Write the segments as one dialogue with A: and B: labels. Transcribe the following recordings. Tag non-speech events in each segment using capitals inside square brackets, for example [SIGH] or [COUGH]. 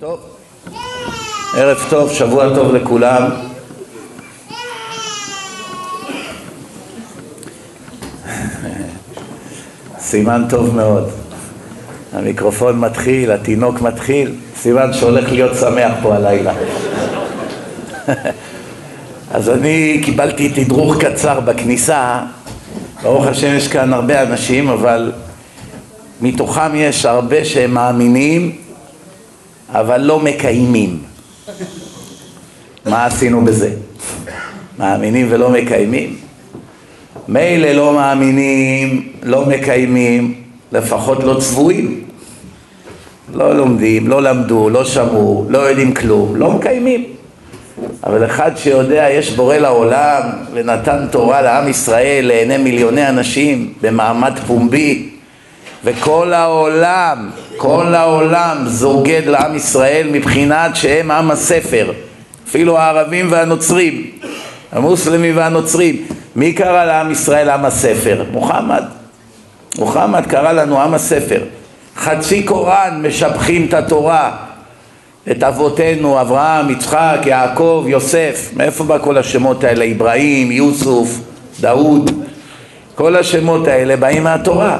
A: טוב, ערב טוב, שבוע טוב לכולם. סימן טוב מאוד. המיקרופון מתחיל, התינוק מתחיל, סימן שהולך להיות שמח פה הלילה. [LAUGHS] אז אני קיבלתי תדרוך קצר בכניסה, ברוך השם יש כאן הרבה אנשים, אבל מתוכם יש הרבה שהם מאמינים אבל לא מקיימים. מה עשינו בזה? מאמינים ולא מקיימים? מילא לא מאמינים, לא מקיימים, לפחות לא צבועים. לא לומדים, לא למדו, לא שמעו, לא יודעים כלום, לא מקיימים. אבל אחד שיודע, יש בורא לעולם ונתן תורה לעם ישראל לעיני מיליוני אנשים במעמד פומבי וכל העולם, כל העולם זוגד לעם ישראל מבחינת שהם עם הספר. אפילו הערבים והנוצרים המוסלמים והנוצרים. מי קרא לעם ישראל עם הספר? מוחמד. מוחמד קרא לנו עם הספר. חצי קוראן משבחים את התורה. את אבותינו אברהם, יצחק, יעקב, יוסף. מאיפה בא כל השמות האלה? אברהים, יוסוף, דאוד. כל השמות האלה באים מהתורה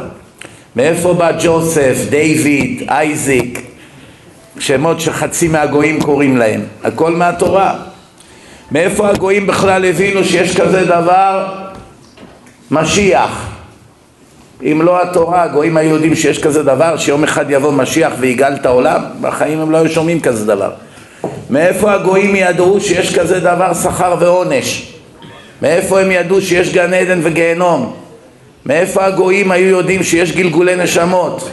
A: מאיפה בא ג'וסף, דיוויד, אייזיק, שמות שחצי מהגויים קוראים להם? הכל מהתורה. מאיפה הגויים בכלל הבינו שיש כזה דבר משיח? אם לא התורה, הגויים היו יודעים שיש כזה דבר, שיום אחד יבוא משיח ויגאל את העולם? בחיים הם לא היו שומעים כזה דבר. מאיפה הגויים ידעו שיש כזה דבר שכר ועונש? מאיפה הם ידעו שיש גן עדן וגיהנום? מאיפה הגויים היו יודעים שיש גלגולי נשמות?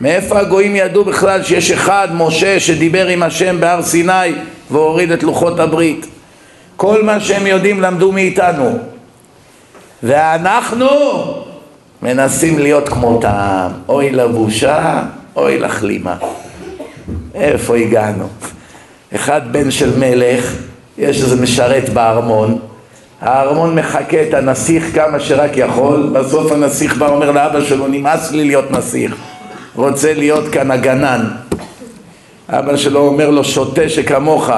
A: מאיפה הגויים ידעו בכלל שיש אחד, משה, שדיבר עם השם בהר סיני והוריד את לוחות הברית? כל מה שהם יודעים למדו מאיתנו ואנחנו מנסים להיות כמותם אוי לבושה, אוי לכלימה איפה הגענו? אחד בן של מלך, יש איזה משרת בארמון הארמון מחכה את הנסיך כמה שרק יכול, בסוף הנסיך בא אומר לאבא שלו, נמאס לי להיות נסיך, רוצה להיות כאן הגנן. אבא שלו אומר לו, שוטה שכמוך,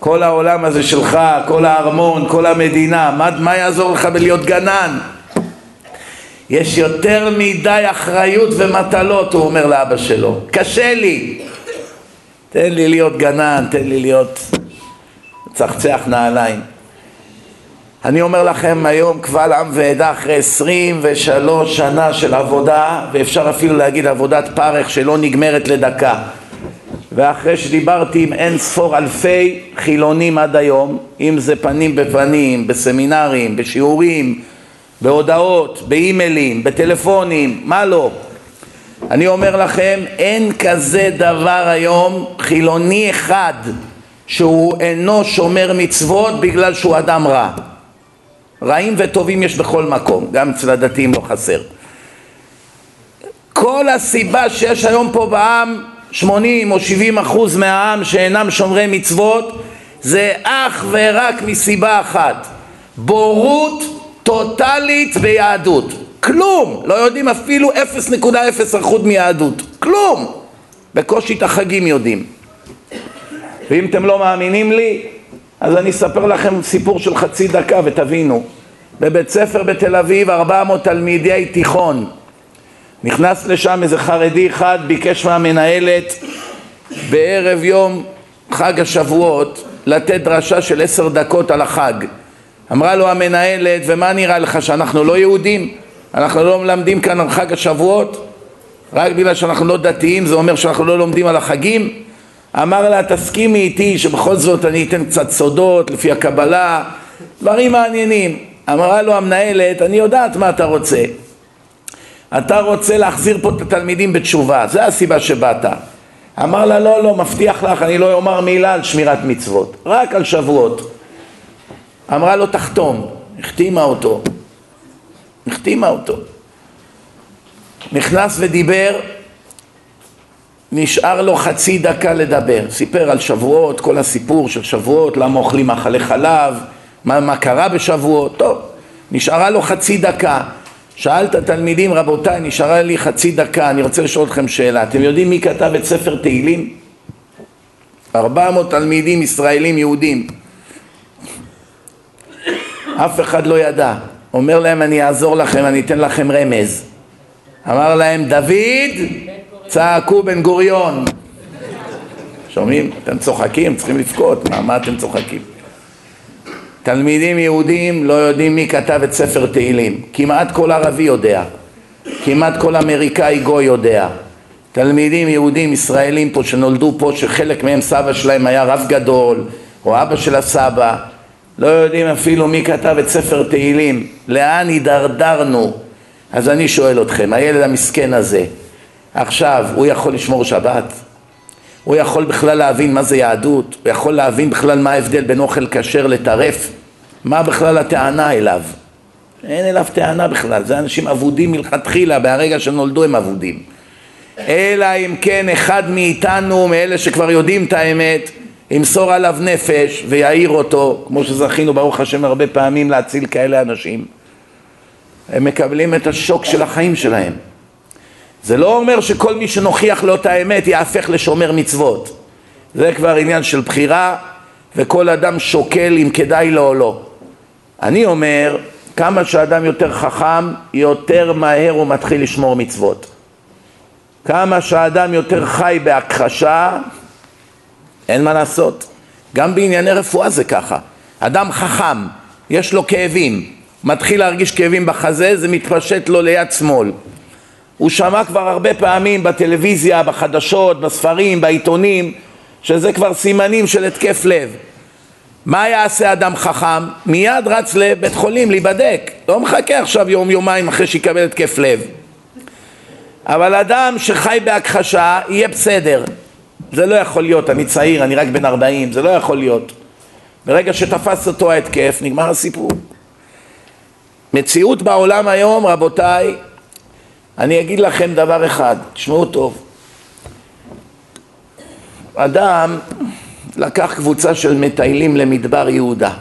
A: כל העולם הזה שלך, כל הארמון, כל המדינה, מה, מה יעזור לך בלהיות גנן? יש יותר מדי אחריות ומטלות, הוא אומר לאבא שלו, קשה לי, תן לי להיות גנן, תן לי להיות צחצח נעליים. אני אומר לכם היום קבל עם ועדה אחרי עשרים ושלוש שנה של עבודה ואפשר אפילו להגיד עבודת פרך שלא נגמרת לדקה. ואחרי שדיברתי עם אין ספור אלפי חילונים עד היום אם זה פנים בפנים, בסמינרים, בשיעורים, בהודעות, באימיילים, בטלפונים, מה לא. אני אומר לכם אין כזה דבר היום חילוני אחד שהוא אינו שומר מצוות בגלל שהוא אדם רע רעים וטובים יש בכל מקום, גם אצל הדתיים לא חסר. כל הסיבה שיש היום פה בעם 80 או 70 אחוז מהעם שאינם שומרי מצוות זה אך ורק מסיבה אחת בורות טוטלית ביהדות. כלום, לא יודעים אפילו 0.0 אחוז מיהדות. כלום! בקושי את החגים יודעים. ואם אתם לא מאמינים לי אז אני אספר לכם סיפור של חצי דקה ותבינו. בבית ספר בתל אביב, 400 תלמידי תיכון. נכנס לשם איזה חרדי אחד, ביקש מהמנהלת בערב יום חג השבועות לתת דרשה של עשר דקות על החג. אמרה לו המנהלת, ומה נראה לך, שאנחנו לא יהודים? אנחנו לא מלמדים כאן על חג השבועות? רק בגלל שאנחנו לא דתיים זה אומר שאנחנו לא לומדים על החגים? אמר לה תסכימי איתי שבכל זאת אני אתן קצת סודות לפי הקבלה דברים מעניינים. אמרה לו המנהלת אני יודעת מה אתה רוצה. אתה רוצה להחזיר פה את התלמידים בתשובה זה הסיבה שבאת. אמר לה לא לא מבטיח לך אני לא אומר מילה על שמירת מצוות רק על שבועות. אמרה לו תחתום. החתימה אותו. החתימה אותו. נכנס ודיבר נשאר לו חצי דקה לדבר, סיפר על שבועות, כל הסיפור של שבועות, למה אוכלים מאכלי חלב, מה, מה קרה בשבועות, טוב, נשארה לו חצי דקה. שאל את התלמידים, רבותיי, נשארה לי חצי דקה, אני רוצה לשאול אתכם שאלה, אתם יודעים מי כתב את ספר תהילים? ארבע מאות תלמידים ישראלים יהודים. אף אחד לא ידע. אומר להם אני אעזור לכם, אני אתן לכם רמז. אמר להם דוד צעקו בן גוריון שומעים? אתם צוחקים? צריכים לבכות, מה, מה אתם צוחקים? תלמידים יהודים לא יודעים מי כתב את ספר תהילים כמעט כל ערבי יודע כמעט כל אמריקאי גוי יודע תלמידים יהודים ישראלים פה שנולדו פה שחלק מהם סבא שלהם היה רב גדול או אבא של הסבא לא יודעים אפילו מי כתב את ספר תהילים לאן הידרדרנו אז אני שואל אתכם הילד המסכן הזה עכשיו הוא יכול לשמור שבת? הוא יכול בכלל להבין מה זה יהדות? הוא יכול להבין בכלל מה ההבדל בין אוכל כשר לטרף? מה בכלל הטענה אליו? אין אליו טענה בכלל, זה אנשים אבודים מלכתחילה, בהרגע שנולדו הם אבודים. אלא אם כן אחד מאיתנו, מאלה שכבר יודעים את האמת, ימסור עליו נפש ויעיר אותו, כמו שזכינו ברוך השם הרבה פעמים להציל כאלה אנשים. הם מקבלים את השוק של החיים שלהם. זה לא אומר שכל מי שנוכיח לו את האמת יהפך לשומר מצוות. זה כבר עניין של בחירה, וכל אדם שוקל אם כדאי לו או לא. אני אומר, כמה שאדם יותר חכם, יותר מהר הוא מתחיל לשמור מצוות. כמה שאדם יותר חי בהכחשה, אין מה לעשות. גם בענייני רפואה זה ככה. אדם חכם, יש לו כאבים, מתחיל להרגיש כאבים בחזה, זה מתפשט לו ליד שמאל. הוא שמע כבר הרבה פעמים בטלוויזיה, בחדשות, בספרים, בעיתונים, שזה כבר סימנים של התקף לב. מה יעשה אדם חכם? מיד רץ לבית חולים להיבדק, לא מחכה עכשיו יום יומיים אחרי שיקבל התקף לב. אבל אדם שחי בהכחשה יהיה בסדר. זה לא יכול להיות, אני צעיר, אני רק בן 40, זה לא יכול להיות. ברגע שתפס אותו ההתקף, נגמר הסיפור. מציאות בעולם היום, רבותיי, אני אגיד לכם דבר אחד, תשמעו טוב. אדם לקח קבוצה של מטיילים למדבר יהודה.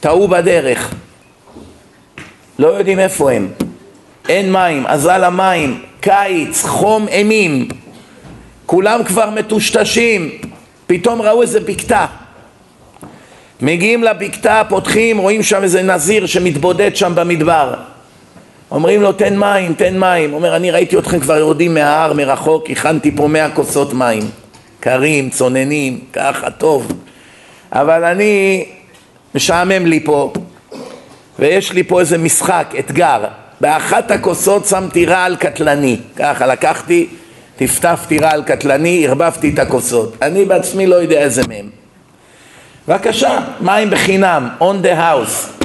A: טעו בדרך, לא יודעים איפה הם. אין מים, אזל המים, קיץ, חום אימים. כולם כבר מטושטשים, פתאום ראו איזה בקתה. מגיעים לבקתה, פותחים, רואים שם איזה נזיר שמתבודד שם במדבר. אומרים לו תן מים, תן מים. אומר אני ראיתי אתכם כבר יורדים מההר מרחוק, הכנתי פה מאה כוסות מים. קרים, צוננים, ככה, טוב. אבל אני, משעמם לי פה, ויש לי פה איזה משחק, אתגר. באחת הכוסות שמתי רעל קטלני, ככה לקחתי, טפטפתי רעל קטלני, ערבבתי את הכוסות. אני בעצמי לא יודע איזה מהם. בבקשה, מים בחינם, on the house.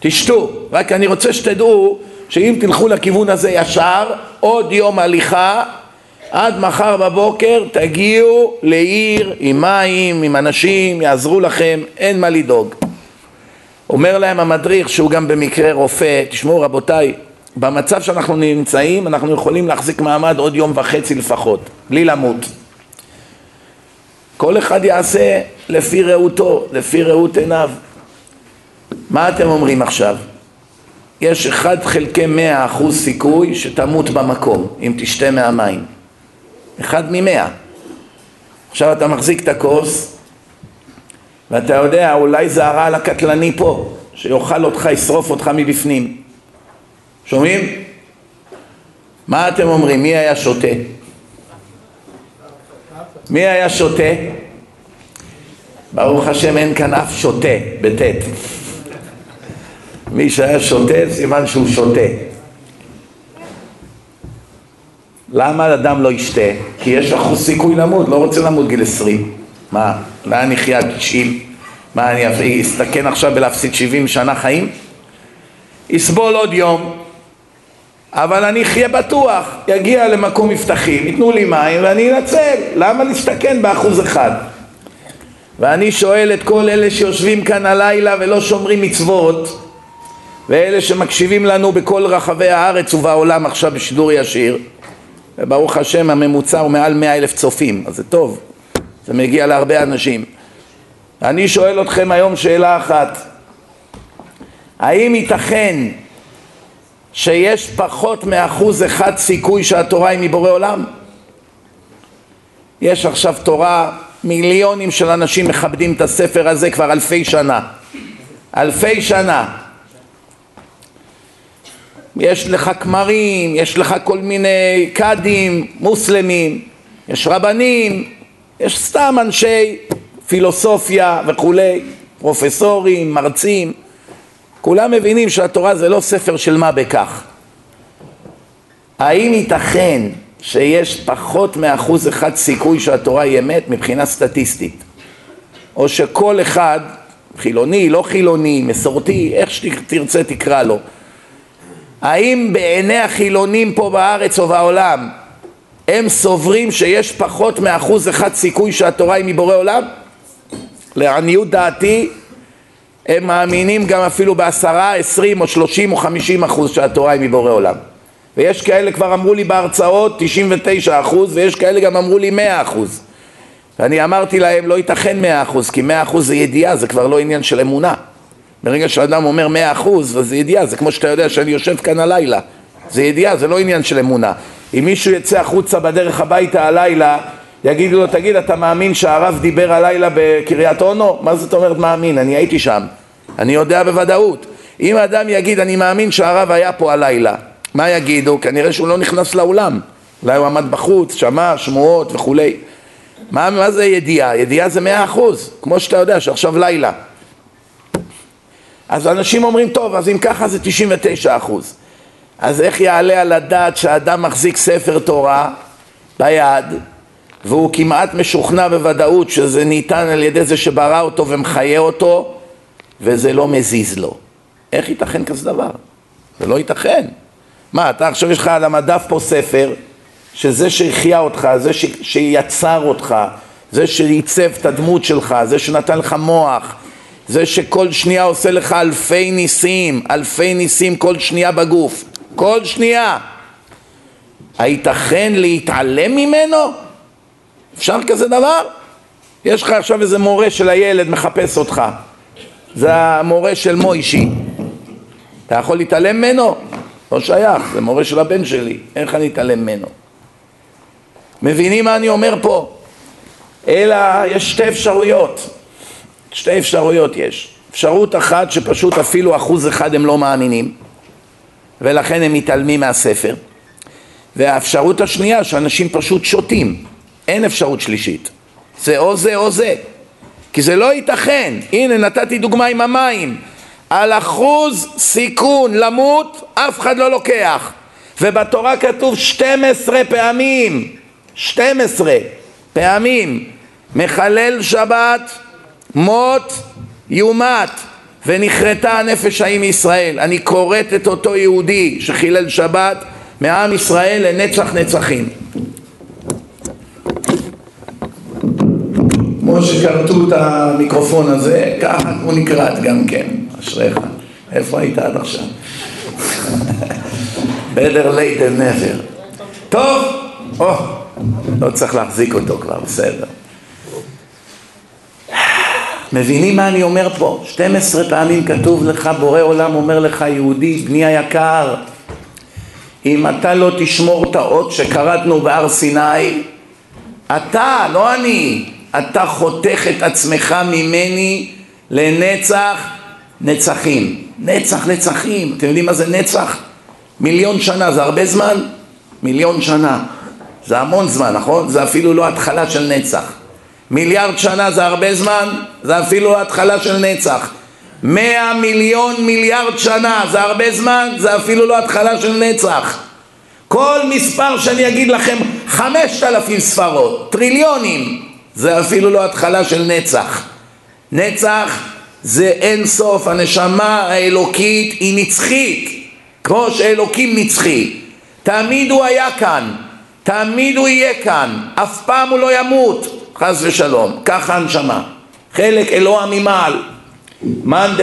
A: תשתו, רק אני רוצה שתדעו שאם תלכו לכיוון הזה ישר, עוד יום הליכה, עד מחר בבוקר תגיעו לעיר עם מים, עם אנשים, יעזרו לכם, אין מה לדאוג. אומר להם המדריך שהוא גם במקרה רופא, תשמעו רבותיי, במצב שאנחנו נמצאים אנחנו יכולים להחזיק מעמד עוד יום וחצי לפחות, בלי למות. כל אחד יעשה לפי ראותו, לפי ראות עיניו. מה אתם אומרים עכשיו? יש אחד חלקי מאה אחוז סיכוי שתמות במקום אם תשתה מהמים. אחד ממאה. עכשיו אתה מחזיק את הכוס ואתה יודע אולי זה הרעל הקטלני פה שיאכל אותך, ישרוף אותך מבפנים. שומעים? מה אתם אומרים? מי היה שותה? מי היה שותה? ברוך השם אין כאן אף שותה בטית. מי שהיה שותה, סימן שהוא שותה. למה אדם לא ישתה? כי יש אחוז סיכוי למות, לא רוצה למות גיל עשרים. מה, לאן אחיה עד תשעים? מה, אני אסתכן עכשיו בלהפסיד שבעים שנה חיים? יסבול עוד יום, אבל אני אחיה בטוח, יגיע למקום מבטחים, ייתנו לי מים ואני אנצל, למה להסתכן באחוז אחד? ואני שואל את כל אלה שיושבים כאן הלילה ולא שומרים מצוות ואלה שמקשיבים לנו בכל רחבי הארץ ובעולם עכשיו בשידור ישיר וברוך השם הממוצע הוא מעל מאה אלף צופים, אז זה טוב, זה מגיע להרבה אנשים. אני שואל אתכם היום שאלה אחת, האם ייתכן שיש פחות מאחוז אחד סיכוי שהתורה היא מבורא עולם? יש עכשיו תורה, מיליונים של אנשים מכבדים את הספר הזה כבר אלפי שנה. אלפי שנה. יש לך כמרים, יש לך כל מיני קאדים, מוסלמים, יש רבנים, יש סתם אנשי פילוסופיה וכולי, פרופסורים, מרצים, כולם מבינים שהתורה זה לא ספר של מה בכך. האם ייתכן שיש פחות מאחוז אחד סיכוי שהתורה היא אמת מבחינה סטטיסטית? או שכל אחד, חילוני, לא חילוני, מסורתי, איך שתרצה תקרא לו, האם בעיני החילונים פה בארץ או בעולם הם סוברים שיש פחות מאחוז אחד סיכוי שהתורה היא מבורא עולם? לעניות דעתי הם מאמינים גם אפילו בעשרה, עשרים או שלושים או חמישים אחוז שהתורה היא מבורא עולם. ויש כאלה כבר אמרו לי בהרצאות תשעים ותשע אחוז ויש כאלה גם אמרו לי מאה אחוז. ואני אמרתי להם לא ייתכן מאה אחוז כי מאה אחוז זה ידיעה זה כבר לא עניין של אמונה ברגע שאדם אומר מאה אחוז אז זה ידיעה זה כמו שאתה יודע שאני יושב כאן הלילה זה ידיעה זה לא עניין של אמונה אם מישהו יצא החוצה בדרך הביתה הלילה יגידו לו, תגיד, אתה מאמין שהרב דיבר הלילה בקריית אונו? מה זאת אומרת מאמין? אני הייתי שם. אני יודע בוודאות. אם אדם יגיד, אני מאמין שהרב היה פה הלילה, מה יגידו? כנראה שהוא לא נכנס לאולם. אולי הוא עמד בחוץ, שמע שמועות וכולי. מה, מה זה ידיעה? ידיעה זה מאה אחוז, כמו שאתה יודע שעכשיו לילה. אז אנשים אומרים, טוב, אז אם ככה זה תשעים ותשע אחוז. אז איך יעלה על הדעת שאדם מחזיק ספר תורה ביד והוא כמעט משוכנע בוודאות שזה ניתן על ידי זה שברא אותו ומחיה אותו וזה לא מזיז לו. איך ייתכן כזה דבר? זה לא ייתכן. מה, אתה עכשיו יש לך על המדף פה ספר שזה שהחיה אותך, זה ש... שיצר אותך, זה שעיצב את הדמות שלך, זה שנתן לך מוח, זה שכל שנייה עושה לך אלפי ניסים, אלפי ניסים כל שנייה בגוף, כל שנייה. הייתכן להתעלם ממנו? אפשר כזה דבר? יש לך עכשיו איזה מורה של הילד מחפש אותך זה המורה של מוישי אתה יכול להתעלם ממנו? לא שייך, זה מורה של הבן שלי, איך אני אתעלם ממנו? מבינים מה אני אומר פה? אלא יש שתי אפשרויות, שתי אפשרויות יש. אפשרות אחת שפשוט אפילו אחוז אחד הם לא מאמינים ולכן הם מתעלמים מהספר והאפשרות השנייה שאנשים פשוט שותים אין אפשרות שלישית. זה או זה או זה. כי זה לא ייתכן. הנה נתתי דוגמה עם המים. על אחוז סיכון למות אף אחד לא לוקח. ובתורה כתוב 12 פעמים, 12 פעמים, מחלל שבת, מות, יומת, ונכרתה הנפש ההיא מישראל. אני כורת את אותו יהודי שחילל שבת מעם ישראל לנצח נצחים. כמו שכרתו את המיקרופון הזה, ככה הוא נקרט גם כן, אשריך. איפה היית עד עכשיו? better late than never. טוב, או, לא צריך להחזיק אותו כבר, בסדר. מבינים מה אני אומר פה? 12 פעמים כתוב לך, בורא עולם אומר לך, יהודי, בני היקר, אם אתה לא תשמור את האות שקראתנו בהר סיני, אתה, לא אני, אתה חותך את עצמך ממני לנצח נצחים. נצח נצחים. אתם יודעים מה זה נצח? מיליון שנה זה הרבה זמן? מיליון שנה. זה המון זמן, נכון? זה אפילו לא התחלה של נצח. מיליארד שנה זה הרבה זמן? זה אפילו התחלה של נצח. מאה מיליון מיליארד שנה זה הרבה זמן? זה אפילו לא התחלה של נצח. כל מספר שאני אגיד לכם, חמשת אלפים ספרות, טריליונים, זה אפילו לא התחלה של נצח. נצח זה אין סוף, הנשמה האלוקית היא נצחית, כמו שאלוקים נצחי. תמיד הוא היה כאן, תמיד הוא יהיה כאן, אף פעם הוא לא ימות, חס ושלום, ככה הנשמה. חלק אלוה ממעל. מאן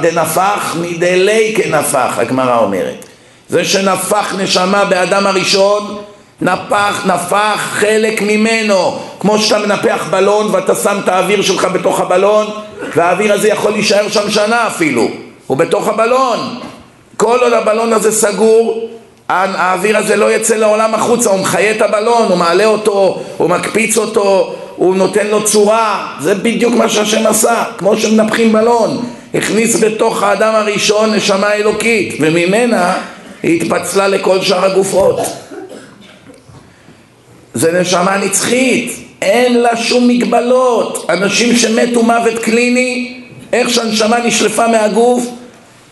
A: דנפח מדלי כנפח, הגמרא אומרת. זה שנפח נשמה באדם הראשון נפח, נפח חלק ממנו כמו שאתה מנפח בלון ואתה שם את האוויר שלך בתוך הבלון והאוויר הזה יכול להישאר שם שנה אפילו הוא בתוך הבלון כל עוד הבלון הזה סגור האוויר הזה לא יצא לעולם החוצה, הוא מחיה את הבלון, הוא מעלה אותו, הוא מקפיץ אותו, הוא נותן לו צורה, זה בדיוק מה שהשם עשה, כמו שמנפחים בלון, הכניס בתוך האדם הראשון נשמה אלוקית, וממנה היא התפצלה לכל שאר הגופות. זה נשמה נצחית, אין לה שום מגבלות. אנשים שמתו מוות קליני, איך שהנשמה נשלפה מהגוף,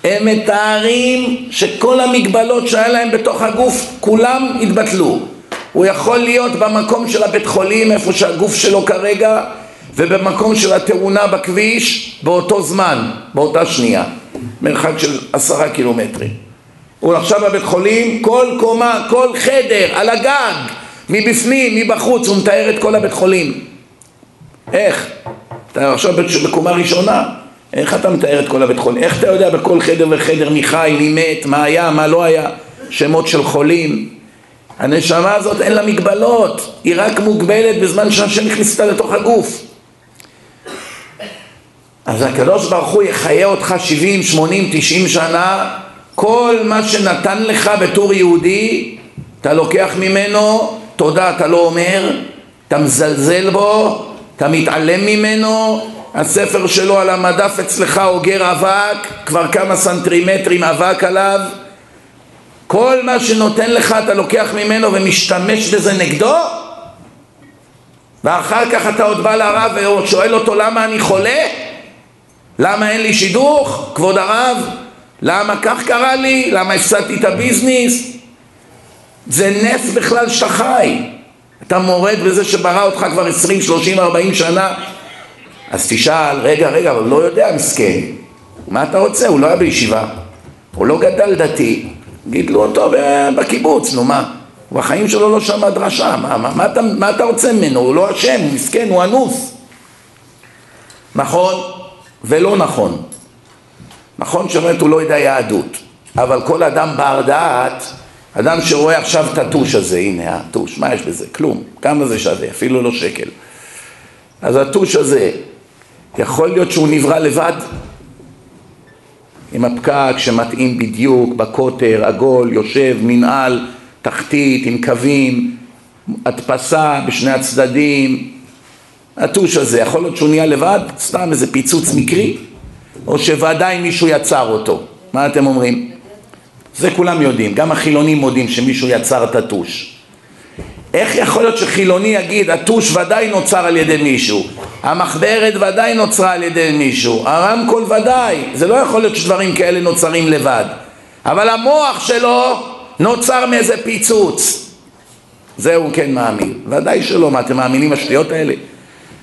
A: הם מתארים שכל המגבלות שהיה להם בתוך הגוף, כולם התבטלו. הוא יכול להיות במקום של הבית חולים, איפה שהגוף שלו כרגע, ובמקום של התאונה בכביש, באותו זמן, באותה שנייה, מרחק של עשרה קילומטרים. הוא עכשיו בבית חולים, כל קומה, כל חדר, על הגג, מבפנים, מבחוץ, הוא מתאר את כל הבית חולים. איך? אתה עכשיו בקומה ראשונה, איך אתה מתאר את כל הבית חולים? איך אתה יודע בכל חדר וחדר מי חי, מי מת, מה היה, מה לא היה, שמות של חולים? הנשמה הזאת אין לה מגבלות, היא רק מוגבלת בזמן שהשם הכניס אותה לתוך הגוף. אז הקדוש ברוך הוא יחיה אותך 70, 80, 90 שנה, כל מה שנתן לך בתור יהודי, אתה לוקח ממנו, תודה אתה לא אומר, אתה מזלזל בו, אתה מתעלם ממנו, הספר שלו על המדף אצלך אוגר אבק, כבר כמה סנטימטרים אבק עליו, כל מה שנותן לך אתה לוקח ממנו ומשתמש בזה נגדו? ואחר כך אתה עוד בא לרב ושואל אותו למה אני חולה? למה אין לי שידוך, כבוד הרב? למה כך קרה לי? למה הפסדתי את הביזנס? זה נס בכלל שאתה חי. אתה מורד בזה שברא אותך כבר עשרים, שלושים, ארבעים שנה אז תשאל, רגע, רגע, אבל הוא לא יודע, מסכן. מה אתה רוצה? הוא לא היה בישיבה. הוא לא גדל דתי. גידלו אותו בקיבוץ, נו מה? בחיים שלו לא שמע דרשה, מה, מה, מה, אתה, מה אתה רוצה ממנו? הוא לא אשם, הוא מסכן, הוא אנוס. נכון ולא נכון. נכון שבאמת הוא לא יודע יהדות, אבל כל אדם בר דעת, אדם שרואה עכשיו את הטוש הזה, הנה הטוש, מה יש בזה? כלום. כמה זה שווה? אפילו לא שקל. אז הטוש הזה, יכול להיות שהוא נברא לבד? עם הפקק שמתאים בדיוק, בקוטר, עגול, יושב, מנעל, תחתית, עם קווים, הדפסה בשני הצדדים. הטוש הזה, יכול להיות שהוא נהיה לבד? סתם איזה פיצוץ מקרי? או שוודאי מישהו יצר אותו? מה אתם אומרים? זה כולם יודעים, גם החילונים מודים שמישהו יצר את הטוש. איך יכול להיות שחילוני יגיד הטוש ודאי נוצר על ידי מישהו, המחברת ודאי נוצרה על ידי מישהו, הרמקול ודאי, זה לא יכול להיות שדברים כאלה נוצרים לבד, אבל המוח שלו נוצר מאיזה פיצוץ, זה הוא כן מאמין, ודאי שלא, מה אתם מאמינים לשטויות האלה?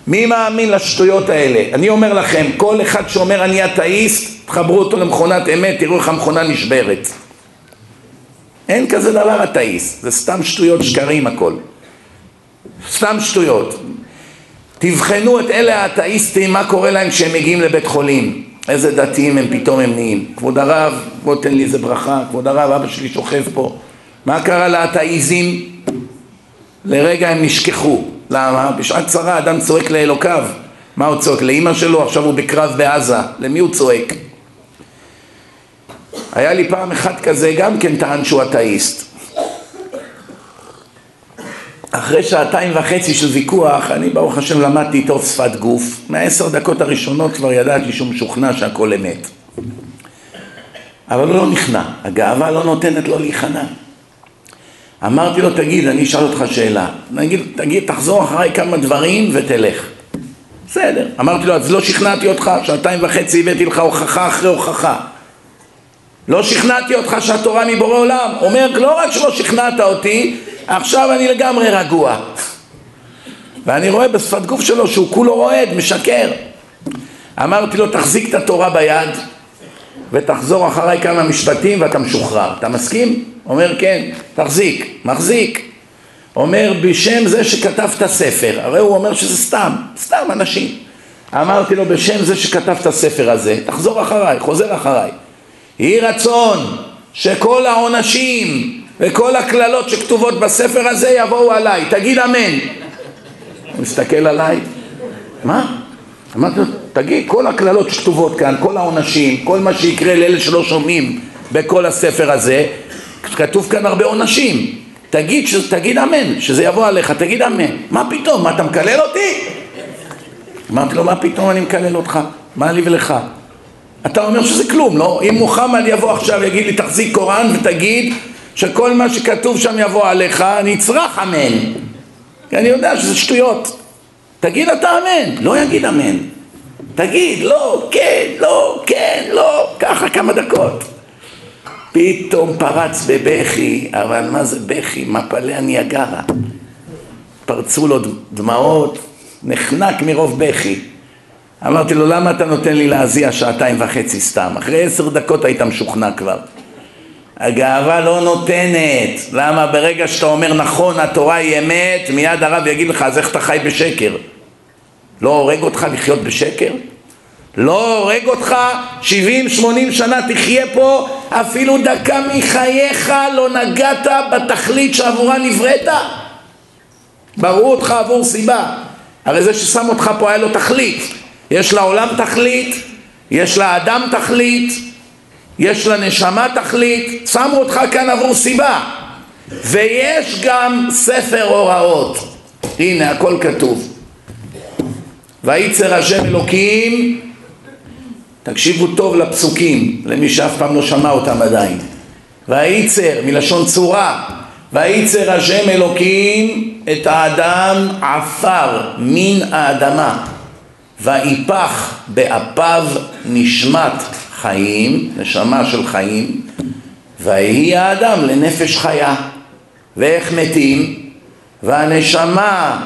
A: מי מאמין לשטויות האלה? אני אומר לכם, כל אחד שאומר אני אתאיסט, תחברו אותו למכונת אמת, תראו איך המכונה נשברת אין כזה דבר אתאיסט, זה סתם שטויות שקרים הכל. סתם שטויות. תבחנו את אלה האתאיסטים, מה קורה להם כשהם מגיעים לבית חולים. איזה דתיים הם פתאום הם נהיים. כבוד הרב, בוא תן לי איזה ברכה, כבוד הרב, אבא שלי שוכב פה. מה קרה לאתאיזם? לרגע הם נשכחו. למה? בשעת צרה אדם צועק לאלוקיו. מה הוא צועק? לאימא שלו, עכשיו הוא בקרב בעזה. למי הוא צועק? היה לי פעם אחד כזה, גם כן טען שהוא אתאיסט. אחרי שעתיים וחצי של ויכוח, אני ברוך השם למדתי איתו שפת גוף. מהעשר דקות הראשונות כבר ידעתי שהוא משוכנע שהכל אמת. אבל הוא לא נכנע, הגאווה לא נותנת לו להיכנע. אמרתי לו, תגיד, אני אשאל אותך שאלה. נגיד, תגיד, תחזור אחריי כמה דברים ותלך. בסדר. אמרתי לו, אז לא שכנעתי אותך, שעתיים וחצי הבאתי לך הוכחה אחרי הוכחה. לא שכנעתי אותך שהתורה מבורא עולם. אומר, לא רק שלא שכנעת אותי, עכשיו אני לגמרי רגוע. ואני רואה בשפת גוף שלו שהוא כולו רועד, משקר. אמרתי לו, תחזיק את התורה ביד ותחזור אחריי כמה משפטים ואתה משוחרר. אתה מסכים? אומר, כן. תחזיק. מחזיק. אומר, בשם זה שכתב את הספר. הרי הוא אומר שזה סתם, סתם אנשים. אמרתי לו, בשם זה שכתב את הספר הזה, תחזור אחריי, חוזר אחריי. יהי רצון שכל העונשים וכל הקללות שכתובות בספר הזה יבואו עליי, תגיד אמן. הוא מסתכל עליי, מה? אמרתי לו, תגיד, כל הקללות שכתובות כאן, כל העונשים, כל מה שיקרה לאלה שלא שומעים בכל הספר הזה, כתוב כאן הרבה עונשים. תגיד, ש... תגיד אמן, שזה יבוא עליך, תגיד אמן. מה פתאום, מה אתה מקלל אותי? אמרתי לו, מה פתאום אני מקלל אותך? מה לי ולך? אתה אומר שזה כלום, לא? אם מוחמד יבוא עכשיו ויגיד לי תחזיק קוראן ותגיד שכל מה שכתוב שם יבוא עליך, אני אצרח אמן. כי אני יודע שזה שטויות. תגיד אתה אמן, לא יגיד אמן. תגיד לא, כן, לא, כן, לא, ככה כמה דקות. פתאום פרץ בבכי, אבל מה זה בכי? מפלי הניאגרה. פרצו לו דמעות, נחנק מרוב בכי. אמרתי לו, למה אתה נותן לי להזיע שעתיים וחצי סתם? אחרי עשר דקות היית משוכנע כבר. הגאווה לא נותנת. למה ברגע שאתה אומר נכון, התורה היא אמת, מיד הרב יגיד לך, אז איך אתה חי בשקר? לא הורג אותך לחיות בשקר? לא הורג אותך 70-80 שנה תחיה פה, אפילו דקה מחייך לא נגעת בתכלית שעבורה נבראת? בראו אותך עבור סיבה. הרי זה ששם אותך פה היה לו תכלית. יש לעולם תכלית, יש לאדם תכלית, יש לנשמה תכלית, שמו אותך כאן עבור סיבה. ויש גם ספר הוראות. הנה הכל כתוב. וייצר השם אלוקים, תקשיבו טוב לפסוקים, למי שאף פעם לא שמע אותם עדיין. וייצר, מלשון צורה, וייצר השם אלוקים את האדם עפר מן האדמה, ויפח באפיו נשמת חיים, נשמה של חיים, ויהי האדם לנפש חיה. ואיך מתים? והנשמה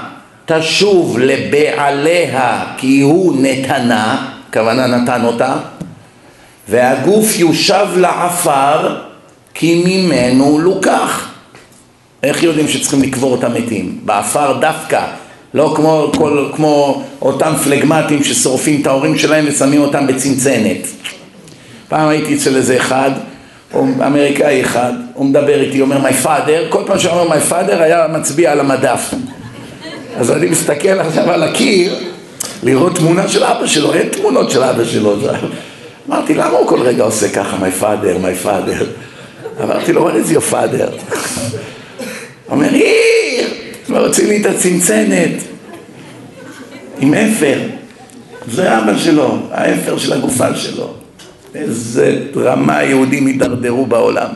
A: תשוב לבעליה כי הוא נתנה, כוונה נתן אותה, והגוף יושב לעפר כי ממנו לוקח. איך יודעים שצריכים לקבור את המתים? בעפר דווקא, לא כמו, כל, כמו אותם פלגמטים ששורפים את ההורים שלהם ושמים אותם בצנצנת. פעם הייתי אצל איזה אחד, אמריקאי אחד, הוא מדבר איתי, אומר my father, כל פעם שהוא אומר my father היה מצביע על המדף. אז אני מסתכל עכשיו על הקיר, לראות תמונה של אבא שלו, אין תמונות של אבא שלו. אמרתי, למה הוא כל רגע עושה ככה, my father, my father? אמרתי לו, what is your father? אומר, עיר! והוציא לי את הצנצנת עם אפר. זה אבא שלו, האפר של הגופה שלו. איזה רמה היהודים הידרדרו בעולם.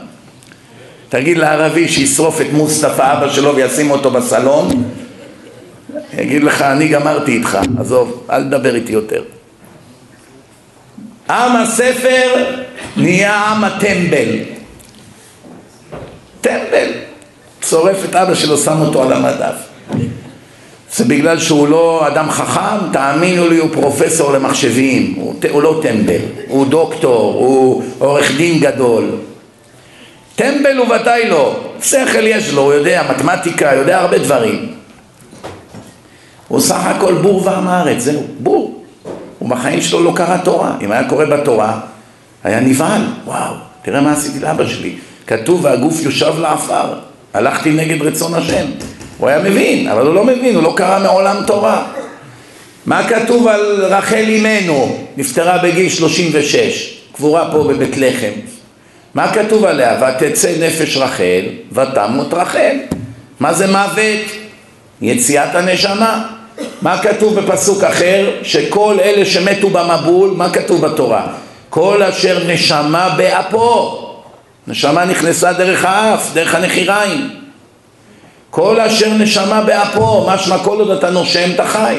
A: תגיד לערבי שישרוף את מוסטפא אבא שלו וישים אותו בסלון, יגיד לך אני גמרתי איתך, עזוב, אל תדבר איתי יותר. עם הספר נהיה עם הטמבל. טמבל. שורף את אבא שלו, שם אותו על המדף. זה בגלל שהוא לא אדם חכם, תאמינו לי, הוא פרופסור למחשבים, הוא, הוא לא טמבל, הוא דוקטור, הוא עורך דין גדול. טמבל הוא ודאי לא, שכל יש לו, הוא יודע מתמטיקה, יודע הרבה דברים. הוא סך הכל בור ועם הארץ, זהו, בור. הוא בחיים שלו לא קרא תורה. אם היה קורא בתורה, היה נבהל, וואו, תראה מה עשיתי לאבא שלי. כתוב והגוף יושב לעפר, הלכתי נגד רצון השם. הוא היה מבין, אבל הוא לא מבין, הוא לא קרא מעולם תורה. מה כתוב על רחל אימנו, נפטרה בגיל 36, קבורה פה בבית לחם. מה כתוב עליה? ותצא נפש רחל ותמות רחל. מה זה מוות? יציאת הנשמה. מה כתוב בפסוק אחר? שכל אלה שמתו במבול, מה כתוב בתורה? כל אשר נשמה באפו. נשמה נכנסה דרך האף, דרך הנחיריים. כל אשר נשמה באפו, משמע כל עוד אתה נושם אתה חי.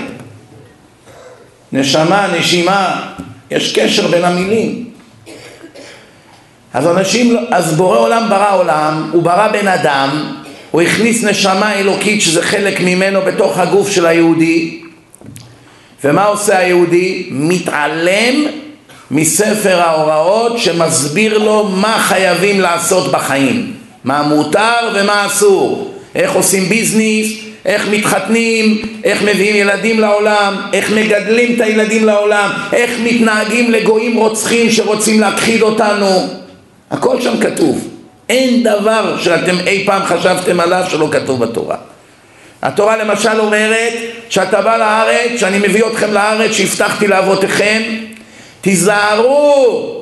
A: נשמה, נשימה, יש קשר בין המילים. אז אנשים, אז בורא עולם ברא עולם, הוא ברא בן אדם, הוא הכניס נשמה אלוקית שזה חלק ממנו בתוך הגוף של היהודי ומה עושה היהודי? מתעלם מספר ההוראות שמסביר לו מה חייבים לעשות בחיים. מה מותר ומה אסור. איך עושים ביזנס, איך מתחתנים, איך מביאים ילדים לעולם, איך מגדלים את הילדים לעולם, איך מתנהגים לגויים רוצחים שרוצים להכחיד אותנו. הכל שם כתוב. אין דבר שאתם אי פעם חשבתם עליו שלא כתוב בתורה. התורה למשל אומרת שאתה בא לארץ, שאני מביא אתכם לארץ שהבטחתי לאבותיכם, תיזהרו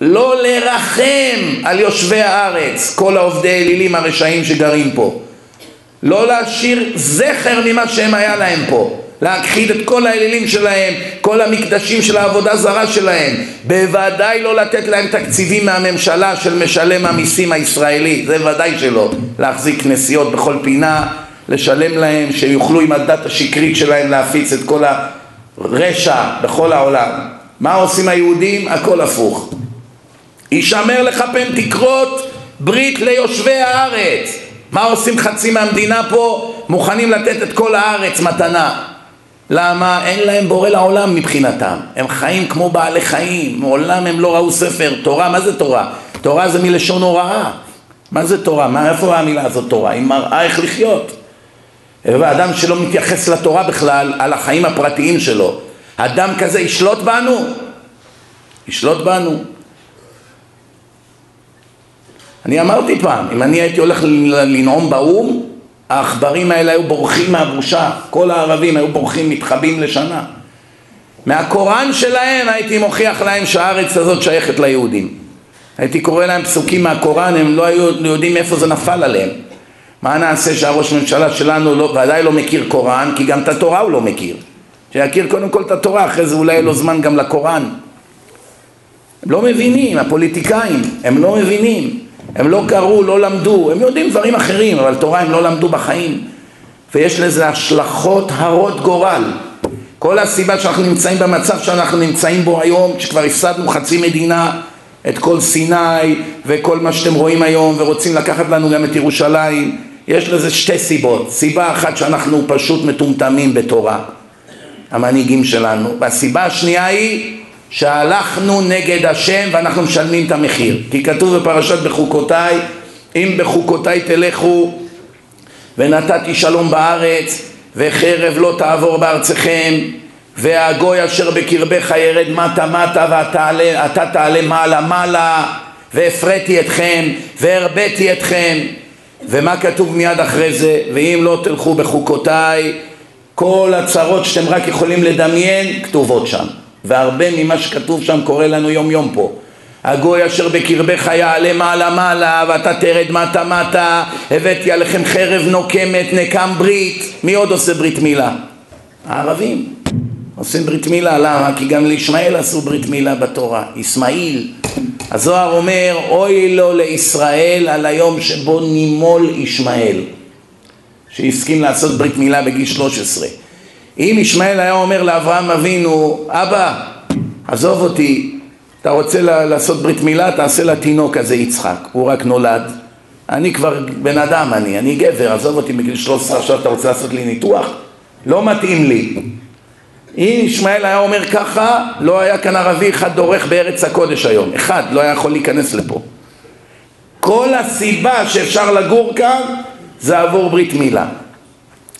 A: לא לרחם על יושבי הארץ, כל העובדי אלילים הרשעים שגרים פה. לא להשאיר זכר ממה שהם היה להם פה. להכחיד את כל האלילים שלהם, כל המקדשים של העבודה זרה שלהם. בוודאי לא לתת להם תקציבים מהממשלה של משלם המיסים הישראלי, זה ודאי שלא. להחזיק כנסיות בכל פינה, לשלם להם, שיוכלו עם הדת השקרית שלהם להפיץ את כל הרשע בכל העולם. מה עושים היהודים? הכל הפוך. יישמר לך פן תקרות ברית ליושבי הארץ. מה עושים חצי מהמדינה פה? מוכנים לתת את כל הארץ מתנה. למה? אין להם בורא לעולם מבחינתם. הם חיים כמו בעלי חיים, מעולם הם לא ראו ספר. תורה, מה זה תורה? תורה זה מלשון הוראה. מה זה תורה? מה, איפה המילה הזאת תורה? היא מראה איך לחיות. ואדם שלא מתייחס לתורה בכלל, על החיים הפרטיים שלו, אדם כזה ישלוט בנו? ישלוט בנו. אני אמרתי פעם, אם אני הייתי הולך לנאום באו"ם, העכברים האלה היו בורחים מהבושה, כל הערבים היו בורחים, מתחבאים לשנה. מהקוראן שלהם הייתי מוכיח להם שהארץ הזאת שייכת ליהודים. הייתי קורא להם פסוקים מהקוראן, הם לא היו יודעים איפה זה נפל עליהם. מה נעשה שהראש ממשלה שלנו לא, ודאי לא מכיר קוראן, כי גם את התורה הוא לא מכיר. שיכיר קודם כל את התורה, אחרי זה אולי יהיה לו זמן גם לקוראן. הם לא מבינים, הפוליטיקאים, הם לא מבינים. הם לא קראו, לא למדו, הם יודעים דברים אחרים, אבל תורה הם לא למדו בחיים. ויש לזה השלכות הרות גורל. כל הסיבה שאנחנו נמצאים במצב שאנחנו נמצאים בו היום, שכבר הפסדנו חצי מדינה, את כל סיני וכל מה שאתם רואים היום, ורוצים לקחת לנו גם את ירושלים, יש לזה שתי סיבות. סיבה אחת שאנחנו פשוט מטומטמים בתורה, המנהיגים שלנו, והסיבה השנייה היא שהלכנו נגד השם ואנחנו משלמים את המחיר. כי כתוב בפרשת בחוקותיי אם בחוקותיי תלכו ונתתי שלום בארץ וחרב לא תעבור בארצכם והגוי אשר בקרבך ירד מטה מטה ואתה תעלה מעלה מעלה והפרעתי אתכם והרביתי אתכם. ומה כתוב מיד אחרי זה? ואם לא תלכו בחוקותיי כל הצרות שאתם רק יכולים לדמיין כתובות שם והרבה ממה שכתוב שם קורה לנו יום יום פה. הגוי אשר בקרבך יעלה מעלה מעלה ואתה תרד מטה מטה הבאתי עליכם חרב נוקמת נקם ברית. מי עוד עושה ברית מילה? הערבים. עושים ברית מילה למה? כי גם לישמעאל עשו ברית מילה בתורה. ישמעאל הזוהר אומר אוי לו לישראל על היום שבו נימול ישמעאל שהסכים לעשות ברית מילה בגיל 13 אם ישמעאל היה אומר לאברהם אבינו, אבא, עזוב אותי, אתה רוצה לעשות ברית מילה, תעשה לתינוק הזה יצחק, הוא רק נולד, אני כבר בן אדם אני, אני גבר, עזוב אותי בגיל 13 עכשיו אתה רוצה לעשות לי ניתוח? לא מתאים לי. אם ישמעאל היה אומר ככה, לא היה כאן ערבי אחד דורך בארץ הקודש היום, אחד לא היה יכול להיכנס לפה. כל הסיבה שאפשר לגור כאן זה עבור ברית מילה.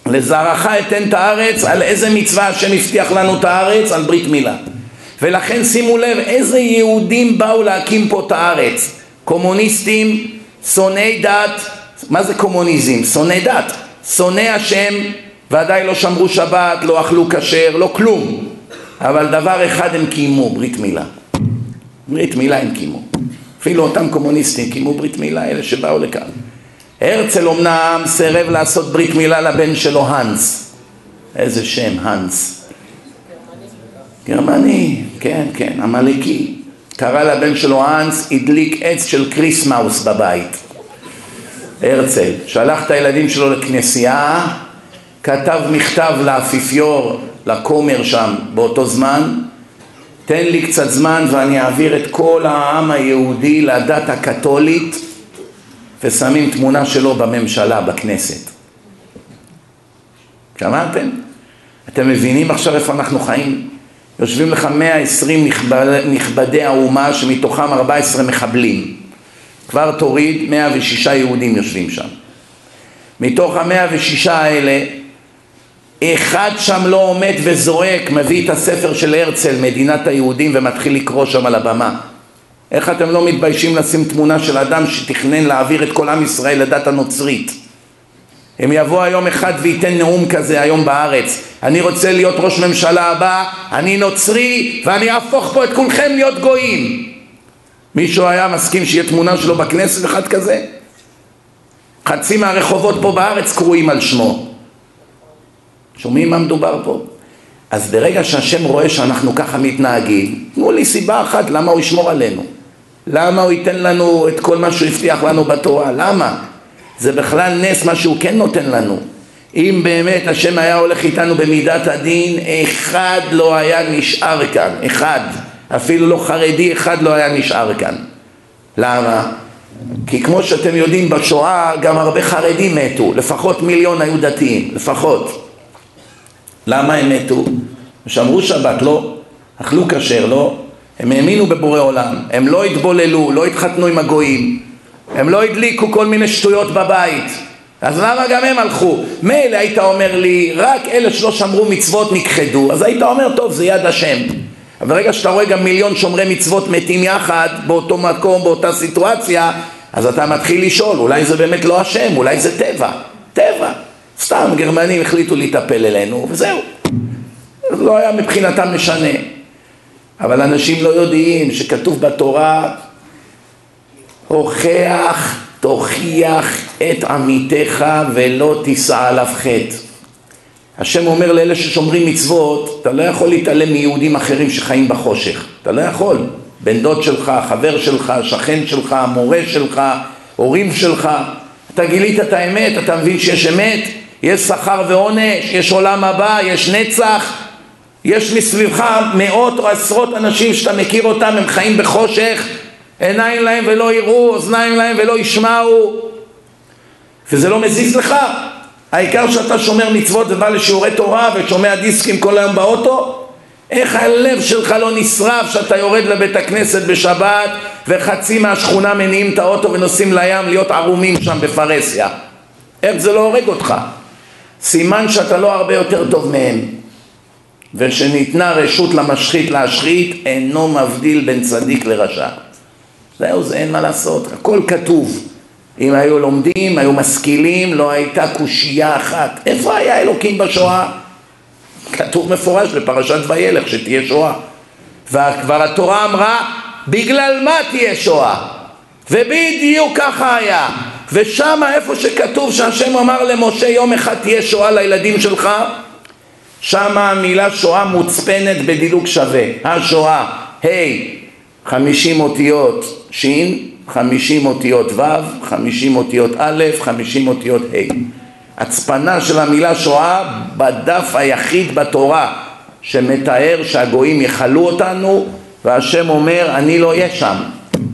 A: לזרעך אתן את הארץ, על איזה מצווה השם הבטיח לנו את הארץ? על ברית מילה. ולכן שימו לב איזה יהודים באו להקים פה את הארץ. קומוניסטים, שונאי דת, מה זה קומוניזם? שונאי דת, שונאי השם, ודאי לא שמרו שבת, לא אכלו כשר, לא כלום. אבל דבר אחד הם קיימו, ברית מילה. ברית מילה הם קיימו. אפילו אותם קומוניסטים קיימו ברית מילה, אלה שבאו לכאן. הרצל אמנם סירב לעשות ברית מילה לבן שלו האנס. איזה שם, האנס. גרמני, כן, כן, עמלקי. קרא לבן שלו האנס, הדליק עץ של Christmas בבית. הרצל, שלח את הילדים שלו לכנסייה, כתב מכתב לאפיפיור, לכומר שם באותו זמן, תן לי קצת זמן ואני אעביר את כל העם היהודי לדת הקתולית ושמים תמונה שלו בממשלה, בכנסת. שמעתם? אתם מבינים עכשיו איפה אנחנו חיים? יושבים לך 120 נכבד, נכבדי האומה שמתוכם 14 מחבלים. כבר תוריד 106 יהודים יושבים שם. מתוך המאה ושישה האלה, אחד שם לא עומד וזועק, מביא את הספר של הרצל, מדינת היהודים, ומתחיל לקרוא שם על הבמה. איך אתם לא מתביישים לשים תמונה של אדם שתכנן להעביר את כל עם ישראל לדת הנוצרית? אם יבוא היום אחד וייתן נאום כזה היום בארץ, אני רוצה להיות ראש ממשלה הבא, אני נוצרי ואני אהפוך פה את כולכם להיות גויים. מישהו היה מסכים שיהיה תמונה שלו בכנסת אחד כזה? חצי מהרחובות פה בארץ קרויים על שמו. שומעים מה מדובר פה? אז ברגע שהשם רואה שאנחנו ככה מתנהגים, תנו לי סיבה אחת למה הוא ישמור עלינו. למה הוא ייתן לנו את כל מה שהוא הבטיח לנו בתורה? למה? זה בכלל נס מה שהוא כן נותן לנו. אם באמת השם היה הולך איתנו במידת הדין, אחד לא היה נשאר כאן, אחד. אפילו לא חרדי אחד לא היה נשאר כאן. למה? כי כמו שאתם יודעים בשואה גם הרבה חרדים מתו, לפחות מיליון היו דתיים, לפחות. למה הם מתו? שמרו שבת, לא, אכלו כשר, לא, הם האמינו בבורא עולם, הם לא התבוללו, לא התחתנו עם הגויים, הם לא הדליקו כל מיני שטויות בבית, אז למה גם הם הלכו? מילא היית אומר לי, רק אלה שלא שמרו מצוות נכחדו, אז היית אומר, טוב, זה יד השם. ברגע שאתה רואה גם מיליון שומרי מצוות מתים יחד, באותו מקום, באותה סיטואציה, אז אתה מתחיל לשאול, אולי זה באמת לא השם, אולי זה טבע. טבע. סתם גרמנים החליטו להיטפל אלינו, וזהו. זה לא היה מבחינתם משנה. אבל אנשים לא יודעים שכתוב בתורה, הוכח, תוכיח את עמיתך ולא תישא עליו חטא. השם אומר לאלה ששומרים מצוות, אתה לא יכול להתעלם מיהודים אחרים שחיים בחושך. אתה לא יכול. בן דוד שלך, חבר שלך, שכן שלך, מורה שלך, הורים שלך. אתה גילית את האמת, אתה מבין שיש אמת, יש שכר ועונש, יש עולם הבא, יש נצח, יש מסביבך מאות או עשרות אנשים שאתה מכיר אותם, הם חיים בחושך, עיניים להם ולא יראו, אוזניים להם ולא ישמעו, וזה לא מזיז לך. העיקר שאתה שומר מצוות ובא לשיעורי תורה ושומע דיסקים כל היום באוטו, איך הלב שלך לא נשרף שאתה יורד לבית הכנסת בשבת וחצי מהשכונה מניעים את האוטו ונוסעים לים להיות ערומים שם בפרהסיה? איך זה לא הורג אותך? סימן שאתה לא הרבה יותר טוב מהם. ושניתנה רשות למשחית להשחית, אינו מבדיל בין צדיק לרשע. זהו, זה אין מה לעשות, הכל כתוב. אם היו לומדים, היו משכילים, לא הייתה קושייה אחת. איפה היה אלוקים בשואה? כתוב מפורש בפרשת וילך שתהיה שואה. וכבר התורה אמרה, בגלל מה תהיה שואה? ובדיוק ככה היה. ושם איפה שכתוב שהשם אמר למשה יום אחד תהיה שואה לילדים שלך, שם המילה שואה מוצפנת בדילוג שווה. השואה, ה', חמישים אותיות ש', חמישים אותיות ו', חמישים אותיות א', חמישים אותיות ה'. הצפנה של המילה שואה בדף היחיד בתורה שמתאר שהגויים יכלו אותנו והשם אומר אני לא אהיה שם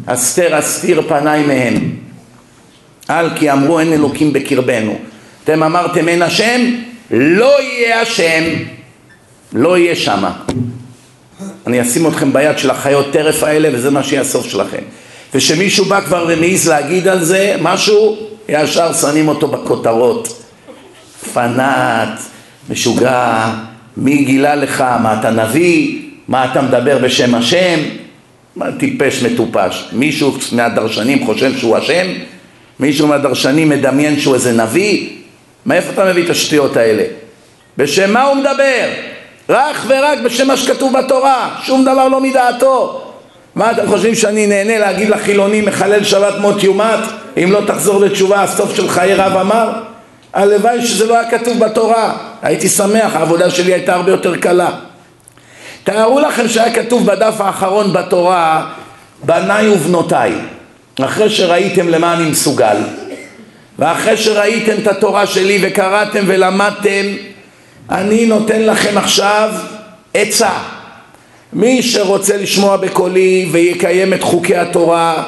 A: אסתר אסתיר פניי מהם על כי אמרו אין אלוקים בקרבנו אתם אמרתם אין השם לא יהיה השם לא יהיה שמה. אני אשים אתכם ביד של החיות טרף האלה וזה מה שיהיה הסוף שלכם. ושמישהו בא כבר ומעז להגיד על זה משהו ישר שמים אותו בכותרות. פנאט, משוגע, מי גילה לך, מה אתה נביא, מה אתה מדבר בשם השם, מה טיפש מטופש, מישהו מהדרשנים חושב שהוא השם, מישהו מהדרשנים מדמיין שהוא איזה נביא, מאיפה אתה מביא את השטויות האלה? בשם מה הוא מדבר? רק ורק בשם מה שכתוב בתורה, שום דבר לא מדעתו. מה אתם חושבים שאני נהנה להגיד לחילונים מחלל שבת מות יומת אם לא תחזור לתשובה הסוף של חיי רב אמר? הלוואי שזה לא היה כתוב בתורה, הייתי שמח, העבודה שלי הייתה הרבה יותר קלה. תארו לכם שהיה כתוב בדף האחרון בתורה, בניי ובנותיי, אחרי שראיתם למה אני מסוגל, ואחרי שראיתם את התורה שלי וקראתם ולמדתם, אני נותן לכם עכשיו עצה. מי שרוצה לשמוע בקולי ויקיים את חוקי התורה,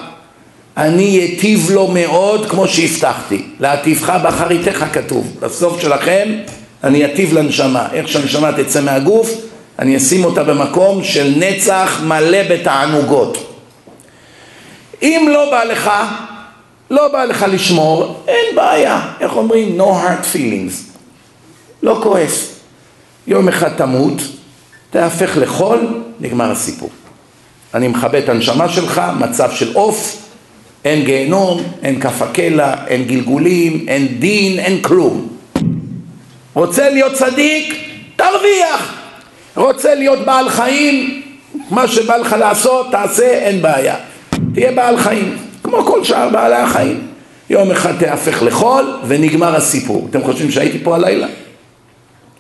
A: אני אטיב לו מאוד כמו שהבטחתי, להטיבך באחריתך כתוב, בסוף שלכם אני אטיב לנשמה, איך שהנשמה תצא מהגוף, אני אשים אותה במקום של נצח מלא בתענוגות. אם לא בא לך, לא בא לך לשמור, אין בעיה, איך אומרים? no hard feelings, לא כועס. יום אחד תמות, תהפך לחול, נגמר הסיפור. אני מכבה את הנשמה שלך, מצב של עוף, אין גיהנום, אין כף הקלע, אין גלגולים, אין דין, אין כלום. רוצה להיות צדיק? תרוויח. רוצה להיות בעל חיים? מה שבא לך לעשות, תעשה, אין בעיה. תהיה בעל חיים, כמו כל שאר בעלי החיים. יום אחד תהפך לחול ונגמר הסיפור. אתם חושבים שהייתי פה הלילה?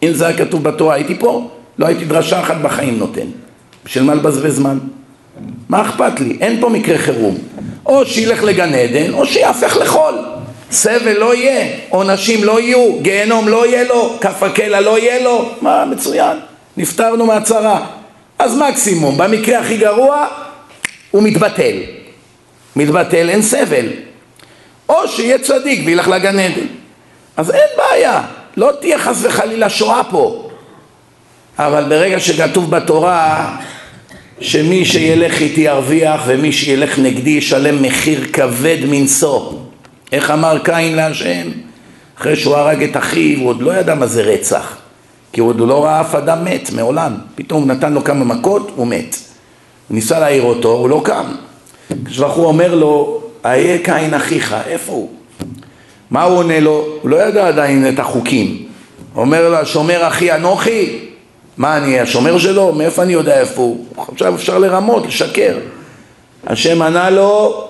A: אם זה היה כתוב בתורה הייתי פה? לא הייתי דרשה אחת בחיים נותן. בשביל מה לבזבז זמן? מה אכפת לי? אין פה מקרה חירום. או שילך לגן עדן, או שיהפך לחול. סבל לא יהיה, עונשים לא יהיו, גיהנום לא יהיה לו, כף הקלע לא יהיה לו. מה, מצוין. נפטרנו מהצרה. אז מקסימום, במקרה הכי גרוע, הוא מתבטל. מתבטל, אין סבל. או שיהיה צדיק וילך לגן עדן. אז אין בעיה, לא תהיה חס וחלילה שואה פה. אבל ברגע שכתוב בתורה שמי שילך איתי ירוויח ומי שילך נגדי ישלם מחיר כבד מנשוא. איך אמר קין להשם? אחרי שהוא הרג את אחיו, הוא עוד לא ידע מה זה רצח. כי הוא עוד לא ראה אף אדם מת מעולם. פתאום הוא נתן לו כמה מכות, הוא מת. הוא ניסה להעיר אותו, הוא לא קם. כשבחור אומר לו, איה קין אחיך, איפה הוא? מה הוא עונה לו? הוא לא ידע עדיין את החוקים. אומר לו, השומר אחי אנוכי? מה אני השומר שלו? מאיפה אני יודע איפה הוא? עכשיו אפשר לרמות, לשקר. השם ענה לו,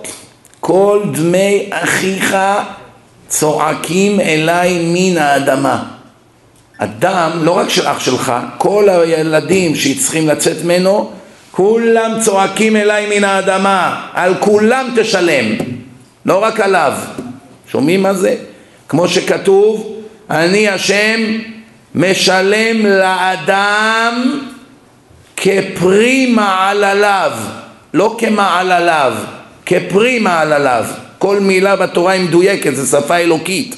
A: כל דמי אחיך צועקים אליי מן האדמה. הדם, לא רק של אח שלך, כל הילדים שצריכים לצאת ממנו, כולם צועקים אליי מן האדמה, על כולם תשלם, לא רק עליו. שומעים מה זה? כמו שכתוב, אני השם משלם לאדם כפרי מעלליו, לא כמעלליו, כפרי מעלליו. כל מילה בתורה היא מדויקת, זו שפה אלוקית.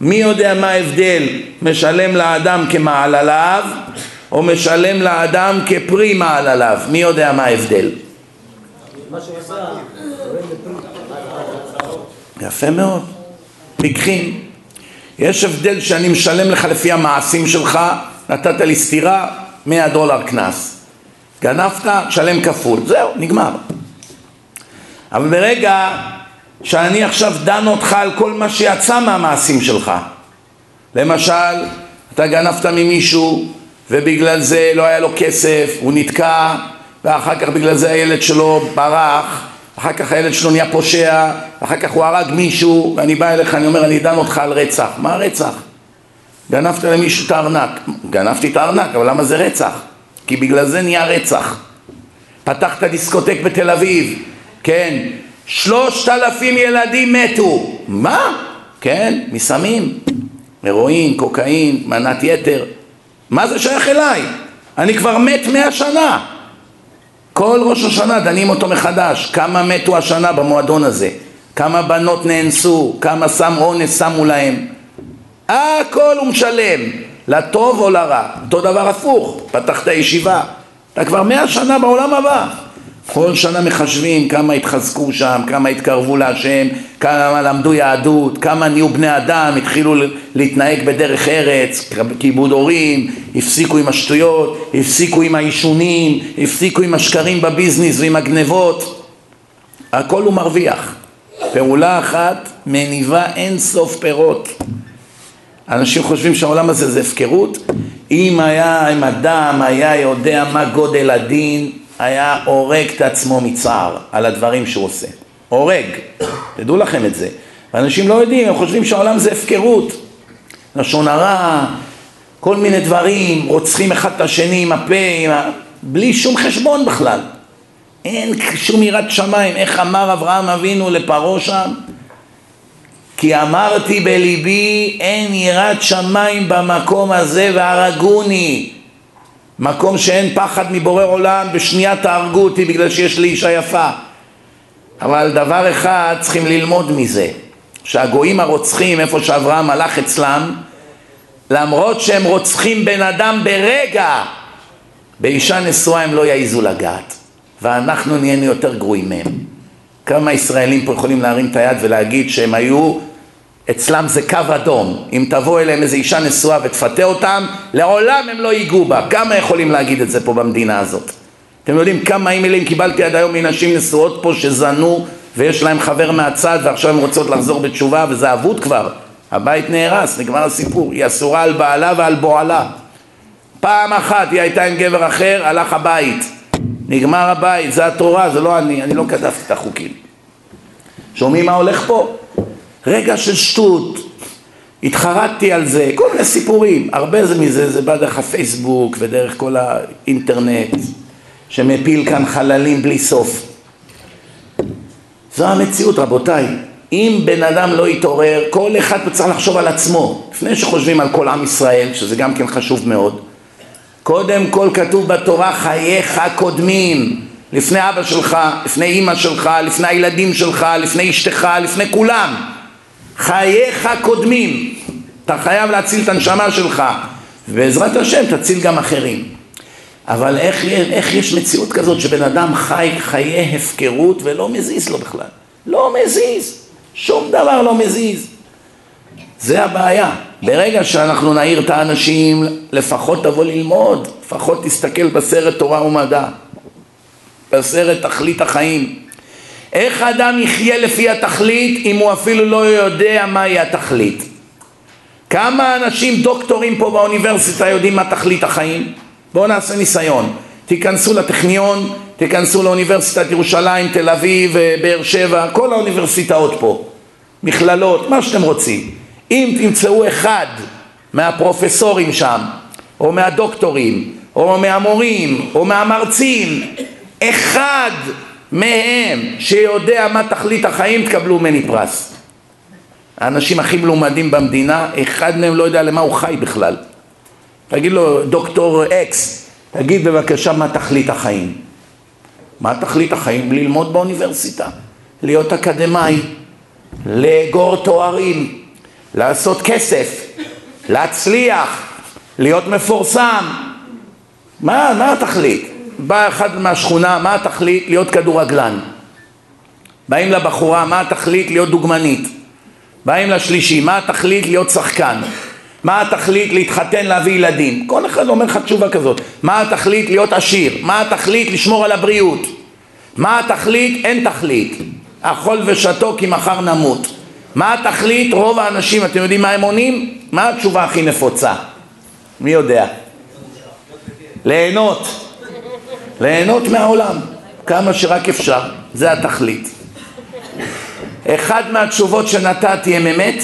A: מי יודע מה ההבדל משלם לאדם כמעלליו או משלם לאדם כפרי מעלליו? מי יודע מה ההבדל? יפה מאוד. פיקחים. יש הבדל שאני משלם לך לפי המעשים שלך, נתת לי סטירה, 100 דולר קנס. גנבת, שלם כפול. זהו, נגמר. אבל ברגע שאני עכשיו דן אותך על כל מה שיצא מהמעשים שלך, למשל, אתה גנבת ממישהו ובגלל זה לא היה לו כסף, הוא נתקע ואחר כך בגלל זה הילד שלו ברח אחר כך הילד שלו נהיה פושע, אחר כך הוא הרג מישהו, ואני בא אליך, אני אומר, אני דן אותך על רצח. מה רצח? גנבת למישהו את הארנק. גנבתי את הארנק, אבל למה זה רצח? כי בגלל זה נהיה רצח. פתחת דיסקוטק בתל אביב, כן, שלושת אלפים ילדים מתו. מה? כן, מסמים, הרואין, קוקאין, מנת יתר. מה זה שייך אליי? אני כבר מת מאה שנה. כל ראש השנה דנים אותו מחדש, כמה מתו השנה במועדון הזה, כמה בנות נאנסו, כמה סם אונס שמו להם, הכל הוא משלם, לטוב או לרע, אותו דבר הפוך, פתחת ישיבה, אתה כבר מאה שנה בעולם הבא, כל שנה מחשבים כמה התחזקו שם, כמה התקרבו להשם, כמה למדו יהדות, כמה נהיו בני אדם, התחילו להתנהג בדרך ארץ, כיבוד הורים, הפסיקו עם השטויות, הפסיקו עם העישונים, הפסיקו עם השקרים בביזנס ועם הגנבות, הכל הוא מרוויח. פעולה אחת מניבה אין סוף פירות. אנשים חושבים שהעולם הזה זה הפקרות. אם היה, אם אדם היה יודע מה גודל הדין, היה הורג את עצמו מצער על הדברים שהוא עושה. הורג, תדעו לכם את זה. אנשים לא יודעים, הם חושבים שהעולם זה הפקרות. לשון הרע, כל מיני דברים, רוצחים אחד את השני עם הפה, עם ה... בלי שום חשבון בכלל. אין שום יראת שמיים. איך אמר אברהם אבינו לפרעה שם? כי אמרתי בליבי אין יראת שמיים במקום הזה והרגוני מקום שאין פחד מבורא עולם, בשנייה תהרגו אותי בגלל שיש לי אישה יפה. אבל דבר אחד צריכים ללמוד מזה, שהגויים הרוצחים, איפה שאברהם הלך אצלם, למרות שהם רוצחים בן אדם ברגע, באישה נשואה הם לא יעיזו לגעת, ואנחנו נהיינו יותר גרועים מהם. כמה ישראלים פה יכולים להרים את היד ולהגיד שהם היו אצלם זה קו אדום. אם תבוא אליהם איזו אישה נשואה ותפתה אותם, לעולם הם לא ייגעו בה. כמה יכולים להגיד את זה פה במדינה הזאת? אתם יודעים כמה אימיילים קיבלתי עד היום מנשים נשואות פה שזנו ויש להם חבר מהצד ועכשיו הן רוצות לחזור בתשובה וזה אבוד כבר. הבית נהרס, נגמר הסיפור. היא אסורה על בעלה ועל בועלה. פעם אחת היא הייתה עם גבר אחר, הלך הבית. נגמר הבית, זה התורה, זה לא אני, אני לא כתבתי את החוקים. שומעים מה הולך פה? רגע של שטות, התחרטתי על זה, כל מיני סיפורים, הרבה זה מזה, זה בא דרך הפייסבוק ודרך כל האינטרנט, שמפיל כאן חללים בלי סוף. זו המציאות רבותיי, אם בן אדם לא יתעורר, כל אחד צריך לחשוב על עצמו, לפני שחושבים על כל עם ישראל, שזה גם כן חשוב מאוד, קודם כל כתוב בתורה חייך קודמים, לפני אבא שלך, לפני אימא שלך, לפני הילדים שלך, לפני אשתך, לפני כולם. חייך קודמים. אתה חייב להציל את הנשמה שלך, ובעזרת השם תציל גם אחרים. אבל איך, איך יש מציאות כזאת שבן אדם חי חיי הפקרות ולא מזיז לו בכלל? לא מזיז, שום דבר לא מזיז. זה הבעיה. ברגע שאנחנו נעיר את האנשים, לפחות תבוא ללמוד, לפחות תסתכל בסרט תורה ומדע, בסרט תכלית החיים. איך אדם יחיה לפי התכלית אם הוא אפילו לא יודע מהי התכלית? כמה אנשים דוקטורים פה באוניברסיטה יודעים מה תכלית החיים? בואו נעשה ניסיון. תיכנסו לטכניון, תיכנסו לאוניברסיטת ירושלים, תל אביב, באר שבע, כל האוניברסיטאות פה, מכללות, מה שאתם רוצים. אם תמצאו אחד מהפרופסורים שם, או מהדוקטורים, או מהמורים, או מהמרצים, אחד מהם שיודע מה תכלית החיים, תקבלו ממני פרס. האנשים הכי מלומדים במדינה, אחד מהם לא יודע למה הוא חי בכלל. תגיד לו, דוקטור אקס, תגיד בבקשה מה תכלית החיים. מה תכלית החיים? ללמוד באוניברסיטה, להיות אקדמאי, לאגור תוארים, לעשות כסף, להצליח, להיות מפורסם. מה, מה התכלית? בא אחד מהשכונה, מה התכלית? להיות כדורגלן. באים לבחורה, מה התכלית? להיות דוגמנית. באים לשלישי, מה התכלית? להיות שחקן. מה התכלית? להתחתן, להביא ילדים. כל אחד אומר לך תשובה כזאת. מה התכלית? להיות עשיר. מה התכלית? לשמור על הבריאות. מה התכלית? אין תכלית. אכול ושתו כי מחר נמות. מה התכלית? רוב האנשים, אתם יודעים מה הם עונים? מה התשובה הכי נפוצה? מי יודע? ליהנות. ליהנות מהעולם, כמה שרק אפשר, זה התכלית. אחד מהתשובות שנתתי הם אמת?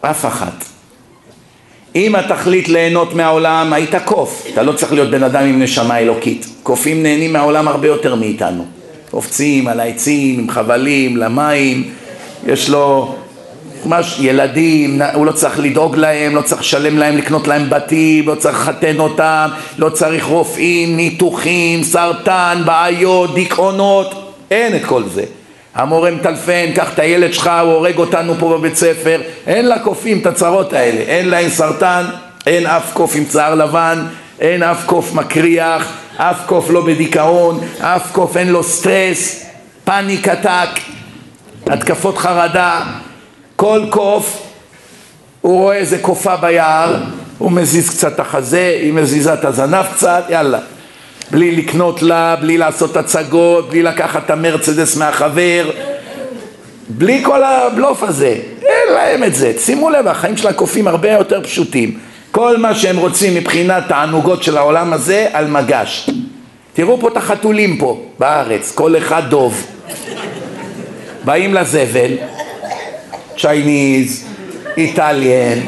A: אף אחת. אם התכלית ליהנות מהעולם, היית קוף. אתה לא צריך להיות בן אדם עם נשמה אלוקית. קופים נהנים מהעולם הרבה יותר מאיתנו. קופצים על העצים, עם חבלים, למים, יש לו מש, ילדים, הוא לא צריך לדאוג להם, לא צריך לשלם להם, לקנות להם בתים, לא צריך לחתן אותם, לא צריך רופאים, ניתוחים, סרטן, בעיות, דיכאונות, אין את כל זה. המורה מטלפן, קח את הילד שלך, הוא הורג אותנו פה בבית ספר, אין לקופים את הצרות האלה, אין להם סרטן, אין אף קוף עם צער לבן, אין אף קוף מקריח, אף קוף לא בדיכאון, אף קוף אין לו סטרס, פאניק עתק, התקפות חרדה, כל קוף, הוא רואה איזה קופה ביער, הוא מזיז קצת את החזה, היא מזיזה את הזנב קצת, יאללה. בלי לקנות לה, בלי לעשות הצגות, בלי לקחת את המרצדס מהחבר, בלי כל הבלוף הזה. אין להם את זה. שימו לב, החיים של הקופים הרבה יותר פשוטים. כל מה שהם רוצים מבחינת תענוגות של העולם הזה, על מגש. תראו פה את החתולים פה, בארץ, כל אחד דוב. באים לזבל, צ'ייניז, איטליאן,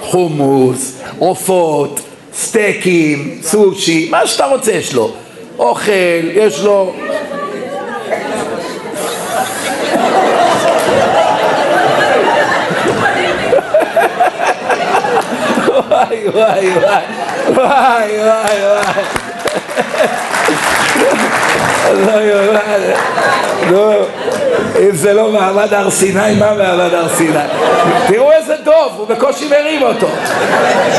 A: חומוס, עופות, סטייקים, סושי, מה שאתה רוצה יש לו. אוכל, יש לו... וואי וואי וואי וואי וואי וואי לא יאמן, נו, אם זה לא מעמד הר סיני, מה מעמד הר סיני? תראו איזה דוב, הוא בקושי מרים אותו.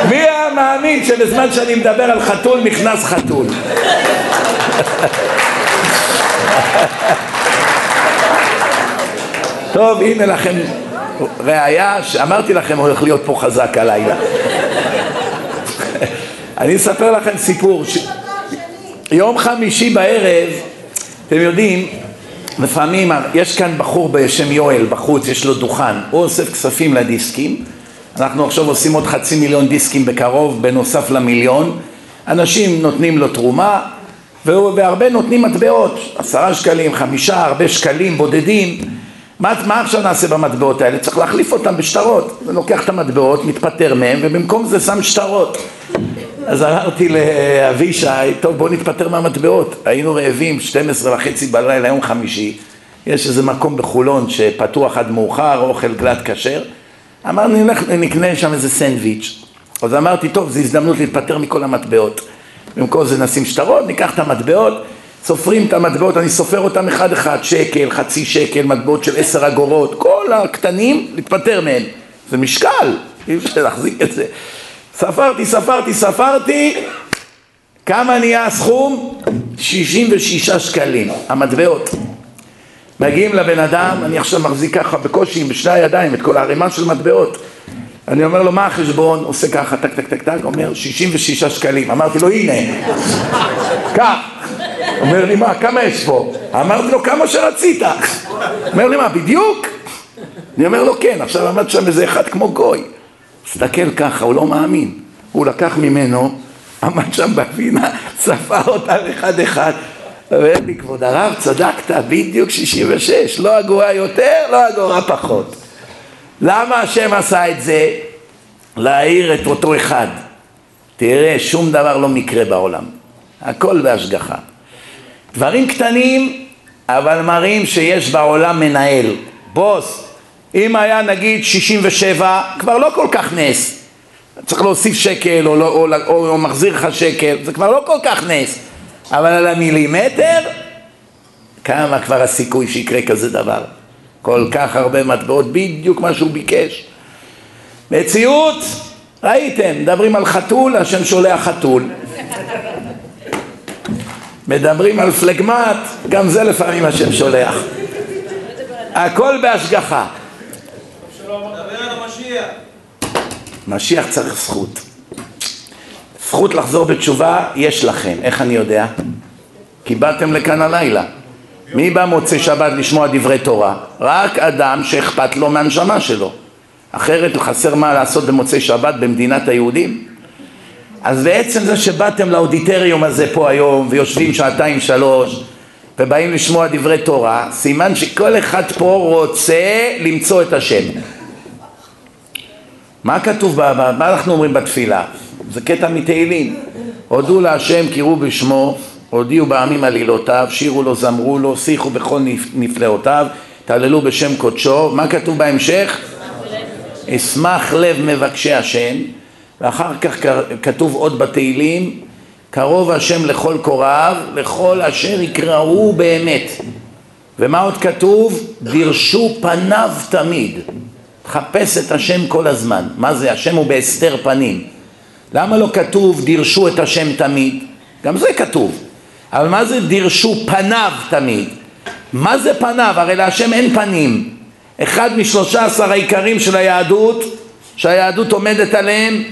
A: מי היה מאמין שבזמן שאני מדבר על חתול נכנס חתול? טוב, הנה לכם ראיה שאמרתי לכם הולך להיות פה חזק הלילה. אני אספר לכם סיפור. ש... יום חמישי בערב, אתם יודעים, לפעמים יש כאן בחור בשם יואל בחוץ, יש לו דוכן, הוא אוסף כספים לדיסקים, אנחנו עכשיו עושים עוד חצי מיליון דיסקים בקרוב, בנוסף למיליון, אנשים נותנים לו תרומה, והרבה נותנים מטבעות, עשרה שקלים, חמישה, הרבה שקלים, בודדים. מה, מה עכשיו נעשה במטבעות האלה? צריך להחליף אותם בשטרות. זה לוקח את המטבעות, מתפטר מהם, ובמקום זה שם שטרות. אז אמרתי לאבישי, טוב בוא נתפטר מהמטבעות. היינו רעבים, 12 וחצי בלילה, יום חמישי. יש איזה מקום בחולון שפתוח עד מאוחר, אוכל גלת כשר. אמרנו, נקנה שם איזה סנדוויץ'. אז אמרתי, טוב, זו הזדמנות להתפטר מכל המטבעות. במקום זה נשים שטרות, ניקח את המטבעות, סופרים את המטבעות, אני סופר אותם אחד אחד, שקל, חצי שקל, מטבעות של עשר אגורות, כל הקטנים, להתפטר מהם. זה משקל, אי אפשר להחזיק את זה. ספרתי, ספרתי, ספרתי, כמה נהיה הסכום? 66 שקלים, המטבעות. מגיעים לבן אדם, אני עכשיו מחזיק ככה בקושי בשני הידיים את כל הערימה של מטבעות. אני אומר לו, מה החשבון? עושה ככה, טק, טק, טק, טק, אומר, 66 שקלים. אמרתי לו, הנה, קח. אומר לי, מה, כמה יש פה? אמרתי לו, כמה שרצית. אומר לי, מה, בדיוק? אני אומר לו, כן. עכשיו עמד שם איזה אחד כמו גוי. הסתכל ככה, הוא לא מאמין. הוא לקח ממנו, עמד שם בפינה, ספר אותם אחד-אחד. אומר לי, כבוד הרב, צדקת, בדיוק 66, לא אגורה יותר, לא אגורה פחות. למה השם עשה את זה? להעיר את אותו אחד. תראה, שום דבר לא מקרה בעולם. הכל בהשגחה. דברים קטנים, אבל מראים שיש בעולם מנהל. בוס, אם היה נגיד 67, כבר לא כל כך נס. צריך להוסיף שקל או, לא, או, או, או מחזיר לך שקל, זה כבר לא כל כך נס. אבל על המילימטר, כמה כבר הסיכוי שיקרה כזה דבר? כל כך הרבה מטבעות, בדיוק מה שהוא ביקש. מציאות, ראיתם, מדברים על חתול, השם שולח חתול. מדברים על פלגמט, גם זה לפעמים השם שולח. הכל בהשגחה. משיח צריך זכות. זכות לחזור בתשובה יש לכם, איך אני יודע? כי באתם לכאן הלילה. מי בא מוצא שבת לשמוע דברי תורה? רק אדם שאכפת לו מהנשמה שלו. אחרת חסר מה לעשות במוצאי שבת במדינת היהודים. אז בעצם זה שבאתם לאודיטריום הזה פה היום ויושבים שעתיים שלוש ובאים לשמוע דברי תורה, סימן שכל אחד פה רוצה למצוא את השם. מה כתוב, מה אנחנו אומרים בתפילה? זה קטע מתהילים. הודו להשם קראו בשמו הודיעו בעמים עלילותיו, שירו לו, זמרו לו, שיחו בכל נפלאותיו, תעללו בשם קודשו. מה כתוב בהמשך? אשמח לב מבקשי השם, ואחר כך כתוב עוד בתהילים, קרוב השם לכל קוראיו, לכל אשר יקראו באמת. ומה עוד כתוב? דירשו פניו תמיד. חפש את השם כל הזמן. מה זה? השם הוא בהסתר פנים. למה לא כתוב דירשו את השם תמיד? גם זה כתוב. אבל מה זה דירשו פניו תמיד? מה זה פניו? הרי להשם אין פנים. אחד משלושה עשר העיקרים של היהדות, שהיהדות עומדת עליהם,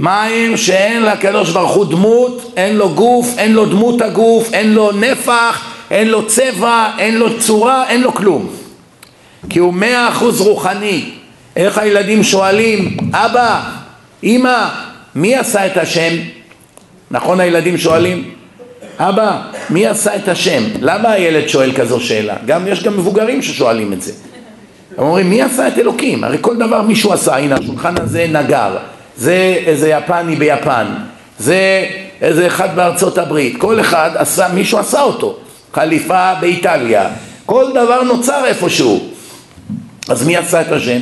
A: מים שאין לקדוש ברוך הוא דמות, אין לו גוף, אין לו דמות הגוף, אין לו נפח, אין לו צבע, אין לו צורה, אין לו כלום. כי הוא מאה אחוז רוחני. איך הילדים שואלים, אבא, אמא, מי עשה את השם? נכון הילדים שואלים? אבא, מי עשה את השם? למה הילד שואל כזו שאלה? גם יש גם מבוגרים ששואלים את זה. הם אומרים, מי עשה את אלוקים? הרי כל דבר מישהו עשה, הנה השולחן הזה נגר, זה איזה יפני ביפן, זה איזה אחד בארצות הברית, כל אחד עשה, מישהו עשה אותו, חליפה באיטליה, כל דבר נוצר איפשהו. אז מי עשה את השם?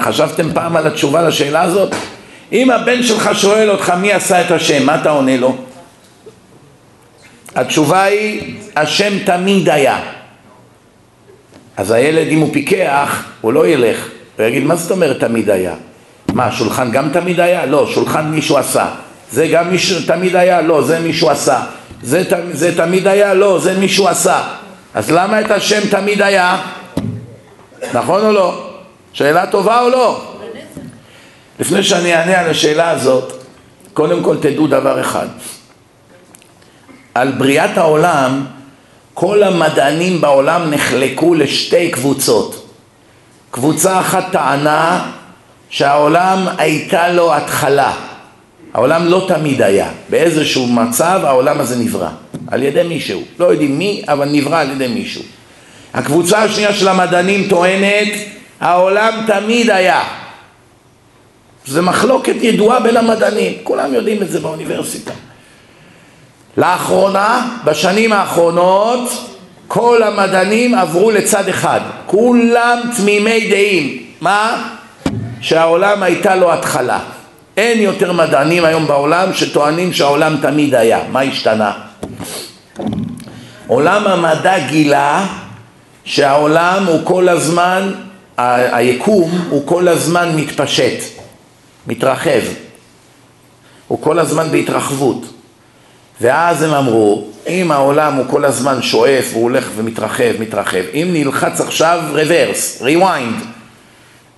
A: חשבתם פעם על התשובה לשאלה הזאת? אם הבן שלך שואל אותך מי עשה את השם, מה אתה עונה לו? התשובה היא, השם תמיד היה. אז הילד, אם הוא פיקח, הוא לא ילך. הוא יגיד, מה זאת אומרת תמיד היה? מה, שולחן גם תמיד היה? לא, שולחן מישהו עשה. זה גם מישהו תמיד היה? לא, זה מישהו עשה. זה, זה תמיד היה? לא, זה מישהו עשה. אז למה את השם תמיד היה? נכון או לא? שאלה טובה או לא? לפני שאני אענה על השאלה הזאת, קודם כל תדעו דבר אחד. על בריאת העולם, כל המדענים בעולם נחלקו לשתי קבוצות. קבוצה אחת טענה שהעולם הייתה לו התחלה. העולם לא תמיד היה, באיזשהו מצב העולם הזה נברא, על ידי מישהו, לא יודעים מי, אבל נברא על ידי מישהו. הקבוצה השנייה של המדענים טוענת, העולם תמיד היה. זה מחלוקת ידועה בין המדענים, כולם יודעים את זה באוניברסיטה. לאחרונה, בשנים האחרונות, כל המדענים עברו לצד אחד, כולם תמימי דעים, מה? שהעולם הייתה לו התחלה. אין יותר מדענים היום בעולם שטוענים שהעולם תמיד היה, מה השתנה? עולם המדע גילה שהעולם הוא כל הזמן, היקום הוא כל הזמן מתפשט, מתרחב, הוא כל הזמן בהתרחבות. ואז הם אמרו, אם העולם הוא כל הזמן שואף, הוא הולך ומתרחב, מתרחב, אם נלחץ עכשיו reverse, rewind,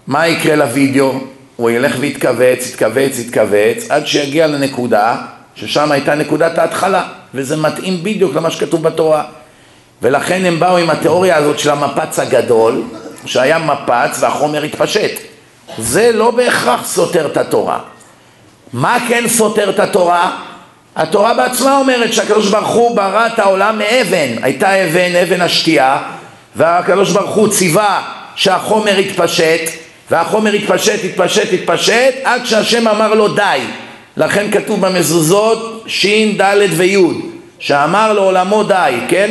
A: מה יקרה לוידאו? הוא ילך ויתכווץ, יתכווץ, יתכווץ, עד שיגיע לנקודה, ששם הייתה נקודת ההתחלה, וזה מתאים בדיוק למה שכתוב בתורה. ולכן הם באו עם התיאוריה הזאת של המפץ הגדול, שהיה מפץ והחומר התפשט. זה לא בהכרח סותר את התורה. מה כן סותר את התורה? התורה בעצמה אומרת שהקדוש ברוך הוא ברא את העולם מאבן, הייתה אבן, אבן השתייה, והקדוש ברוך הוא ציווה שהחומר יתפשט, והחומר יתפשט, יתפשט, יתפשט, עד שהשם אמר לו די. לכן כתוב במזוזות ש', ד' וי', שאמר לעולמו די, כן?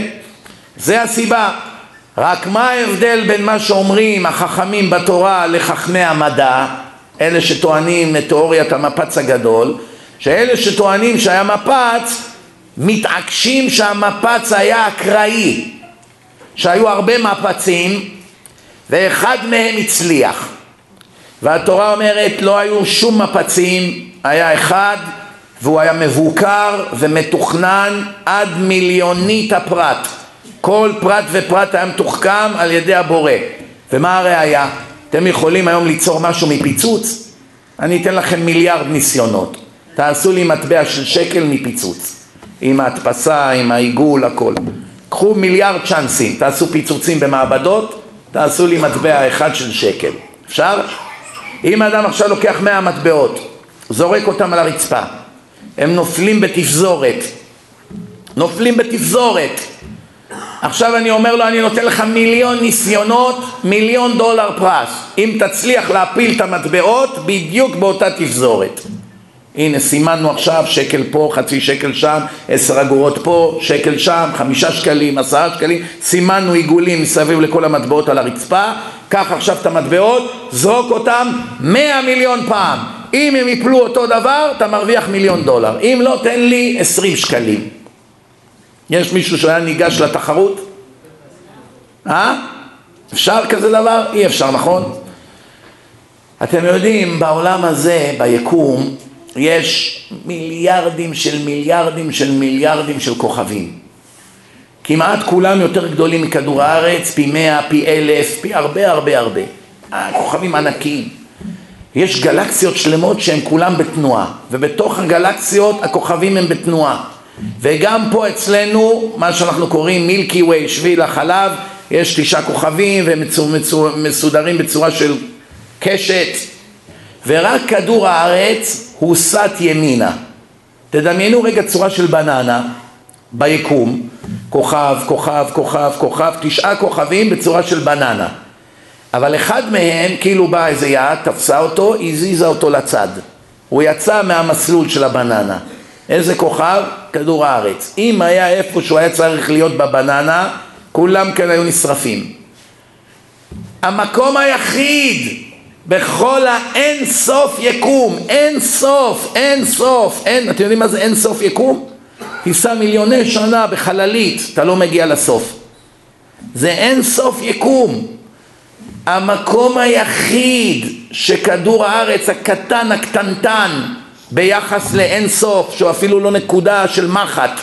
A: זה הסיבה. רק מה ההבדל בין מה שאומרים החכמים בתורה לחכמי המדע, אלה שטוענים את תיאוריית המפץ הגדול, שאלה שטוענים שהיה מפץ, מתעקשים שהמפץ היה אקראי, שהיו הרבה מפצים ואחד מהם הצליח. והתורה אומרת לא היו שום מפצים, היה אחד והוא היה מבוקר ומתוכנן עד מיליונית הפרט. כל פרט ופרט היה מתוחכם על ידי הבורא. ומה הראיה? אתם יכולים היום ליצור משהו מפיצוץ? אני אתן לכם מיליארד ניסיונות. תעשו לי מטבע של שקל מפיצוץ. עם ההדפסה, עם העיגול, הכל. קחו מיליארד צ'אנסים, תעשו פיצוצים במעבדות, תעשו לי מטבע אחד של שקל. אפשר? אם אדם עכשיו לוקח מאה מטבעות, זורק אותם על הרצפה, הם נופלים בתפזורת, נופלים בתפזורת. עכשיו אני אומר לו, אני נותן לך מיליון ניסיונות, מיליון דולר פרס. אם תצליח להפיל את המטבעות, בדיוק באותה תפזורת. הנה סימנו עכשיו שקל פה, חצי שקל שם, עשר אגורות פה, שקל שם, חמישה שקלים, עשרה שקלים, סימנו עיגולים מסביב לכל המטבעות על הרצפה, קח עכשיו את המטבעות, זרוק אותם מאה מיליון פעם. אם הם יפלו אותו דבר, אתה מרוויח מיליון דולר. אם לא, תן לי עשרים שקלים. יש מישהו שהיה ניגש לתחרות? אה? אפשר כזה דבר? אי אפשר, נכון? אתם יודעים, בעולם הזה, ביקום, יש מיליארדים של מיליארדים של מיליארדים של כוכבים. כמעט כולם יותר גדולים מכדור הארץ, פי מאה, פי אלף, פי הרבה הרבה הרבה. כוכבים ענקיים. יש גלקסיות שלמות שהן כולם בתנועה, ובתוך הגלקסיות הכוכבים הם בתנועה. וגם פה אצלנו, מה שאנחנו קוראים מילקי ווי, שביל החלב, יש תשעה כוכבים והם מסודרים בצורה של קשת, ורק כדור הארץ הוא סט ימינה. תדמיינו רגע צורה של בננה ביקום, כוכב, כוכב, כוכב, כוכב, תשעה כוכבים בצורה של בננה. אבל אחד מהם, כאילו באה איזה יד, תפסה אותו, הזיזה אותו לצד. הוא יצא מהמסלול של הבננה. איזה כוכב? כדור הארץ. אם היה איפה שהוא היה צריך להיות בבננה, כולם כאן היו נשרפים. המקום היחיד בכל האין סוף יקום, אין סוף, אין סוף, אין, אתם יודעים מה זה אין סוף יקום? תיסע מיליוני שנה בחללית, אתה לא מגיע לסוף. זה אין סוף יקום. המקום היחיד שכדור הארץ הקטן הקטנטן ביחס לאין סוף, שהוא אפילו לא נקודה של מחט,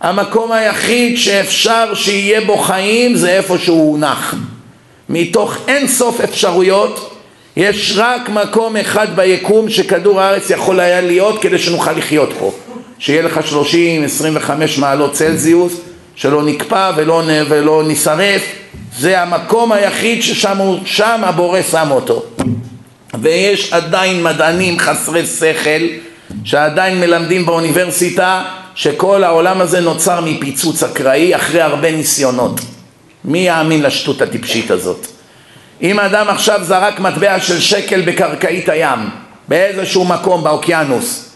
A: המקום היחיד שאפשר שיהיה בו חיים זה איפה שהוא נח. מתוך אין סוף אפשרויות יש רק מקום אחד ביקום שכדור הארץ יכול היה להיות כדי שנוכל לחיות פה. שיהיה לך 30-25 מעלות צלזיוס, שלא נקפא ולא, ולא נשרף, זה המקום היחיד ששם שם הבורא שם אותו. ויש עדיין מדענים חסרי שכל שעדיין מלמדים באוניברסיטה שכל העולם הזה נוצר מפיצוץ אקראי אחרי הרבה ניסיונות. מי יאמין לשטות הטיפשית הזאת? אם אדם עכשיו זרק מטבע של שקל בקרקעית הים, באיזשהו מקום באוקיינוס,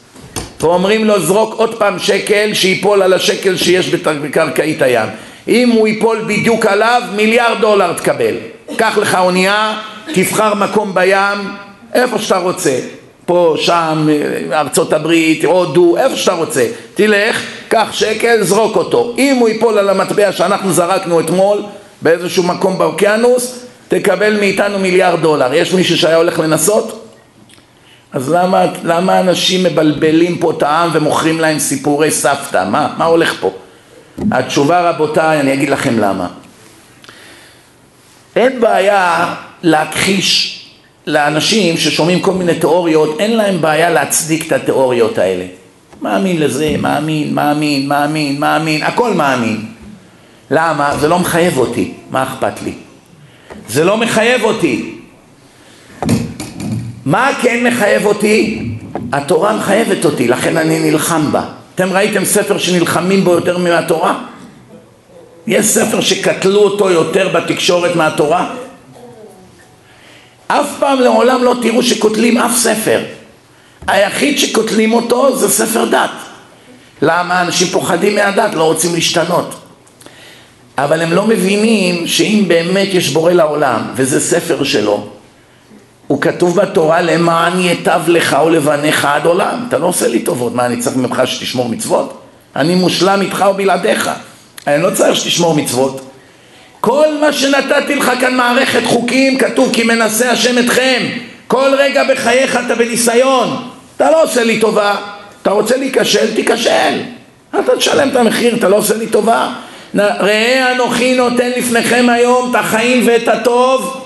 A: ואומרים לו זרוק עוד פעם שקל שיפול על השקל שיש בקרקעית הים. אם הוא ייפול בדיוק עליו, מיליארד דולר תקבל. קח לך אונייה, תבחר מקום בים, איפה שאתה רוצה. פה, שם, ארצות הברית, הודו, איפה שאתה רוצה. תלך, קח שקל, זרוק אותו. אם הוא ייפול על המטבע שאנחנו זרקנו אתמול באיזשהו מקום באוקיינוס, תקבל מאיתנו מיליארד דולר. יש מישהו שהיה הולך לנסות? אז למה, למה אנשים מבלבלים פה את העם ומוכרים להם סיפורי סבתא? מה, מה הולך פה? התשובה רבותיי, אני אגיד לכם למה. אין בעיה להכחיש לאנשים ששומעים כל מיני תיאוריות, אין להם בעיה להצדיק את התיאוריות האלה. מאמין לזה, מאמין, מאמין, מאמין, מאמין, הכל מאמין. למה? זה לא מחייב אותי, מה אכפת לי? זה לא מחייב אותי. מה כן מחייב אותי? התורה מחייבת אותי, לכן אני נלחם בה. אתם ראיתם ספר שנלחמים בו יותר מהתורה? יש ספר שקטלו אותו יותר בתקשורת מהתורה? אף פעם לעולם לא תראו שקוטלים אף ספר. היחיד שקוטלים אותו זה ספר דת. למה? אנשים פוחדים מהדת, לא רוצים להשתנות. אבל הם לא מבינים שאם באמת יש בורא לעולם, וזה ספר שלו, הוא כתוב בתורה למען ייטב לך ולבניך עד עולם. אתה לא עושה לי טובות, מה אני צריך ממך שתשמור מצוות? אני מושלם איתך ובלעדיך. אני לא צריך שתשמור מצוות. כל מה שנתתי לך כאן מערכת חוקים, כתוב כי מנסה השם אתכם. כל רגע בחייך אתה בניסיון. אתה לא עושה לי טובה. אתה רוצה להיכשל, תיכשל. אתה תשלם את המחיר, אתה לא עושה לי טובה. ראה אנוכי נותן לפניכם היום את החיים ואת הטוב,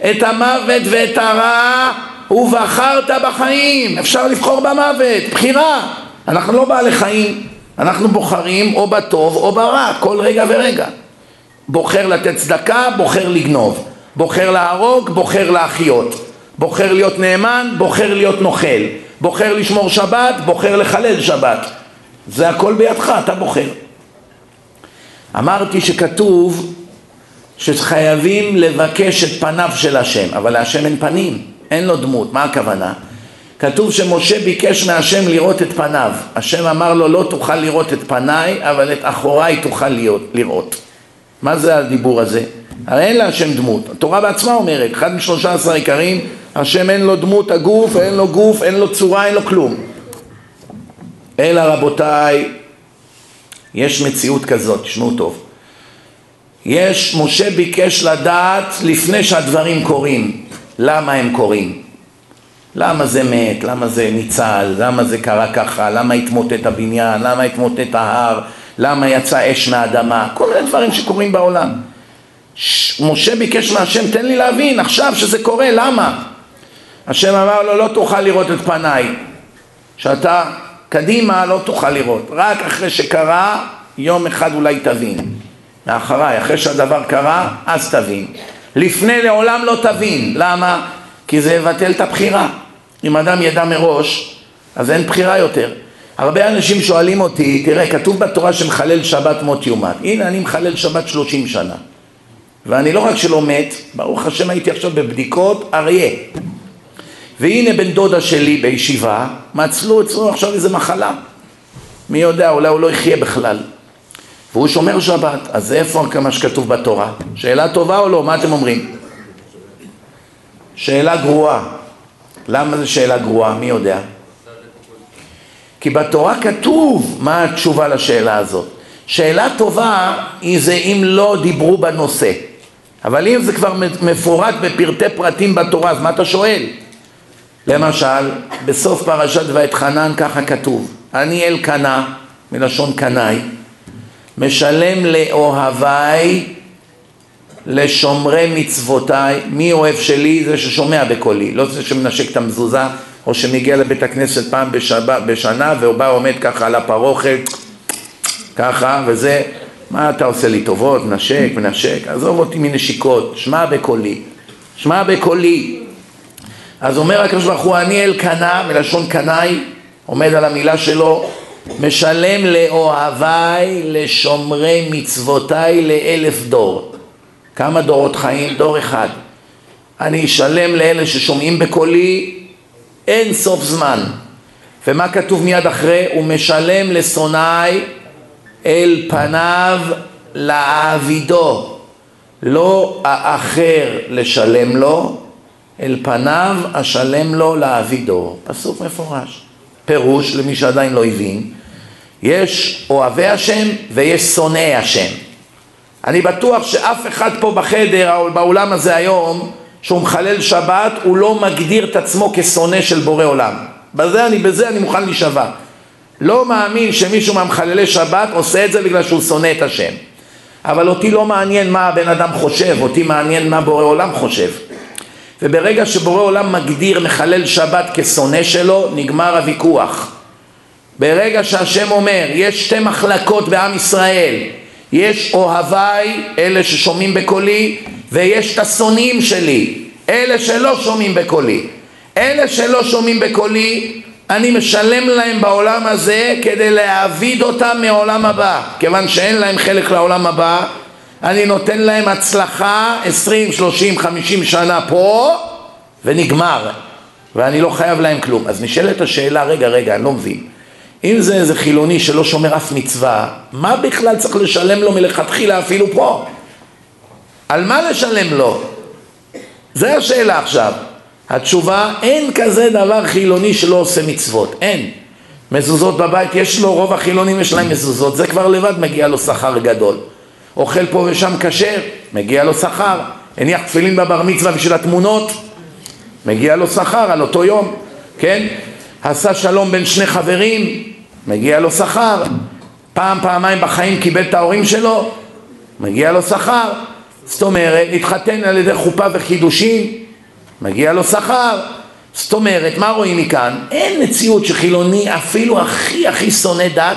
A: את המוות ואת הרע, ובחרת בחיים. אפשר לבחור במוות, בחירה. אנחנו לא בעלי חיים, אנחנו בוחרים או בטוב או ברע, כל רגע ורגע. בוחר לתת צדקה, בוחר לגנוב. בוחר להרוג, בוחר להחיות. בוחר להיות נאמן, בוחר להיות נוכל. בוחר לשמור שבת, בוחר לחלל שבת. זה הכל בידך, אתה בוחר. אמרתי שכתוב שחייבים לבקש את פניו של השם, אבל להשם אין פנים, אין לו דמות, מה הכוונה? כתוב שמשה ביקש מהשם לראות את פניו, השם אמר לו לא תוכל לראות את פניי, אבל את אחוריי תוכל להיות, לראות. מה זה הדיבור הזה? הרי אין להשם דמות, התורה בעצמה אומרת, אחד משלושה עשר עיקרים, השם אין לו דמות הגוף, אין לו גוף, אין לו צורה, אין לו כלום. אלא רבותיי, יש מציאות כזאת, תשמעו טוב. יש, משה ביקש לדעת לפני שהדברים קורים, למה הם קורים. למה זה מת, למה זה ניצל, למה זה קרה ככה, למה התמוטט הבניין, למה התמוטט ההר, למה יצא אש מהאדמה, כל מיני דברים שקורים בעולם. ש... משה ביקש מהשם, תן לי להבין עכשיו שזה קורה, למה? השם אמר לו, לא תוכל לראות את פניי. שאתה קדימה לא תוכל לראות, רק אחרי שקרה, יום אחד אולי תבין. מאחריי, אחרי שהדבר קרה, אז תבין. לפני לעולם לא תבין. למה? כי זה יבטל את הבחירה. אם אדם ידע מראש, אז אין בחירה יותר. הרבה אנשים שואלים אותי, תראה, כתוב בתורה שמחלל שבת מות יומת. הנה, אני מחלל שבת שלושים שנה. ואני לא רק שלא מת, ברוך השם הייתי עכשיו בבדיקות אריה. והנה בן דודה שלי בישיבה, מצלו אצלו עכשיו איזה מחלה. מי יודע, אולי הוא לא יחיה בכלל. והוא שומר שבת, אז איפה מה שכתוב בתורה? שאלה טובה או לא? מה אתם אומרים? שאלה גרועה. למה זו שאלה גרועה? מי יודע? כי בתורה כתוב מה התשובה לשאלה הזאת. שאלה טובה היא זה אם לא דיברו בנושא. אבל אם זה כבר מפורט בפרטי פרטים בתורה, אז מה אתה שואל? למשל, בסוף פרשת ואתחנן ככה כתוב, אני אלקנה, מלשון קנאי, משלם לאוהביי, לשומרי מצוותיי, מי אוהב שלי? זה ששומע בקולי, לא זה שמנשק את המזוזה, או שמגיע לבית הכנסת פעם בשבא, בשנה, והוא בא עומד ככה על הפרוכת, ככה, וזה, מה אתה עושה לי טובות, מנשק, מנשק, עזוב אותי מנשיקות, שמע בקולי, שמע בקולי. אז אומר הקדוש ברוך הוא, אני אלקנה, מלשון קנאי, עומד על המילה שלו, משלם לאוהביי, לשומרי מצוותיי לאלף דור. כמה דורות חיים? דור אחד. אני אשלם לאלה ששומעים בקולי אין סוף זמן. ומה כתוב מיד אחרי? הוא משלם לשונאי אל פניו לעבידו. לא האחר לשלם לו, אל פניו אשלם לו לעבידו. פסוק מפורש. פירוש למי שעדיין לא הבין, יש אוהבי השם ויש שונאי השם. אני בטוח שאף אחד פה בחדר או באולם הזה היום שהוא מחלל שבת הוא לא מגדיר את עצמו כשונא של בורא עולם. בזה אני, בזה אני מוכן להישבע. לא מאמין שמישהו מהמחללי שבת עושה את זה בגלל שהוא שונא את השם. אבל אותי לא מעניין מה הבן אדם חושב, אותי מעניין מה בורא עולם חושב. וברגע שבורא עולם מגדיר מחלל שבת כשונא שלו, נגמר הוויכוח. ברגע שהשם אומר, יש שתי מחלקות בעם ישראל, יש אוהביי, אלה ששומעים בקולי, ויש את השונאים שלי, אלה שלא שומעים בקולי. אלה שלא שומעים בקולי, אני משלם להם בעולם הזה כדי להעביד אותם מעולם הבא. כיוון שאין להם חלק לעולם הבא, אני נותן להם הצלחה 20, 30, 50 שנה פה, ונגמר. ואני לא חייב להם כלום. אז נשאלת השאלה, רגע, רגע, אני לא מבין. אם זה איזה חילוני שלא שומר אף מצווה, מה בכלל צריך לשלם לו מלכתחילה אפילו פה? על מה לשלם לו? זה השאלה עכשיו. התשובה, אין כזה דבר חילוני שלא עושה מצוות, אין. מזוזות בבית, יש לו, רוב החילונים יש להם מזוזות, זה כבר לבד מגיע לו שכר גדול. אוכל פה ושם כשר, מגיע לו שכר. הניח תפילין בבר מצווה בשביל התמונות, מגיע לו שכר על אותו יום, כן? עשה שלום בין שני חברים, מגיע לו שכר. פעם, פעמיים בחיים קיבל את ההורים שלו, מגיע לו שכר. זאת אומרת, התחתן על ידי חופה וחידושים, מגיע לו שכר. זאת אומרת, מה רואים מכאן? אין מציאות שחילוני, אפילו הכי הכי שונא דת,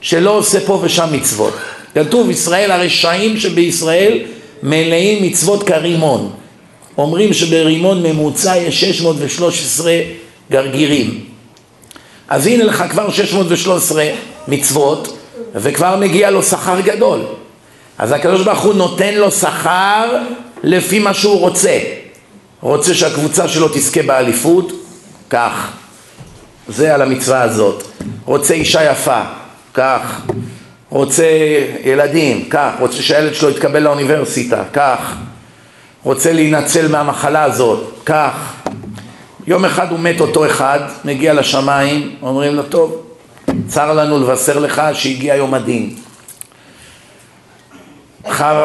A: שלא עושה פה ושם מצוות. כתוב, ישראל הרשעים שבישראל מלאים מצוות כרימון. אומרים שברימון ממוצע יש 613 גרגירים. אז הנה לך כבר 613 מצוות, וכבר מגיע לו שכר גדול. אז הקדוש ברוך הוא נותן לו שכר לפי מה שהוא רוצה. רוצה שהקבוצה שלו תזכה באליפות? כך. זה על המצווה הזאת. רוצה אישה יפה? כך. רוצה ילדים? כך. רוצה שהילד שלו יתקבל לאוניברסיטה? כך. רוצה להינצל מהמחלה הזאת? כך. יום אחד הוא מת אותו אחד, מגיע לשמיים, אומרים לו, טוב, צר לנו לבשר לך שהגיע יום הדין.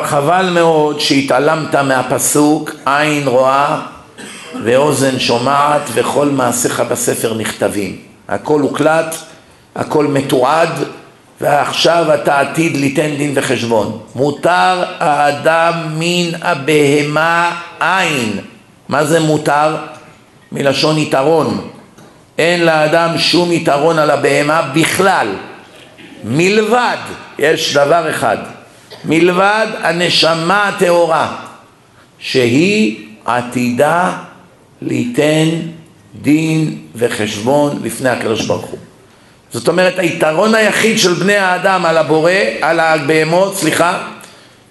A: חבל מאוד שהתעלמת מהפסוק עין רואה ואוזן שומעת וכל מעשיך בספר נכתבים. הכל הוקלט, הכל מתועד ועכשיו אתה עתיד ליתן דין וחשבון. מותר האדם מן הבהמה עין. מה זה מותר? מלשון יתרון. אין לאדם שום יתרון על הבהמה בכלל. מלבד, יש דבר אחד, מלבד הנשמה הטהורה, שהיא עתידה ליתן דין וחשבון לפני הקדוש ברוך הוא. זאת אומרת, היתרון היחיד של בני האדם על הבורא, על הבהמות, סליחה,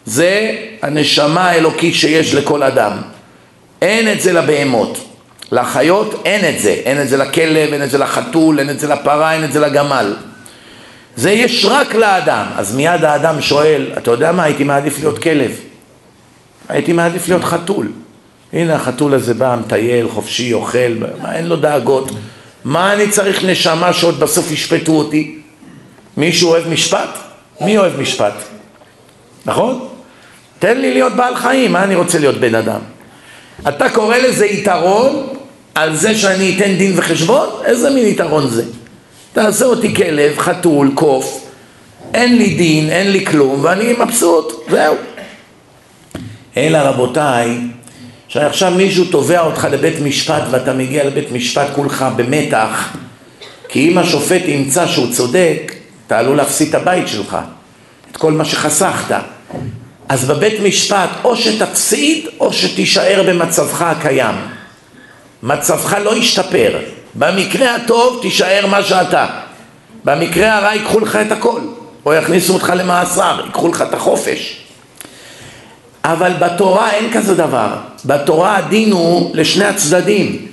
A: זה הנשמה האלוקית שיש לכל אדם. אין את זה לבהמות. לחיות אין את זה. אין את זה לכלב, אין את זה לחתול, אין את זה לפרה, אין את זה לגמל. זה יש רק לאדם. אז מיד האדם שואל, אתה יודע מה, הייתי מעדיף להיות כלב. הייתי מעדיף להיות חתול. הנה החתול הזה בא, מטייל, חופשי, אוכל, אין לו דאגות. מה אני צריך נשמה שעוד בסוף ישפטו אותי? מישהו אוהב משפט? מי אוהב משפט? נכון? תן לי להיות בעל חיים, מה אני רוצה להיות בן אדם? אתה קורא לזה יתרון על זה שאני אתן דין וחשבון? איזה מין יתרון זה? תעשה אותי כלב, חתול, קוף, אין לי דין, אין לי כלום, ואני מבסוט, זהו. אלא רבותיי, שעכשיו מישהו תובע אותך לבית משפט ואתה מגיע לבית משפט כולך במתח, כי אם השופט ימצא שהוא צודק, אתה עלול להפסיד את הבית שלך, את כל מה שחסכת. אז בבית משפט או שתפסיד או שתישאר במצבך הקיים. מצבך לא ישתפר, במקרה הטוב תישאר מה שאתה. במקרה הרע ייקחו לך את הכל, או יכניסו אותך למאסר, ייקחו לך את החופש. אבל בתורה אין כזה דבר. בתורה הדין הוא לשני הצדדים.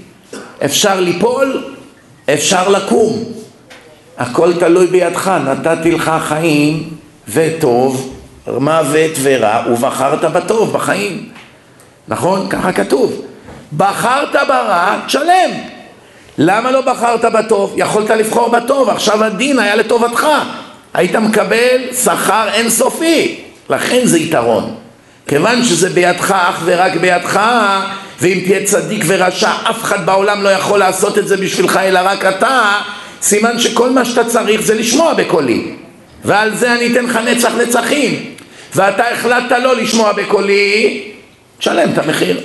A: אפשר ליפול, אפשר לקום. הכל תלוי בידך, נתתי לך חיים וטוב, מוות ורע, ובחרת בטוב בחיים. נכון? ככה כתוב. בחרת ברע, תשלם. למה לא בחרת בטוב? יכולת לבחור בטוב, עכשיו הדין היה לטובתך. היית מקבל שכר אינסופי, לכן זה יתרון. כיוון שזה בידך, אך ורק בידך, ואם תהיה צדיק ורשע, אף אחד בעולם לא יכול לעשות את זה בשבילך, אלא רק אתה, סימן שכל מה שאתה צריך זה לשמוע בקולי. ועל זה אני אתן לך נצח נצחים. ואתה החלטת לא לשמוע בקולי, תשלם את המחיר.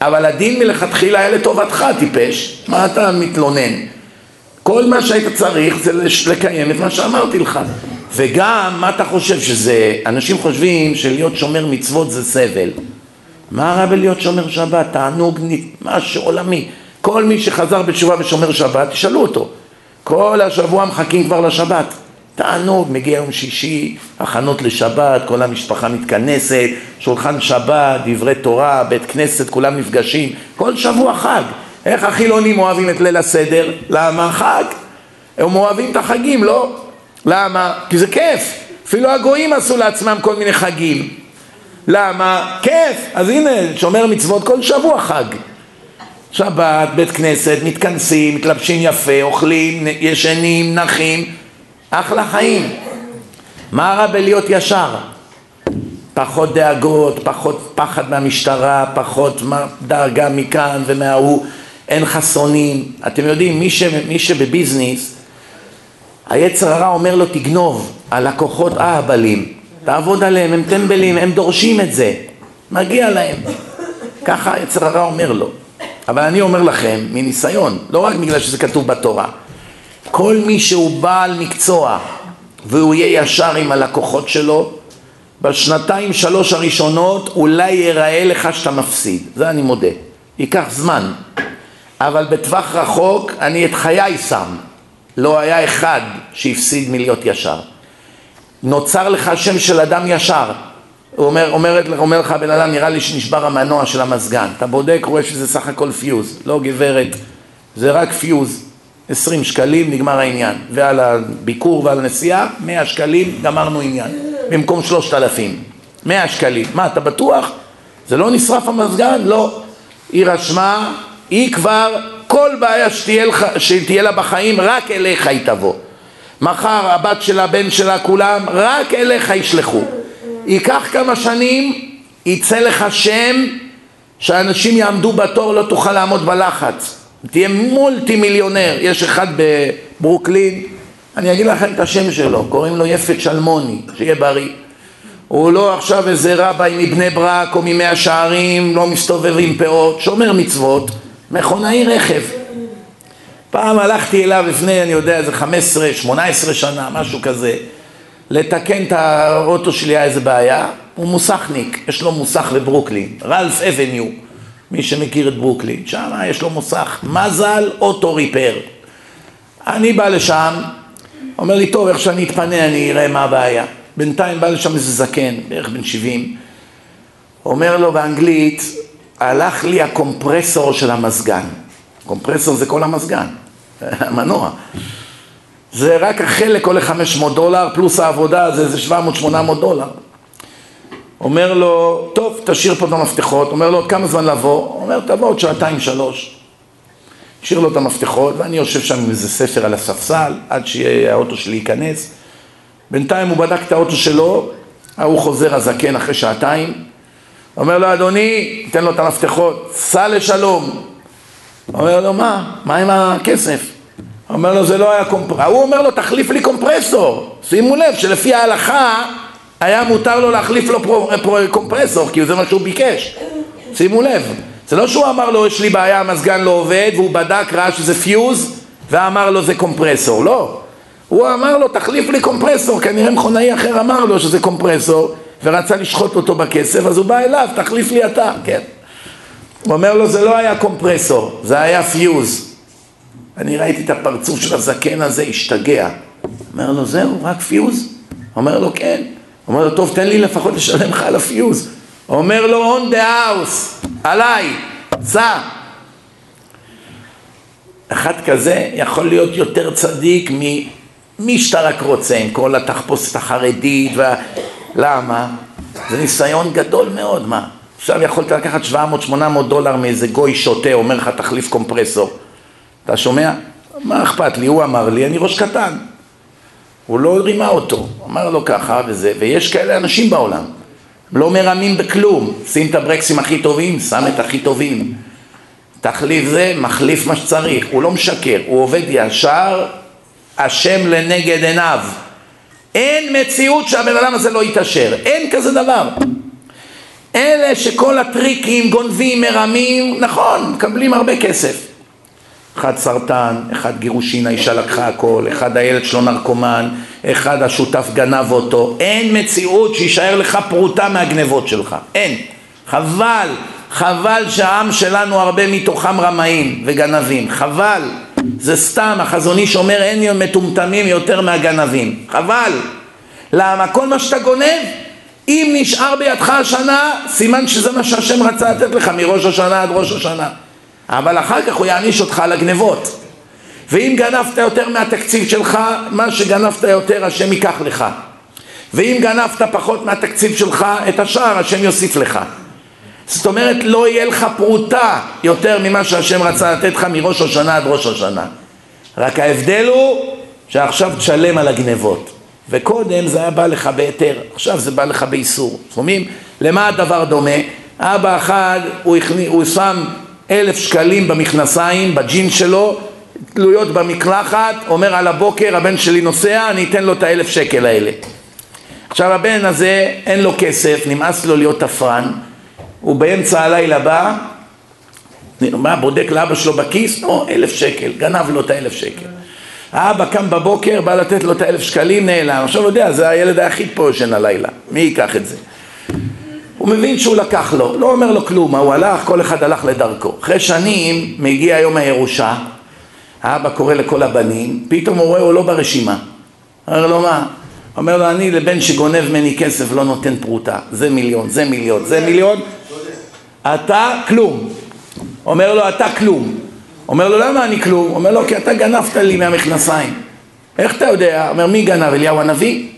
A: אבל הדין מלכתחילה היה לטובתך, טיפש. מה אתה מתלונן? כל מה שהיית צריך זה לקיים את מה שאמרתי לך. וגם, מה אתה חושב שזה... אנשים חושבים שלהיות שומר מצוות זה סבל. מה רע בלהיות שומר שבת? תענוג, משהו עולמי. כל מי שחזר בתשובה ושומר שבת, תשאלו אותו. כל השבוע מחכים כבר לשבת. תענוג, מגיע יום שישי, הכנות לשבת, כל המשפחה מתכנסת, שולחן שבת, דברי תורה, בית כנסת, כולם נפגשים, כל שבוע חג. איך החילונים אוהבים את ליל הסדר? למה? חג. הם אוהבים את החגים, לא? למה? כי זה כיף. אפילו הגויים עשו לעצמם כל מיני חגים. למה? כיף. אז הנה, שומר מצוות כל שבוע חג. שבת, בית כנסת, מתכנסים, מתלבשים יפה, אוכלים, ישנים, נחים, אחלה חיים. מה רע בלהיות ישר? פחות דאגות, פחות פחד מהמשטרה, פחות דאגה מכאן ומההוא, אין חסונים. אתם יודעים, מי, ש, מי שבביזנס, היצר הרע אומר לו תגנוב, הלקוחות אהבלים, תעבוד עליהם, הם טמבלים, הם דורשים את זה, מגיע להם. ככה היצר הרע אומר לו. אבל אני אומר לכם, מניסיון, לא רק בגלל שזה כתוב בתורה, כל מי שהוא בעל מקצוע והוא יהיה ישר עם הלקוחות שלו, בשנתיים שלוש הראשונות אולי ייראה לך שאתה מפסיד, זה אני מודה, ייקח זמן, אבל בטווח רחוק אני את חיי שם, לא היה אחד שהפסיד מלהיות ישר. נוצר לך שם של אדם ישר, הוא אומר, אומר, אומר לך הבן אדם, נראה לי שנשבר המנוע של המזגן, אתה בודק, רואה שזה סך הכל פיוז, לא גברת, זה רק פיוז, 20 שקלים, נגמר העניין. ועל הביקור ועל הנסיעה, 100 שקלים, גמרנו עניין. במקום 3,000. 100 שקלים. מה, אתה בטוח? זה לא נשרף המזגן? לא. היא רשמה, היא כבר, כל בעיה שתהיה, לך, שתהיה לה בחיים, רק אליך היא תבוא. מחר הבת שלה, הבן שלה, כולם, רק אליך ישלחו. ייקח כמה שנים, יצא לך שם שאנשים יעמדו בתור, לא תוכל לעמוד בלחץ. תהיה מולטי מיליונר, יש אחד בברוקלין, אני אגיד לכם את השם שלו, קוראים לו יפת שלמוני, שיהיה בריא. הוא לא עכשיו איזה רביי מבני ברק או ממאה שערים, לא מסתובב עם פאות, שומר מצוות, מכונאי רכב. פעם הלכתי אליו לפני, אני יודע, איזה 15, 18 שנה, משהו כזה, לתקן את האוטו שלי, היה איזה בעיה, הוא מוסכניק, יש לו מוסך בברוקלין, רלף אבניו. מי שמכיר את ברוקלין, שם יש לו מוסך, מזל אוטו ריפר. אני בא לשם, אומר לי, טוב, איך שאני אתפנה אני אראה מה הבעיה. בינתיים בא לשם איזה זקן, בערך בן 70, אומר לו באנגלית, הלך לי הקומפרסור של המזגן. קומפרסור זה כל המזגן, [LAUGHS] המנוע. זה רק החלק עולה 500 דולר, פלוס העבודה זה איזה 700-800 דולר. אומר לו, טוב, תשאיר פה את המפתחות, אומר לו, עוד כמה זמן לבוא? אומר, תבוא עוד שעתיים, שלוש. השאיר לו את המפתחות, ואני יושב שם עם איזה ספר על הספסל, עד שהאוטו שלי ייכנס. בינתיים הוא בדק את האוטו שלו, ההוא חוזר הזקן אחרי שעתיים, אומר לו, אדוני, תן לו את המפתחות, סע לשלום. אומר לו, מה? מה עם הכסף? אומר לו, זה לא היה קומפרסור. ההוא אומר לו, תחליף לי קומפרסור. שימו לב שלפי ההלכה היה מותר לו להחליף לו פרו, פרו, קומפרסור, כי זה מה שהוא ביקש. שימו לב, זה לא שהוא אמר לו יש לי בעיה, המזגן לא עובד, והוא בדק, ראה שזה fuse, ואמר לו זה קומפרסור, לא. הוא אמר לו תחליף לי קומפרסור, כנראה מכונאי אחר אמר לו שזה קומפרסור, ורצה לשחוט אותו בכסף, אז הוא בא אליו, תחליף לי אתה, כן. הוא אומר לו זה לא היה קומפרסור, זה היה fuse. אני ראיתי את הפרצוף של הזקן הזה, השתגע. אומר לו, זהו, רק fuse? אומר לו, כן. אומר לו, טוב, תן לי לפחות לשלם לך על הפיוז. אומר לו, on the house, עליי, סע. אחד כזה יכול להיות יותר צדיק ממי שאתה רק רוצה, עם כל התחפושת החרדית, וה... למה? זה ניסיון גדול מאוד, מה? עכשיו יכולת לקחת 700-800 דולר מאיזה גוי שותה, אומר לך תחליף קומפרסור. אתה שומע? מה אכפת לי? הוא אמר לי, אני ראש קטן. הוא לא רימה אותו, אמר לו ככה וזה, ויש כאלה אנשים בעולם. לא מרמים בכלום, שים את הברקסים הכי טובים, שם את הכי טובים. תחליף זה, מחליף מה שצריך, הוא לא משקר, הוא עובד ישר, השם לנגד עיניו. אין מציאות שהבן אדם הזה לא יתעשר, אין כזה דבר. אלה שכל הטריקים, גונבים, מרמים, נכון, מקבלים הרבה כסף. אחד סרטן, אחד גירושין, האישה לקחה הכל, אחד הילד שלו נרקומן, אחד השותף גנב אותו. אין מציאות שיישאר לך פרוטה מהגנבות שלך. אין. חבל, חבל שהעם שלנו הרבה מתוכם רמאים וגנבים. חבל. זה סתם, החזון איש אומר אין מטומטמים יותר מהגנבים. חבל. למה? כל מה שאתה גונב, אם נשאר בידך השנה, סימן שזה מה שהשם רצה לתת לך מראש השנה עד ראש השנה. אבל אחר כך הוא יעניש אותך על הגנבות. ואם גנבת יותר מהתקציב שלך, מה שגנבת יותר השם ייקח לך. ואם גנבת פחות מהתקציב שלך, את השאר השם יוסיף לך. זאת אומרת, לא יהיה לך פרוטה יותר ממה שהשם רצה לתת לך מראש השנה עד ראש השנה. רק ההבדל הוא שעכשיו תשלם על הגנבות. וקודם זה היה בא לך בהיתר, עכשיו זה בא לך באיסור. שומעים? למה הדבר דומה? אבא אחד, הוא, הכני, הוא שם אלף שקלים במכנסיים, בג'ינס שלו, תלויות במקלחת, אומר על הבוקר הבן שלי נוסע, אני אתן לו את האלף שקל האלה. עכשיו הבן הזה אין לו כסף, נמאס לו להיות תפרן, הוא באמצע הלילה בא, מה, בודק לאבא שלו בכיס? לא, אלף שקל, גנב לו את האלף שקל. האבא קם בבוקר, בא לתת לו את האלף שקלים, נעלם. עכשיו הוא יודע, זה הילד היחיד פה ישן הלילה, מי ייקח את זה? הוא מבין שהוא לקח לו, לא אומר לו כלום, הוא הלך, כל אחד הלך לדרכו. אחרי שנים מגיע יום הירושה, האבא קורא לכל הבנים, פתאום הוא רואה הוא לא ברשימה. אומר לו מה? אומר לו אני לבן שגונב ממני כסף לא נותן פרוטה, זה מיליון, זה מיליון, זה מיליון, אתה כלום. אומר לו אתה כלום. אומר לו למה אני כלום? אומר לו כי אתה גנבת לי מהמכנסיים. איך אתה יודע? אומר מי גנב? אליהו הנביא?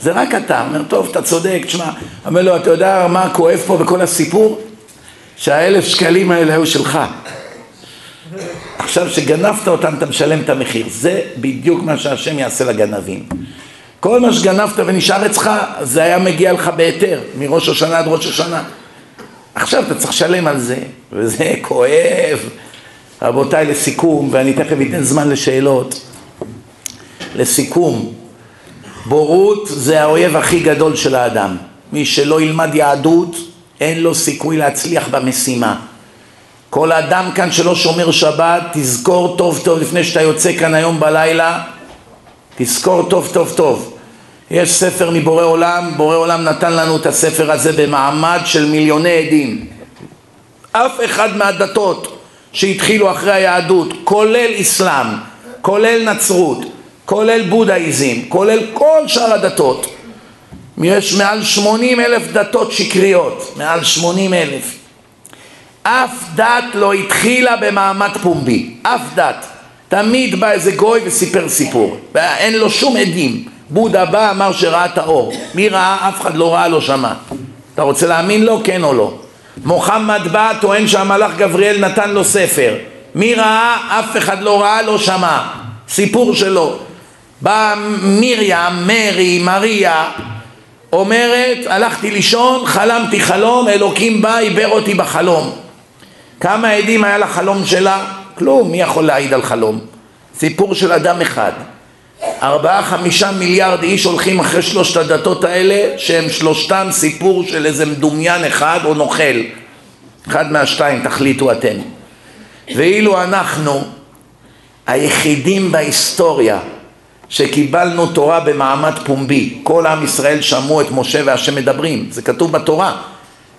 A: זה רק אתה. אומר, טוב, אתה צודק, תשמע. אומר לו, אתה יודע מה כואב פה בכל הסיפור? שהאלף שקלים האלה היו שלך. עכשיו שגנבת אותם אתה משלם את המחיר. זה בדיוק מה שהשם יעשה לגנבים. כל מה שגנבת ונשאר אצלך, זה היה מגיע לך בהיתר, מראש השנה עד ראש השנה. עכשיו אתה צריך לשלם על זה, וזה כואב. רבותיי, לסיכום, ואני תכף אתן זמן לשאלות. לסיכום, בורות זה האויב הכי גדול של האדם. מי שלא ילמד יהדות, אין לו סיכוי להצליח במשימה. כל אדם כאן שלא שומר שבת, תזכור טוב טוב לפני שאתה יוצא כאן היום בלילה, תזכור טוב טוב טוב. יש ספר מבורא עולם, בורא עולם נתן לנו את הספר הזה במעמד של מיליוני עדים. אף אחד מהדתות שהתחילו אחרי היהדות, כולל אסלאם, כולל נצרות, כולל בודהיזם, כולל כל שאר הדתות. יש מעל 80 אלף דתות שקריות, מעל 80 אלף. אף דת לא התחילה במעמד פומבי, אף דת. תמיד בא איזה גוי וסיפר סיפור, ואין לו שום עדים. בודה בא, אמר שראה את האור. מי ראה? אף אחד לא ראה, לא שמע. אתה רוצה להאמין לו? כן או לא? מוחמד בא, טוען שהמלאך גבריאל נתן לו ספר. מי ראה? אף אחד לא ראה, לא שמע. סיפור שלו. באה מרים, מרי, מריה, אומרת, הלכתי לישון, חלמתי חלום, אלוקים בא, עיוור אותי בחלום. כמה עדים היה לחלום שלה? כלום, מי יכול להעיד על חלום? סיפור של אדם אחד. ארבעה חמישה מיליארד איש הולכים אחרי שלושת הדתות האלה שהם שלושתם סיפור של איזה מדומיין אחד או נוכל. אחד מהשתיים תחליטו אתם. ואילו אנחנו היחידים בהיסטוריה שקיבלנו תורה במעמד פומבי כל עם ישראל שמעו את משה והשם מדברים זה כתוב בתורה.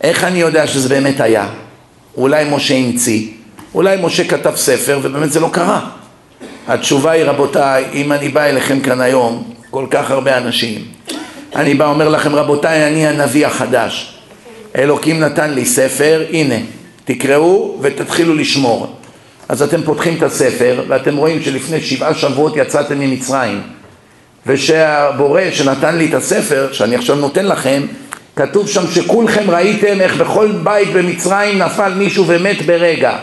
A: איך אני יודע שזה באמת היה? אולי משה המציא אולי משה כתב ספר ובאמת זה לא קרה התשובה היא רבותיי, אם אני בא אליכם כאן היום, כל כך הרבה אנשים, אני בא אומר לכם רבותיי, אני הנביא החדש. אלוקים נתן לי ספר, הנה, תקראו ותתחילו לשמור. אז אתם פותחים את הספר ואתם רואים שלפני שבעה שבועות יצאתם ממצרים ושהבורא שנתן לי את הספר, שאני עכשיו נותן לכם, כתוב שם שכולכם ראיתם איך בכל בית במצרים נפל מישהו ומת ברגע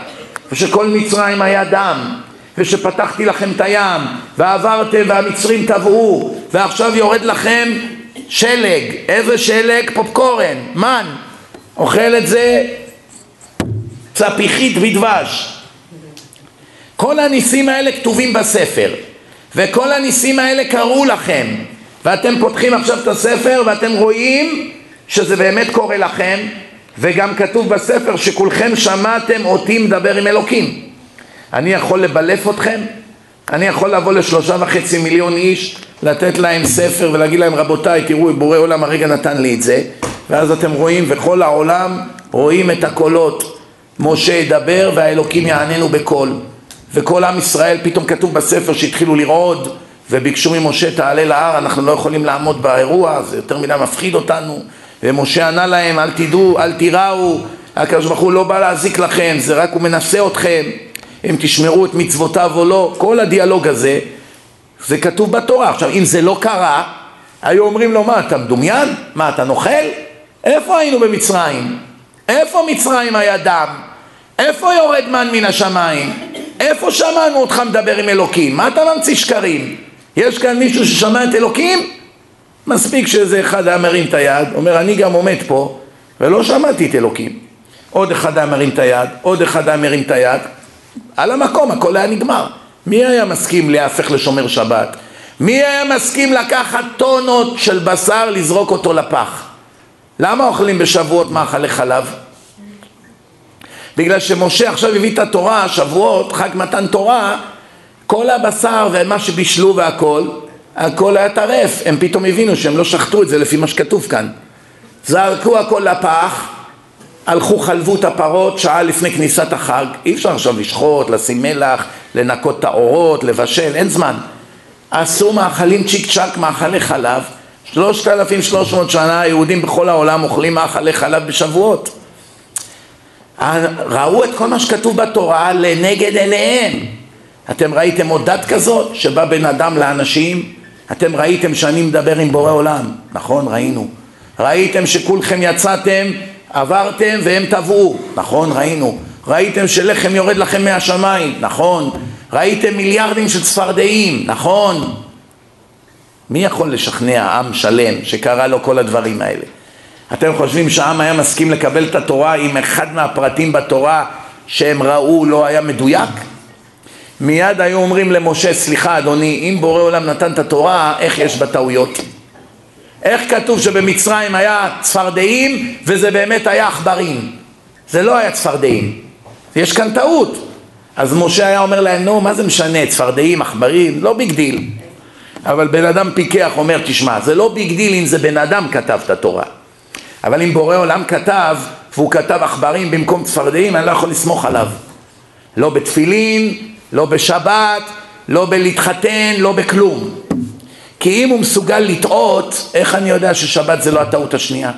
A: ושכל מצרים היה דם ושפתחתי לכם את הים ועברתם והמצרים טבעו ועכשיו יורד לכם שלג, איזה שלג? פופקורן, מן. אוכל את זה צפיחית בדבש. כל הניסים האלה כתובים בספר וכל הניסים האלה קרו לכם. ואתם פותחים עכשיו את הספר ואתם רואים שזה באמת קורה לכם וגם כתוב בספר שכולכם שמעתם אותי מדבר עם אלוקים אני יכול לבלף אתכם? אני יכול לבוא לשלושה וחצי מיליון איש, לתת להם ספר ולהגיד להם רבותיי תראו בורא עולם הרגע נתן לי את זה. ואז אתם רואים וכל העולם רואים את הקולות. משה ידבר והאלוקים יעננו בקול. וכל עם ישראל פתאום כתוב בספר שהתחילו לרעוד וביקשו ממשה תעלה להר אנחנו לא יכולים לעמוד באירוע זה יותר מדי מפחיד אותנו. ומשה ענה להם אל תדעו אל תיראו הקדוש ברוך הוא לא בא להזיק לכם זה רק הוא מנסה אתכם אם תשמרו את מצוותיו או לא כל הדיאלוג הזה זה כתוב בתורה עכשיו אם זה לא קרה היו אומרים לו מה אתה מדומיין? מה אתה נוכל? איפה היינו במצרים? איפה מצרים היה דם? איפה יורד מן מן השמיים? איפה שמענו אותך מדבר עם אלוקים? מה אתה ממציא שקרים? יש כאן מישהו ששמע את אלוקים? מספיק שאיזה אחד היה מרים את היד, אומר אני גם עומד פה ולא שמעתי את אלוקים. עוד אחד היה מרים את היד, עוד אחד היה מרים את היד, על המקום הכל היה נגמר. מי היה מסכים להפך לשומר שבת? מי היה מסכים לקחת טונות של בשר לזרוק אותו לפח? למה אוכלים בשבועות מאכלי חלב? בגלל שמשה עכשיו הביא את התורה, שבועות, חג מתן תורה, כל הבשר ומה שבישלו והכל, הכל היה טרף, הם פתאום הבינו שהם לא שחטו את זה לפי מה שכתוב כאן. זרקו הכל לפח, הלכו חלבו את הפרות שעה לפני כניסת החג, אי אפשר עכשיו לשחוט, לשים מלח, לנקות את האורות, לבשל, אין זמן. עשו מאכלים צ'יק צ'אק, מאכלי חלב, שלושת אלפים שלוש מאות שנה היהודים בכל העולם אוכלים מאכלי חלב בשבועות. ראו את כל מה שכתוב בתורה לנגד עיניהם. אתם ראיתם עוד דת כזאת שבא בן אדם לאנשים? אתם ראיתם שאני מדבר עם בורא עולם, נכון? ראינו. ראיתם שכולכם יצאתם, עברתם והם טבעו, נכון? ראינו. ראיתם שלחם יורד לכם מהשמיים, נכון. ראיתם מיליארדים של צפרדעים, נכון. מי יכול לשכנע עם שלם שקרה לו כל הדברים האלה? אתם חושבים שהעם היה מסכים לקבל את התורה אם אחד מהפרטים בתורה שהם ראו לא היה מדויק? מיד היו אומרים למשה, סליחה אדוני, אם בורא עולם נתן את התורה, איך יש בה טעויות? איך כתוב שבמצרים היה צפרדעים וזה באמת היה עכברים? זה לא היה צפרדעים, יש כאן טעות. אז משה היה אומר להם, נו, מה זה משנה, צפרדעים, עכברים, לא big deal. אבל בן אדם פיקח אומר, תשמע, זה לא big deal אם זה בן אדם כתב את התורה. אבל אם בורא עולם כתב, והוא כתב עכברים במקום צפרדעים, אני לא יכול לסמוך עליו. לא בתפילין, לא בשבת, לא בלהתחתן, לא בכלום. כי אם הוא מסוגל לטעות, איך אני יודע ששבת זה לא הטעות השנייה?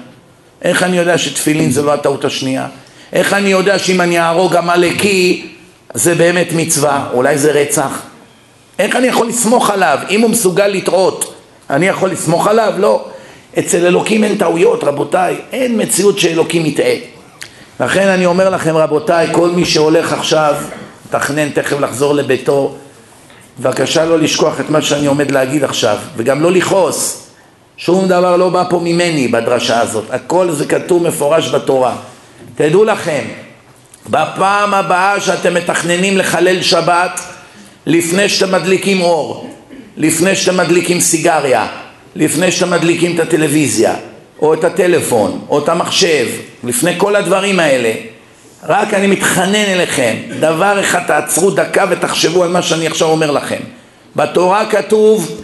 A: איך אני יודע שתפילין זה לא הטעות השנייה? איך אני יודע שאם אני אהרוג עמלקי זה באמת מצווה, אולי זה רצח? איך אני יכול לסמוך עליו? אם הוא מסוגל לטעות, אני יכול לסמוך עליו? לא. אצל אלוקים אין טעויות, רבותיי, אין מציאות שאלוקים יטעה. לכן אני אומר לכם, רבותיי, כל מי שהולך עכשיו, מתכנן תכף לחזור לביתו, בבקשה לא לשכוח את מה שאני עומד להגיד עכשיו, וגם לא לכעוס. שום דבר לא בא פה ממני בדרשה הזאת, הכל זה כתוב מפורש בתורה. תדעו לכם, בפעם הבאה שאתם מתכננים לחלל שבת, לפני שאתם מדליקים אור, לפני שאתם מדליקים סיגריה, לפני שאתם מדליקים את הטלוויזיה, או את הטלפון, או את המחשב, לפני כל הדברים האלה, רק אני מתחנן אליכם, דבר אחד תעצרו דקה ותחשבו על מה שאני עכשיו אומר לכם. בתורה כתוב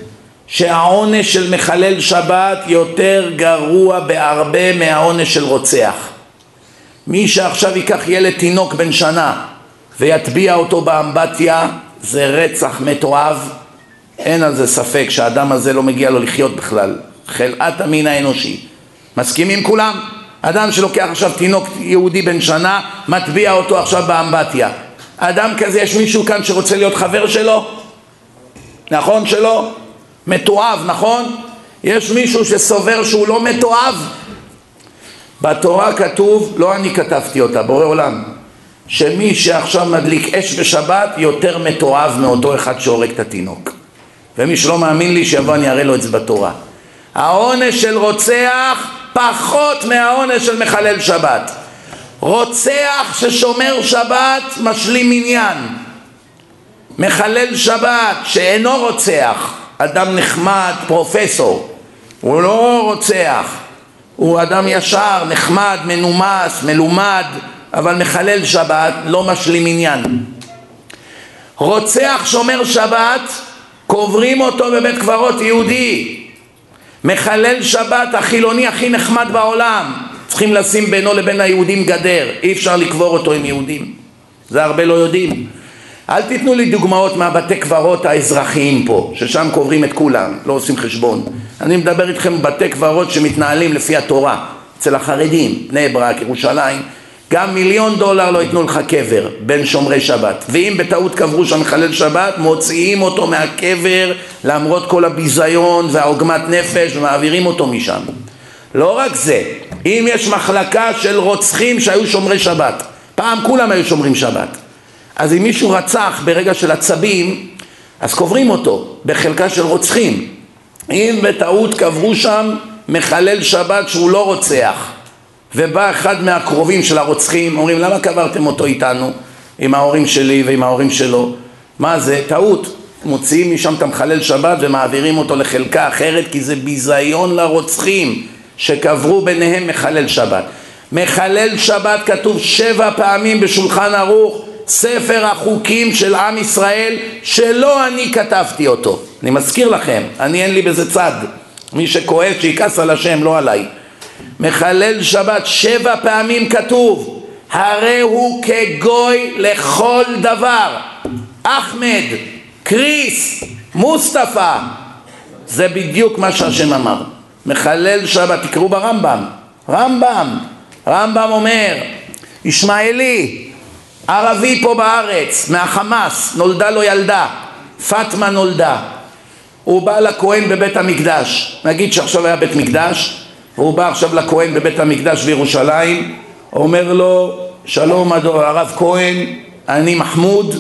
A: שהעונש של מחלל שבת יותר גרוע בהרבה מהעונש של רוצח. מי שעכשיו ייקח ילד תינוק בן שנה ויטביע אותו באמבטיה, זה רצח מתועב, אין על זה ספק שהאדם הזה לא מגיע לו לחיות בכלל, חלאת המין האנושי. מסכימים כולם? אדם שלוקח עכשיו תינוק יהודי בן שנה, מטביע אותו עכשיו באמבטיה. אדם כזה, יש מישהו כאן שרוצה להיות חבר שלו? נכון שלא? מתועב, נכון? יש מישהו שסובר שהוא לא מתועב? בתורה כתוב, לא אני כתבתי אותה, בורא עולם, שמי שעכשיו מדליק אש בשבת יותר מתועב מאותו אחד שהורג את התינוק. ומי שלא מאמין לי שיבוא אני אראה לו את זה בתורה. העונש של רוצח פחות מהעונש של מחלל שבת. רוצח ששומר שבת משלים מניין. מחלל שבת שאינו רוצח, אדם נחמד, פרופסור, הוא לא רוצח, הוא אדם ישר, נחמד, מנומס, מלומד, אבל מחלל שבת, לא משלים עניין. רוצח שומר שבת, קוברים אותו בבית קברות יהודי. מחלל שבת, החילוני הכי נחמד בעולם. צריכים לשים בינו לבין היהודים גדר, אי אפשר לקבור אותו עם יהודים. זה הרבה לא יודעים. אל תיתנו לי דוגמאות מהבתי קברות האזרחיים פה, ששם קוברים את כולם, לא עושים חשבון. אני מדבר איתכם בתי קברות שמתנהלים לפי התורה, אצל החרדים, בני ברק, ירושלים, גם מיליון דולר לא ייתנו לך קבר בין שומרי שבת. ואם בטעות קברו שם מחלל שבת, מוציאים אותו מהקבר למרות כל הביזיון והעוגמת נפש ומעבירים אותו משם. לא רק זה, אם יש מחלקה של רוצחים שהיו שומרי שבת, פעם כולם היו שומרים שבת. אז אם מישהו רצח ברגע של עצבים, אז קוברים אותו בחלקה של רוצחים. אם בטעות קברו שם מחלל שבת שהוא לא רוצח, ובא אחד מהקרובים של הרוצחים, אומרים למה קברתם אותו איתנו, עם ההורים שלי ועם ההורים שלו? מה זה? טעות. מוציאים משם את המחלל שבת ומעבירים אותו לחלקה אחרת כי זה ביזיון לרוצחים שקברו ביניהם מחלל שבת. מחלל שבת כתוב שבע פעמים בשולחן ערוך ספר החוקים של עם ישראל שלא אני כתבתי אותו. אני מזכיר לכם, אני אין לי בזה צד. מי שכועס שיכעס על השם, לא עליי. מחלל שבת שבע פעמים כתוב הרי הוא כגוי לכל דבר. אחמד, קריס, מוסטפא, זה בדיוק מה שהשם אמר. מחלל שבת, תקראו ברמב"ם, רמב"ם, רמב"ם אומר, ישמעאלי, ערבי פה בארץ, מהחמאס, נולדה לו ילדה, פטמה נולדה. הוא בא לכהן בבית המקדש, נגיד שעכשיו היה בית מקדש, והוא בא עכשיו לכהן בבית המקדש בירושלים, אומר לו, שלום הרב כהן, אני מחמוד,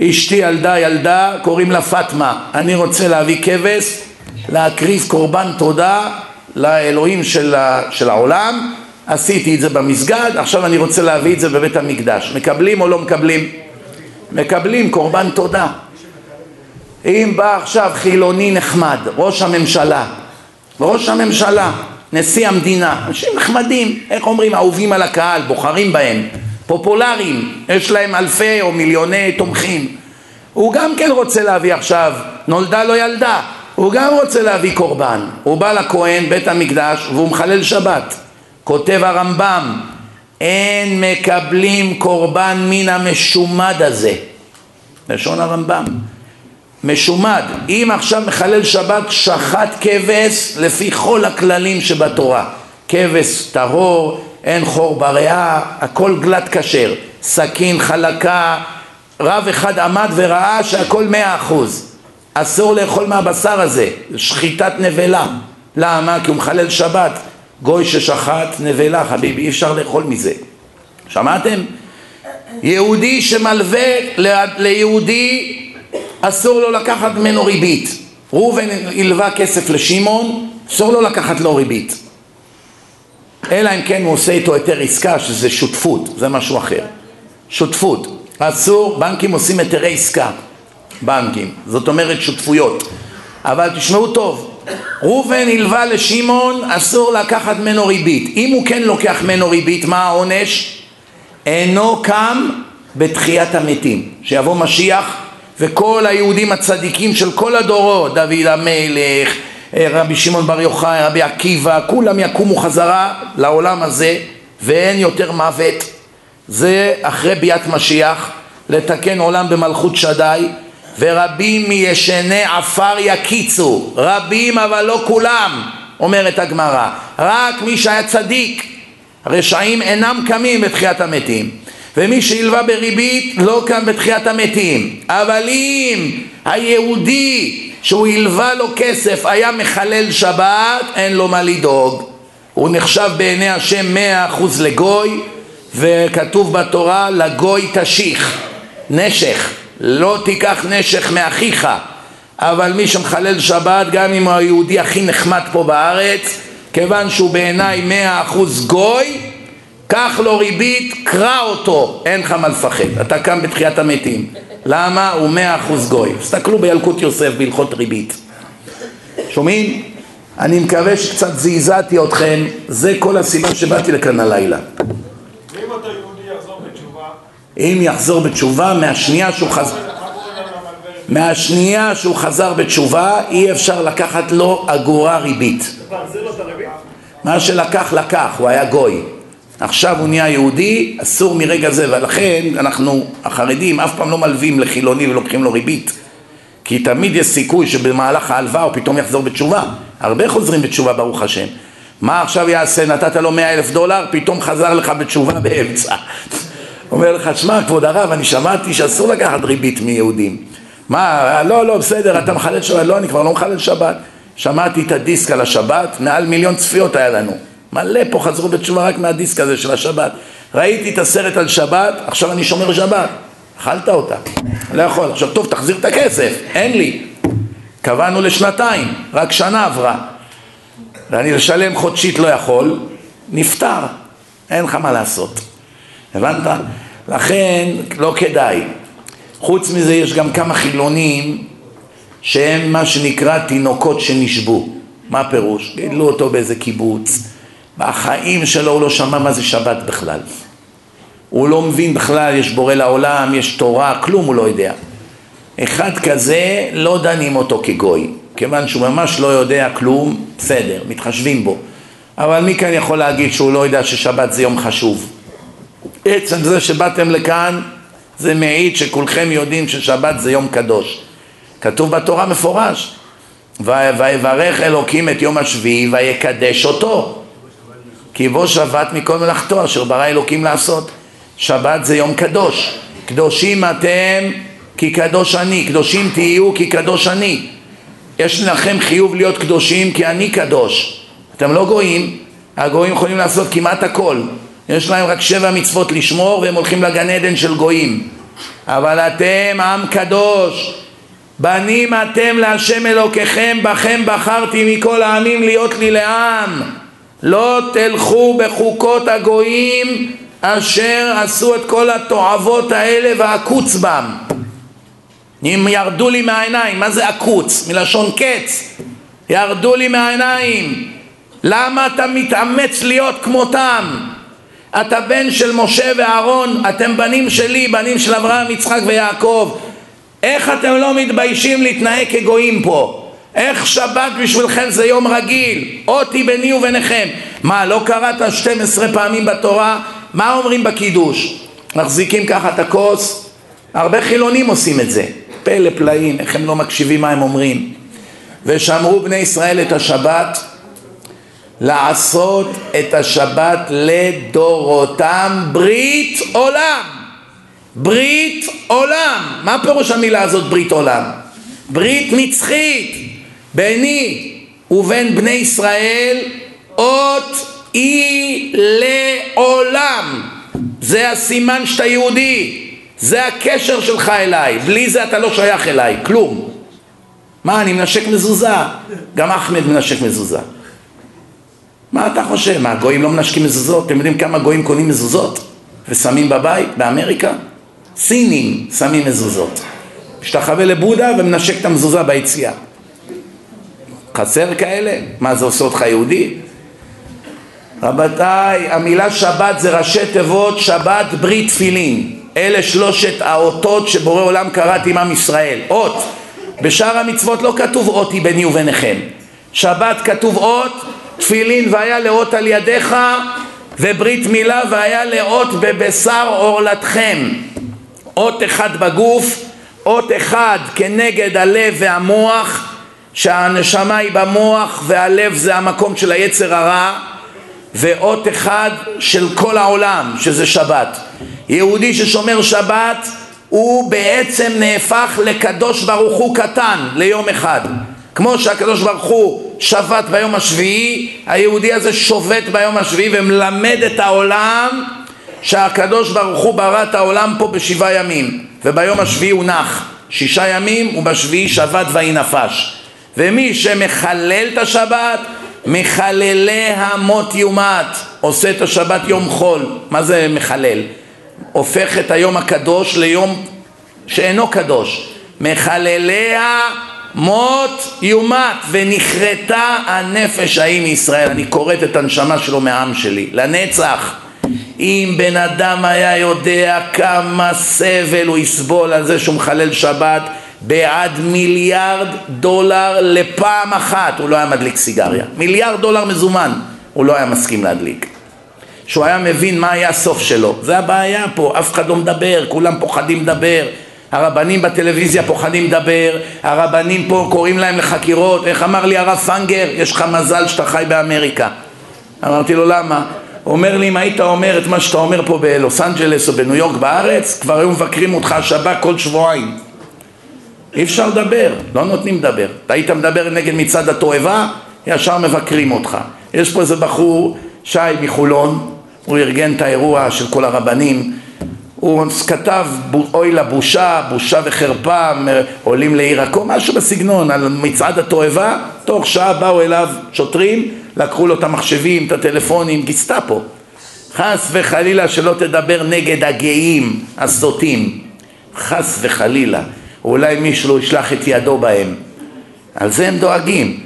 A: אשתי ילדה ילדה, קוראים לה פטמה, אני רוצה להביא כבש, להקריב קורבן תודה לאלוהים של, של העולם עשיתי את זה במסגד, עכשיו אני רוצה להביא את זה בבית המקדש. מקבלים או לא מקבלים? מקבלים קורבן תודה. אם בא עכשיו חילוני נחמד, ראש הממשלה, ראש הממשלה, נשיא המדינה, אנשים נחמדים, איך אומרים, אהובים על הקהל, בוחרים בהם, פופולריים, יש להם אלפי או מיליוני תומכים. הוא גם כן רוצה להביא עכשיו, נולדה לו ילדה, הוא גם רוצה להביא קורבן. הוא בא לכהן, בית המקדש, והוא מחלל שבת. כותב הרמב"ם, אין מקבלים קורבן מן המשומד הזה. לשון הרמב"ם. משומד. אם עכשיו מחלל שבת שחט כבש לפי כל הכללים שבתורה. כבש טהור, אין חור בריאה, הכל גלת כשר. סכין חלקה, רב אחד עמד וראה שהכל מאה אחוז. אסור לאכול מהבשר הזה, שחיטת נבלה. למה? כי הוא מחלל שבת. גוי ששחט נבלה חביבי, אי אפשר לאכול מזה. שמעתם? יהודי שמלווה ליהודי אסור לו לקחת ממנו ריבית. ראובן הלווה כסף לשמעון, אסור לו לקחת לו ריבית. אלא אם כן הוא עושה איתו היתר עסקה שזה שותפות, זה משהו אחר. שותפות. אסור, בנקים עושים היתרי עסקה. בנקים, זאת אומרת שותפויות. אבל תשמעו טוב, ראובן הלווה לשמעון, אסור לקחת ממנו ריבית. אם הוא כן לוקח ממנו ריבית, מה העונש? אינו קם בתחיית המתים. שיבוא משיח וכל היהודים הצדיקים של כל הדורות, דוד המלך, רבי שמעון בר יוחאי, רבי עקיבא, כולם יקומו חזרה לעולם הזה ואין יותר מוות. זה אחרי ביאת משיח, לתקן עולם במלכות שדי, ורבים מישני עפר יקיצו, רבים אבל לא כולם, אומרת הגמרא, רק מי שהיה צדיק, רשעים אינם קמים בתחיית המתים, ומי שהלווה בריבית לא קם בתחיית המתים, אבל אם היהודי שהוא הלווה לו כסף היה מחלל שבת, אין לו מה לדאוג, הוא נחשב בעיני השם מאה אחוז לגוי, וכתוב בתורה לגוי תשיך, נשך. לא תיקח נשך מאחיך. אבל מי שמחלל שבת גם אם הוא היהודי הכי נחמד פה בארץ כיוון שהוא בעיניי מאה אחוז גוי קח לו ריבית, קרא אותו, אין לך מה לפחד, אתה קם בתחיית המתים. למה? הוא מאה אחוז גוי. תסתכלו בילקוט יוסף בהלכות ריבית. שומעים? אני מקווה שקצת זעזעתי אתכם, זה כל הסיבה שבאתי לכאן הלילה. אם יחזור בתשובה מהשנייה שהוא חזר מהשנייה שהוא חזר בתשובה אי אפשר לקחת לו אגורה ריבית. מה שלקח לקח, הוא היה גוי עכשיו הוא נהיה יהודי, אסור מרגע זה ולכן אנחנו החרדים אף פעם לא מלווים לחילוני ולוקחים לו ריבית כי תמיד יש סיכוי שבמהלך ההלוואה הוא פתאום יחזור בתשובה הרבה חוזרים בתשובה ברוך השם מה עכשיו יעשה? נתת לו מאה אלף דולר, פתאום חזר לך בתשובה באמצע [LAUGHS] אומר לך, שמע כבוד הרב, אני שמעתי שאסור לקחת ריבית מיהודים. מה, לא, לא, בסדר, אתה מחלל שבת, לא, אני כבר לא מחלל שבת. שמעתי את הדיסק על השבת, מעל מיליון צפיות היה לנו. מלא פה חזרו בתשובה רק מהדיסק הזה של השבת. ראיתי את הסרט על שבת, עכשיו אני שומר שבת. אכלת אותה. לא יכול. עכשיו, טוב, תחזיר את הכסף. אין לי. קבענו לשנתיים, רק שנה עברה. ואני לשלם חודשית לא יכול, נפטר. אין לך מה לעשות. הבנת? לכן לא כדאי. חוץ מזה יש גם כמה חילונים שהם מה שנקרא תינוקות שנשבו. מה הפירוש? גידלו אותו באיזה קיבוץ, בחיים שלו הוא לא שמע מה זה שבת בכלל. הוא לא מבין בכלל, יש בורא לעולם, יש תורה, כלום הוא לא יודע. אחד כזה לא דנים אותו כגוי, כיוון שהוא ממש לא יודע כלום, בסדר, מתחשבים בו. אבל מי כאן יכול להגיד שהוא לא יודע ששבת זה יום חשוב? עצם זה שבאתם לכאן זה מעיד שכולכם יודעים ששבת זה יום קדוש. כתוב בתורה מפורש ויברך אלוקים את יום השביעי ויקדש אותו כי בו שבת מכל מלאכתו אשר ברא אלוקים לעשות. שבת זה יום קדוש. קדושים אתם כי קדוש אני. קדושים תהיו כי קדוש אני. יש לכם חיוב להיות קדושים כי אני קדוש. אתם לא גויים. הגויים יכולים לעשות כמעט הכל. יש להם רק שבע מצוות לשמור והם הולכים לגן עדן של גויים. אבל אתם עם קדוש. בנים אתם להשם אלוקיכם בכם בחרתי מכל העמים להיות לי לעם לא תלכו בחוקות הגויים אשר עשו את כל התועבות האלה ועקוץ בם הם ירדו לי מהעיניים, מה זה עקוץ? מלשון קץ ירדו לי מהעיניים למה אתה מתאמץ להיות כמותם? אתה בן של משה ואהרון, אתם בנים שלי, בנים של אברהם, יצחק ויעקב. איך אתם לא מתביישים להתנהג כגויים פה? איך שבת בשבילכם זה יום רגיל? אותי ביני וביניכם. מה, לא קראת 12 פעמים בתורה? מה אומרים בקידוש? מחזיקים ככה את הכוס? הרבה חילונים עושים את זה. פלא פלאים, איך הם לא מקשיבים מה הם אומרים. ושמרו בני ישראל את השבת לעשות את השבת לדורותם ברית עולם ברית עולם מה פירוש המילה הזאת ברית עולם? ברית נצחית ביני ובין בני ישראל אות אי לעולם זה הסימן שאתה יהודי זה הקשר שלך אליי בלי זה אתה לא שייך אליי כלום מה אני מנשק מזוזה? גם אחמד מנשק מזוזה מה אתה חושב? מה, הגויים לא מנשקים מזוזות? אתם יודעים כמה גויים קונים מזוזות ושמים בבית באמריקה? סינים שמים מזוזות. משתחווה לבודה ומנשק את המזוזה ביציאה. חסר כאלה? מה זה עושה אותך יהודי? רבותיי, המילה שבת זה ראשי תיבות שבת ברית תפילין. אלה שלושת האותות שבורא עולם קראתי עם עם ישראל. אות. בשאר המצוות לא כתוב אותי ביני וביניכם. שבת כתוב אות תפילין והיה לאות על ידיך וברית מילה והיה לאות בבשר עורלתכם אות אחד בגוף אות אחד כנגד הלב והמוח, שהנשמה היא במוח והלב זה המקום של היצר הרע, ואות אחד של כל העולם, שזה שבת. יהודי ששומר שבת הוא בעצם נהפך לקדוש ברוך הוא קטן ליום אחד. כמו שהקדוש ברוך הוא שבת ביום השביעי, היהודי הזה שובת ביום השביעי ומלמד את העולם שהקדוש ברוך הוא ברא את העולם פה בשבעה ימים וביום השביעי הוא נח שישה ימים ובשביעי שבת ויהי נפש ומי שמחלל את השבת מחללי המות יומת עושה את השבת יום חול. מה זה מחלל? הופך את היום הקדוש ליום שאינו קדוש. מחלליה מות יומת ונכרתה הנפש. ההיא מישראל אני כורת את הנשמה שלו מהעם שלי לנצח. אם בן אדם היה יודע כמה סבל הוא יסבול על זה שהוא מחלל שבת בעד מיליארד דולר לפעם אחת הוא לא היה מדליק סיגריה מיליארד דולר מזומן הוא לא היה מסכים להדליק שהוא היה מבין מה היה הסוף שלו זה הבעיה פה, אף אחד לא מדבר, כולם פוחדים לדבר הרבנים בטלוויזיה פוחדים לדבר, הרבנים פה קוראים להם לחקירות, איך אמר לי הרב פנגר, יש לך מזל שאתה חי באמריקה. אמרתי לו למה? הוא אומר לי אם היית אומר את מה שאתה אומר פה בלוס אנג'לס או בניו יורק בארץ, כבר היו מבקרים אותך השב"כ כל שבועיים. אי אפשר לדבר, לא נותנים לדבר. אתה היית מדבר נגד מצעד התועבה, ישר מבקרים אותך. יש פה איזה בחור, שי מחולון, הוא ארגן את האירוע של כל הרבנים הוא כתב אוי לבושה, בושה וחרפה, עולים לעיר עכו, משהו בסגנון, על מצעד התועבה, תוך שעה באו אליו שוטרים, לקחו לו את המחשבים, את הטלפונים, גיסטאפו. חס וחלילה שלא תדבר נגד הגאים, הסוטים. חס וחלילה. אולי מישהו ישלח את ידו בהם. על זה הם דואגים.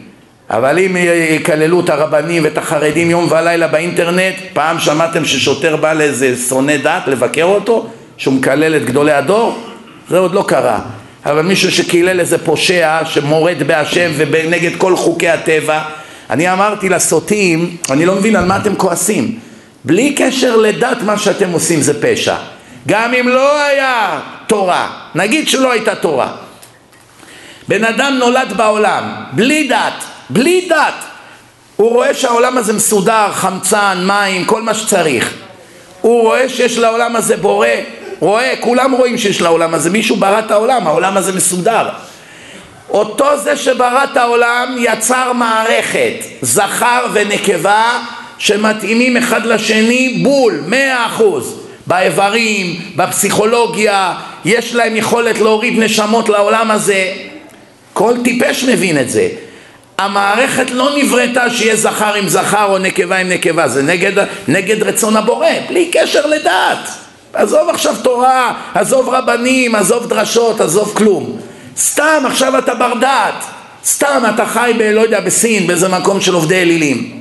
A: אבל אם יקללו את הרבנים ואת החרדים יום ולילה באינטרנט, פעם שמעתם ששוטר בא לאיזה שונא דת לבקר אותו, שהוא מקלל את גדולי הדור? זה עוד לא קרה. אבל מישהו שקילל איזה פושע שמורד בהשם ונגד כל חוקי הטבע, אני אמרתי לסוטים, אני לא מבין על מה אתם כועסים. בלי קשר לדת מה שאתם עושים זה פשע. גם אם לא היה תורה, נגיד שלא הייתה תורה. בן אדם נולד בעולם, בלי דת, בלי דת. הוא רואה שהעולם הזה מסודר, חמצן, מים, כל מה שצריך. הוא רואה שיש לעולם הזה בורא, רואה, כולם רואים שיש לעולם הזה, מישהו ברא את העולם, העולם הזה מסודר. אותו זה שברא את העולם יצר מערכת, זכר ונקבה, שמתאימים אחד לשני בול, מאה אחוז. באיברים, בפסיכולוגיה, יש להם יכולת להוריד נשמות לעולם הזה. כל טיפש מבין את זה. המערכת לא נבראתה שיהיה זכר עם זכר או נקבה עם נקבה, זה נגד, נגד רצון הבורא, בלי קשר לדת. עזוב עכשיו תורה, עזוב רבנים, עזוב דרשות, עזוב כלום. סתם עכשיו אתה בר דעת, סתם אתה חי ב... לא יודע, בסין, באיזה מקום של עובדי אלילים.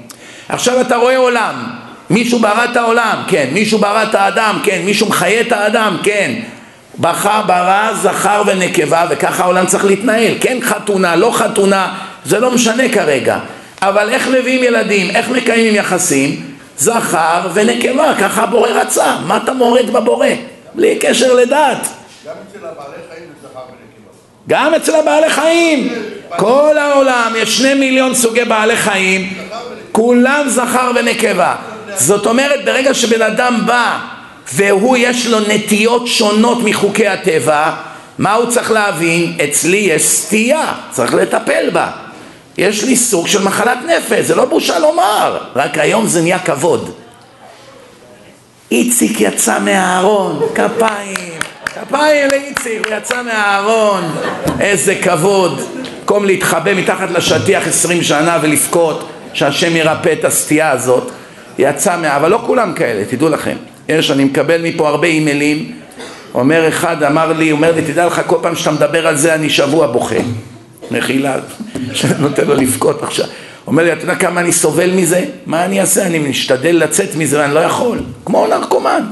A: עכשיו אתה רואה עולם, מישהו ברא את העולם, כן, מישהו ברא את האדם, כן, מישהו מחיה את האדם, כן. בחר, ברא, זכר ונקבה, וככה העולם צריך להתנהל, כן חתונה, לא חתונה, זה לא משנה כרגע, אבל איך מביאים ילדים, איך מקיימים יחסים? זכר ונקבה, ככה הבורא רצה, מה אתה מורד בבורא? בלי קשר לדת.
B: גם אצל הבעלי חיים זה זכר ונקבה.
A: גם אצל הבעלי חיים, כל העולם, יש שני מיליון סוגי בעלי חיים, כולם זכר ונקבה. זאת אומרת, ברגע שבן אדם בא והוא יש לו נטיות שונות מחוקי הטבע, מה הוא צריך להבין? אצלי יש סטייה, צריך לטפל בה. יש לי סוג של מחלת נפש, זה לא בושה לומר, רק היום זה נהיה כבוד. איציק יצא מהארון, כפיים, כפיים לאיציק, הוא יצא מהארון, איזה כבוד. במקום להתחבא מתחת לשטיח עשרים שנה ולבכות שהשם ירפא את הסטייה הזאת, יצא מה... אבל לא כולם כאלה, תדעו לכם. יש, אני מקבל מפה הרבה אימיילים, אומר אחד, אמר לי, אומר לי, תדע לך, כל פעם שאתה מדבר על זה אני שבוע בוכה. מחילה, שנותן לו לבכות עכשיו. אומר לי, אתה יודע כמה אני סובל מזה? מה אני אעשה? אני משתדל לצאת מזה ואני לא יכול. כמו נרקומן.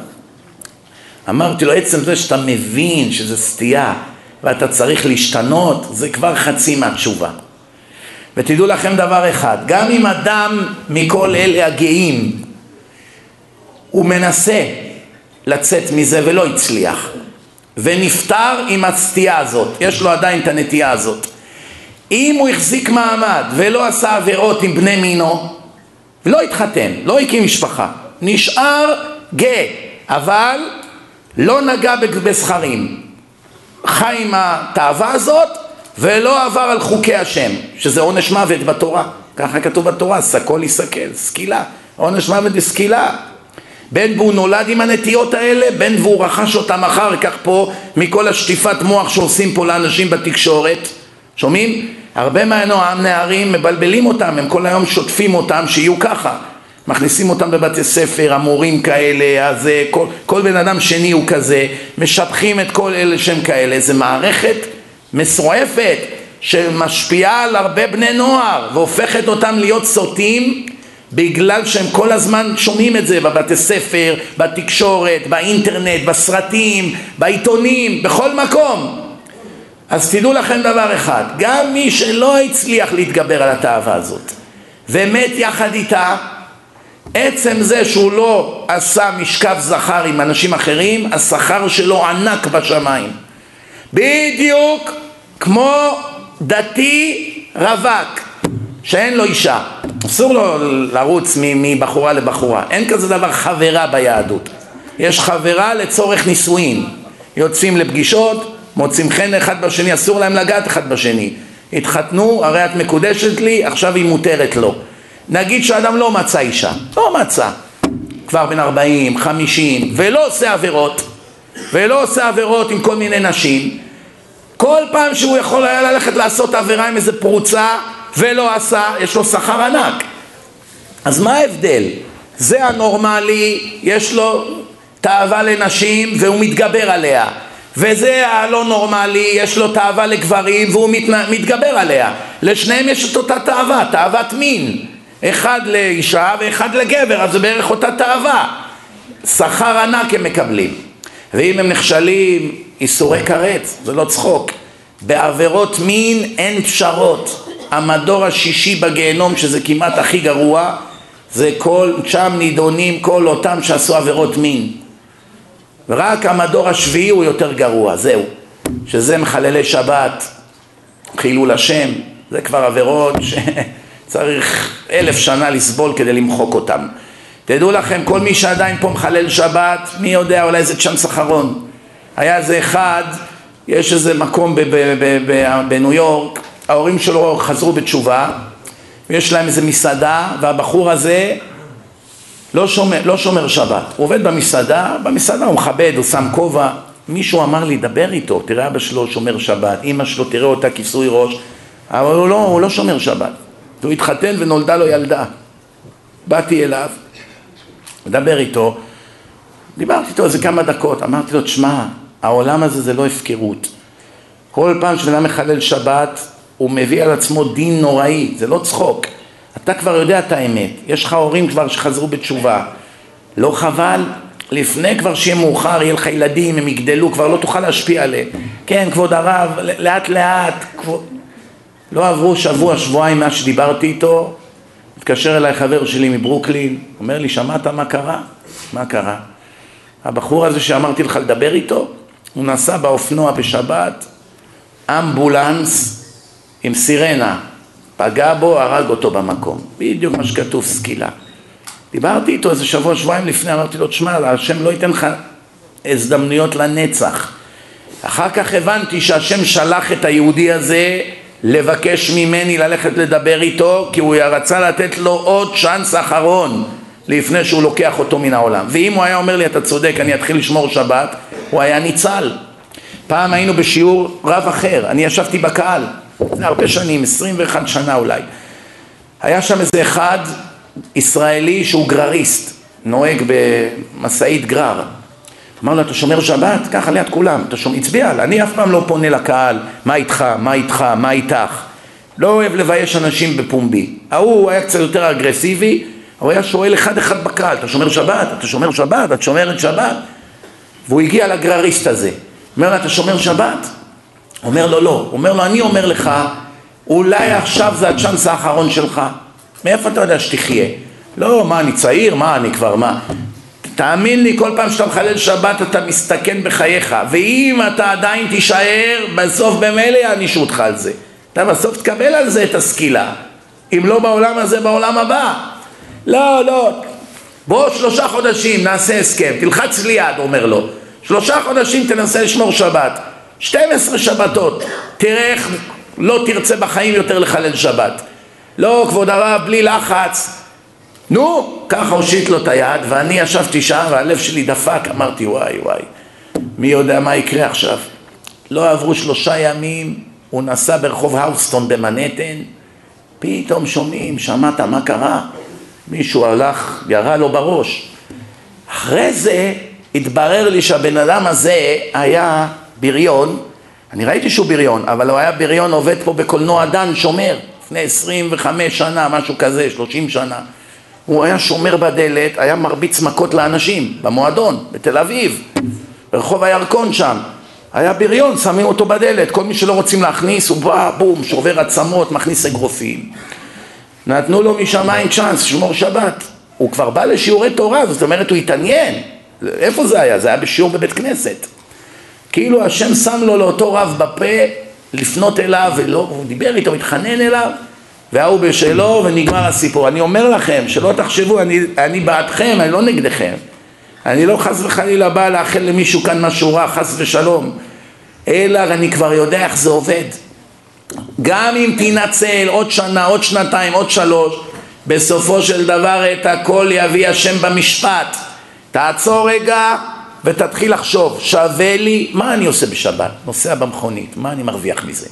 A: אמרתי לו, עצם זה שאתה מבין שזה סטייה ואתה צריך להשתנות, זה כבר חצי מהתשובה. ותדעו לכם דבר אחד, גם אם אדם מכל אלה הגאים, הוא מנסה לצאת מזה ולא הצליח, ונפטר עם הסטייה הזאת, יש לו עדיין את הנטייה הזאת. אם הוא החזיק מעמד ולא עשה עבירות עם בני מינו, ולא התחתן, לא הקים משפחה, נשאר גאה, אבל לא נגע בזכרים, חי עם התאווה הזאת ולא עבר על חוקי השם, שזה עונש מוות בתורה, ככה כתוב בתורה, סקול יסכל, סקילה, עונש מוות זה סקילה. בין והוא נולד עם הנטיות האלה, בין והוא רכש אותם אחר כך פה מכל השטיפת מוח שעושים פה לאנשים בתקשורת, שומעים? הרבה מהנערים מבלבלים אותם, הם כל היום שוטפים אותם שיהיו ככה. מכניסים אותם בבתי ספר, המורים כאלה, אז אה, כל, כל בן אדם שני הוא כזה, משבחים את כל אלה שהם כאלה, זה מערכת מסועפת שמשפיעה על הרבה בני נוער והופכת אותם להיות סוטים בגלל שהם כל הזמן שומעים את זה בבתי ספר, בתקשורת, באינטרנט, בסרטים, בעיתונים, בכל מקום. אז תדעו לכם דבר אחד, גם מי שלא הצליח להתגבר על התאווה הזאת ומת יחד איתה עצם זה שהוא לא עשה משכב זכר עם אנשים אחרים, השכר שלו ענק בשמיים. בדיוק כמו דתי רווק שאין לו אישה. אסור לו לרוץ מבחורה לבחורה. אין כזה דבר חברה ביהדות. יש חברה לצורך נישואין. יוצאים לפגישות, מוצאים חן אחד בשני, אסור להם לגעת אחד בשני. התחתנו, הרי את מקודשת לי, עכשיו היא מותרת לו. נגיד שאדם לא מצא אישה, לא מצא, כבר בן 40, 50, ולא עושה עבירות, ולא עושה עבירות עם כל מיני נשים, כל פעם שהוא יכול היה ללכת לעשות עבירה עם איזה פרוצה ולא עשה, יש לו שכר ענק. אז מה ההבדל? זה הנורמלי, יש לו תאווה לנשים והוא מתגבר עליה. וזה הלא נורמלי, יש לו תאווה לגברים והוא מתגבר עליה. לשניהם יש את אותה תאווה, תאוות מין. אחד לאישה ואחד לגבר, אז זה בערך אותה תאווה. שכר ענק הם מקבלים. ואם הם נכשלים, איסורי כרת, זה לא צחוק. בעבירות מין אין פשרות. המדור השישי בגיהנום, שזה כמעט הכי גרוע, זה כל, שם נידונים כל אותם שעשו עבירות מין. ורק המדור השביעי הוא יותר גרוע, זהו. שזה מחללי שבת, חילול השם, זה כבר עבירות ש... [LAUGHS] צריך אלף שנה לסבול כדי למחוק אותם. תדעו לכם, כל מי שעדיין פה מחלל שבת, מי יודע, אולי זה צ'אנס אחרון. היה איזה אחד, יש איזה מקום בניו יורק, ההורים שלו חזרו בתשובה, ויש להם איזה מסעדה, והבחור הזה לא שומר, לא שומר שבת. הוא עובד במסעדה, במסעדה הוא מכבד, הוא שם כובע. מישהו אמר לי, דבר איתו, תראה אבא שלו שומר שבת, אמא שלו תראה אותה כיסוי ראש, אבל הוא לא, הוא לא שומר שבת. והוא התחתן ונולדה לו ילדה. באתי אליו, מדבר איתו, דיברתי איתו איזה כמה דקות, אמרתי לו, תשמע, העולם הזה זה לא הפקרות. כל פעם שבן אדם מחלל שבת, הוא מביא על עצמו דין נוראי, זה לא צחוק. אתה כבר יודע את האמת, יש לך הורים כבר שחזרו בתשובה. לא חבל? לפני כבר שיהיה מאוחר, יהיה לך ילדים, הם יגדלו, כבר לא תוכל להשפיע עליהם. כן, כבוד הרב, לאט לאט, כבוד... לא עברו שבוע, שבועיים מאז שדיברתי איתו, התקשר אליי חבר שלי מברוקלין, אומר לי, שמעת מה קרה? מה קרה? הבחור הזה שאמרתי לך לדבר איתו, הוא נסע באופנוע בשבת, אמבולנס עם סירנה, פגע בו, הרג אותו במקום. בדיוק מה שכתוב, סקילה. דיברתי איתו איזה שבוע, שבועיים לפני, אמרתי לו, תשמע, השם לא ייתן לך הזדמנויות לנצח. אחר כך הבנתי שהשם שלח את היהודי הזה לבקש ממני ללכת לדבר איתו כי הוא רצה לתת לו עוד צ'אנס אחרון לפני שהוא לוקח אותו מן העולם. ואם הוא היה אומר לי אתה צודק אני אתחיל לשמור שבת הוא היה ניצל. פעם היינו בשיעור רב אחר אני ישבתי בקהל זה הרבה שנים 21 שנה אולי. היה שם איזה אחד ישראלי שהוא גרריסט נוהג במשאית גרר. אמר לו, אתה שומר שבת? ככה ליד כולם, אתה שומר, הצביע אני אף פעם לא פונה לקהל, מה איתך, מה איתך, מה איתך, לא אוהב לבייש אנשים בפומבי. ההוא היה קצת יותר אגרסיבי, הוא היה שואל אחד אחד בקהל, אתה שומר שבת? אתה שומר שבת? את שומרת שבת? והוא הגיע לגרריסט הזה, אומר לו, אתה שומר שבת? אומר לו, לא. אומר לו, אני אומר לך, אולי עכשיו זה הצ'אנס האחרון שלך. מאיפה אתה יודע שתחיה? לא, מה, אני צעיר? מה, אני כבר, מה? תאמין לי, כל פעם שאתה מחלל שבת אתה מסתכן בחייך, ואם אתה עדיין תישאר, בסוף במילא יענישו אותך על זה. אתה בסוף תקבל על זה את הסקילה. אם לא בעולם הזה, בעולם הבא. לא, לא. בוא שלושה חודשים נעשה הסכם, תלחץ לי יד, אומר לו. שלושה חודשים תנסה לשמור שבת. 12 שבתות. תראה איך לא תרצה בחיים יותר לחלל שבת. לא, כבוד הרב, בלי לחץ. נו, ככה הושיט לו את היד, ואני ישבתי שעה והלב שלי דפק, אמרתי וואי וואי, מי יודע מה יקרה עכשיו. לא עברו שלושה ימים, הוא נסע ברחוב האוסטון במנהטן, פתאום שומעים, שמעת מה קרה? מישהו הלך, ירה לו בראש. אחרי זה התברר לי שהבן אדם הזה היה בריון, אני ראיתי שהוא בריון, אבל הוא היה בריון עובד פה בקולנוע דן שומר, לפני 25 שנה, משהו כזה, 30 שנה. הוא היה שומר בדלת, היה מרביץ מכות לאנשים, במועדון, בתל אביב, ברחוב הירקון שם. היה בריון, שמים אותו בדלת, כל מי שלא רוצים להכניס, הוא בא, בום, שובר עצמות, מכניס אגרופים. נתנו לו משמיים צ'אנס, שמור שבת. הוא כבר בא לשיעורי תורה, זאת אומרת, הוא התעניין. איפה זה היה? זה היה בשיעור בבית כנסת. כאילו השם שם לו לאותו רב בפה לפנות אליו, ולא, הוא דיבר איתו, התחנן אליו, וההוא בשלו ונגמר הסיפור. אני אומר לכם, שלא תחשבו, אני, אני בעדכם, אני לא נגדכם. אני לא חס וחלילה בא לאחל למישהו כאן משהו רע, חס ושלום, אלא אני כבר יודע איך זה עובד. גם אם תנצל עוד שנה, עוד שנתיים, עוד שלוש, בסופו של דבר את הכל יביא השם במשפט. תעצור רגע ותתחיל לחשוב, שווה לי, מה אני עושה בשבת? נוסע במכונית, מה אני מרוויח מזה?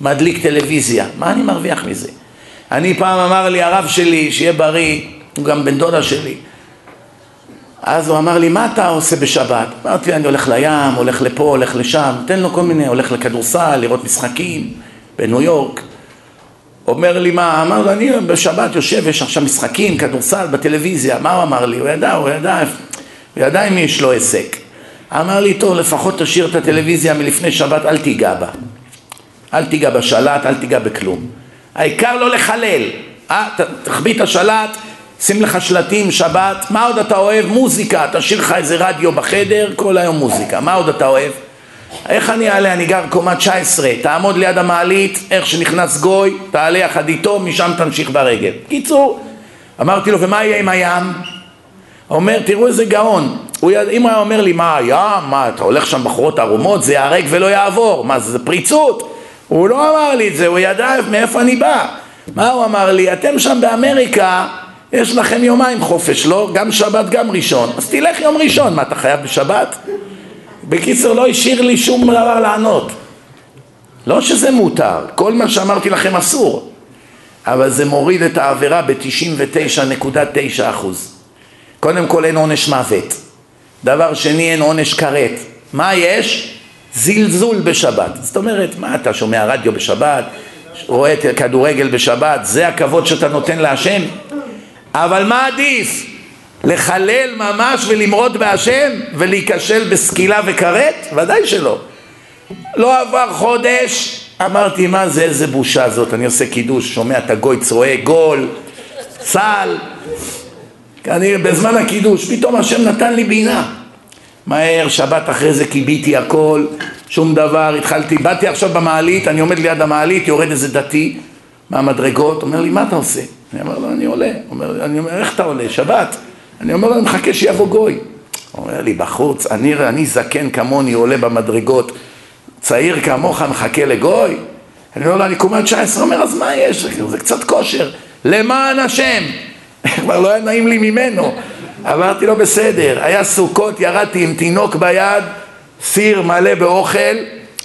A: מדליק טלוויזיה, מה אני מרוויח מזה? אני פעם אמר לי הרב שלי, שיהיה בריא, הוא גם בן דודה שלי, אז הוא אמר לי, מה אתה עושה בשבת? אמרתי, אני הולך לים, הולך לפה, הולך לשם, תן לו כל מיני, הולך לכדורסל, לראות משחקים בניו יורק. אומר לי, מה? אמר לו, אני בשבת יושב, יש עכשיו משחקים, כדורסל בטלוויזיה. מה הוא אמר לי? הוא ידע, הוא ידע, הוא ידע אם יש לו עסק. אמר לי, טוב, לפחות תשאיר את הטלוויזיה מלפני שבת, אל תיגע בה. אל תיגע בשלט, אל תיגע בכלום. העיקר לא לחלל. אה, תחביא את השלט, שים לך שלטים, שבת, מה עוד אתה אוהב? מוזיקה, תשאיר לך איזה רדיו בחדר, כל היום מוזיקה, מה עוד אתה אוהב? איך אני אעלה? אני גר קומה 19, תעמוד ליד המעלית, איך שנכנס גוי, תעלה יחד איתו, משם תמשיך ברגל. קיצור, אמרתי לו, ומה יהיה עם הים? אומר, תראו איזה גאון. הוא יד... אם הוא היה אומר לי, מה הים? מה, אתה הולך שם בחורות ערומות? זה ייהרג ולא יעבור. מה, זה פריצות? הוא לא אמר לי את זה, הוא ידע מאיפה אני בא. מה הוא אמר לי? אתם שם באמריקה, יש לכם יומיים חופש, לא? גם שבת, גם ראשון. אז תלך יום ראשון. מה, אתה חייב בשבת? בקיצור, לא השאיר לי שום דבר לענות. לא שזה מותר, כל מה שאמרתי לכם אסור, אבל זה מוריד את העבירה ב-99.9 אחוז. קודם כל אין עונש מוות. דבר שני, אין עונש כרת. מה יש? זלזול בשבת. זאת אומרת, מה אתה שומע רדיו בשבת, רואה כדורגל בשבת, זה הכבוד שאתה נותן להשם? אבל מה עדיף? לחלל ממש ולמרוד בהשם ולהיכשל בסקילה וכרת? ודאי שלא. לא עבר חודש, אמרתי מה זה, איזה בושה זאת, אני עושה קידוש, שומע את הגוי צועק גול, צה"ל, אני בזמן הקידוש, פתאום השם נתן לי בינה. מהר, שבת אחרי זה קיביתי הכל, שום דבר, התחלתי, באתי עכשיו במעלית, אני עומד ליד המעלית, יורד איזה דתי מהמדרגות, אומר לי, מה אתה עושה? אני אומר לו, אני עולה. אומר, אני אומר, איך אתה עולה? שבת. אני אומר לו, אני מחכה שיבוא גוי. הוא אומר לי, בחוץ, אני, אני זקן כמוני, עולה במדרגות, צעיר כמוך מחכה לגוי? אני אומר לו, אני קומה 19, אומר, אז מה יש? זה קצת כושר. למען השם. [LAUGHS] כבר לא היה נעים לי ממנו. אמרתי לו, בסדר. היה סוכות, ירדתי עם תינוק ביד, סיר מלא באוכל,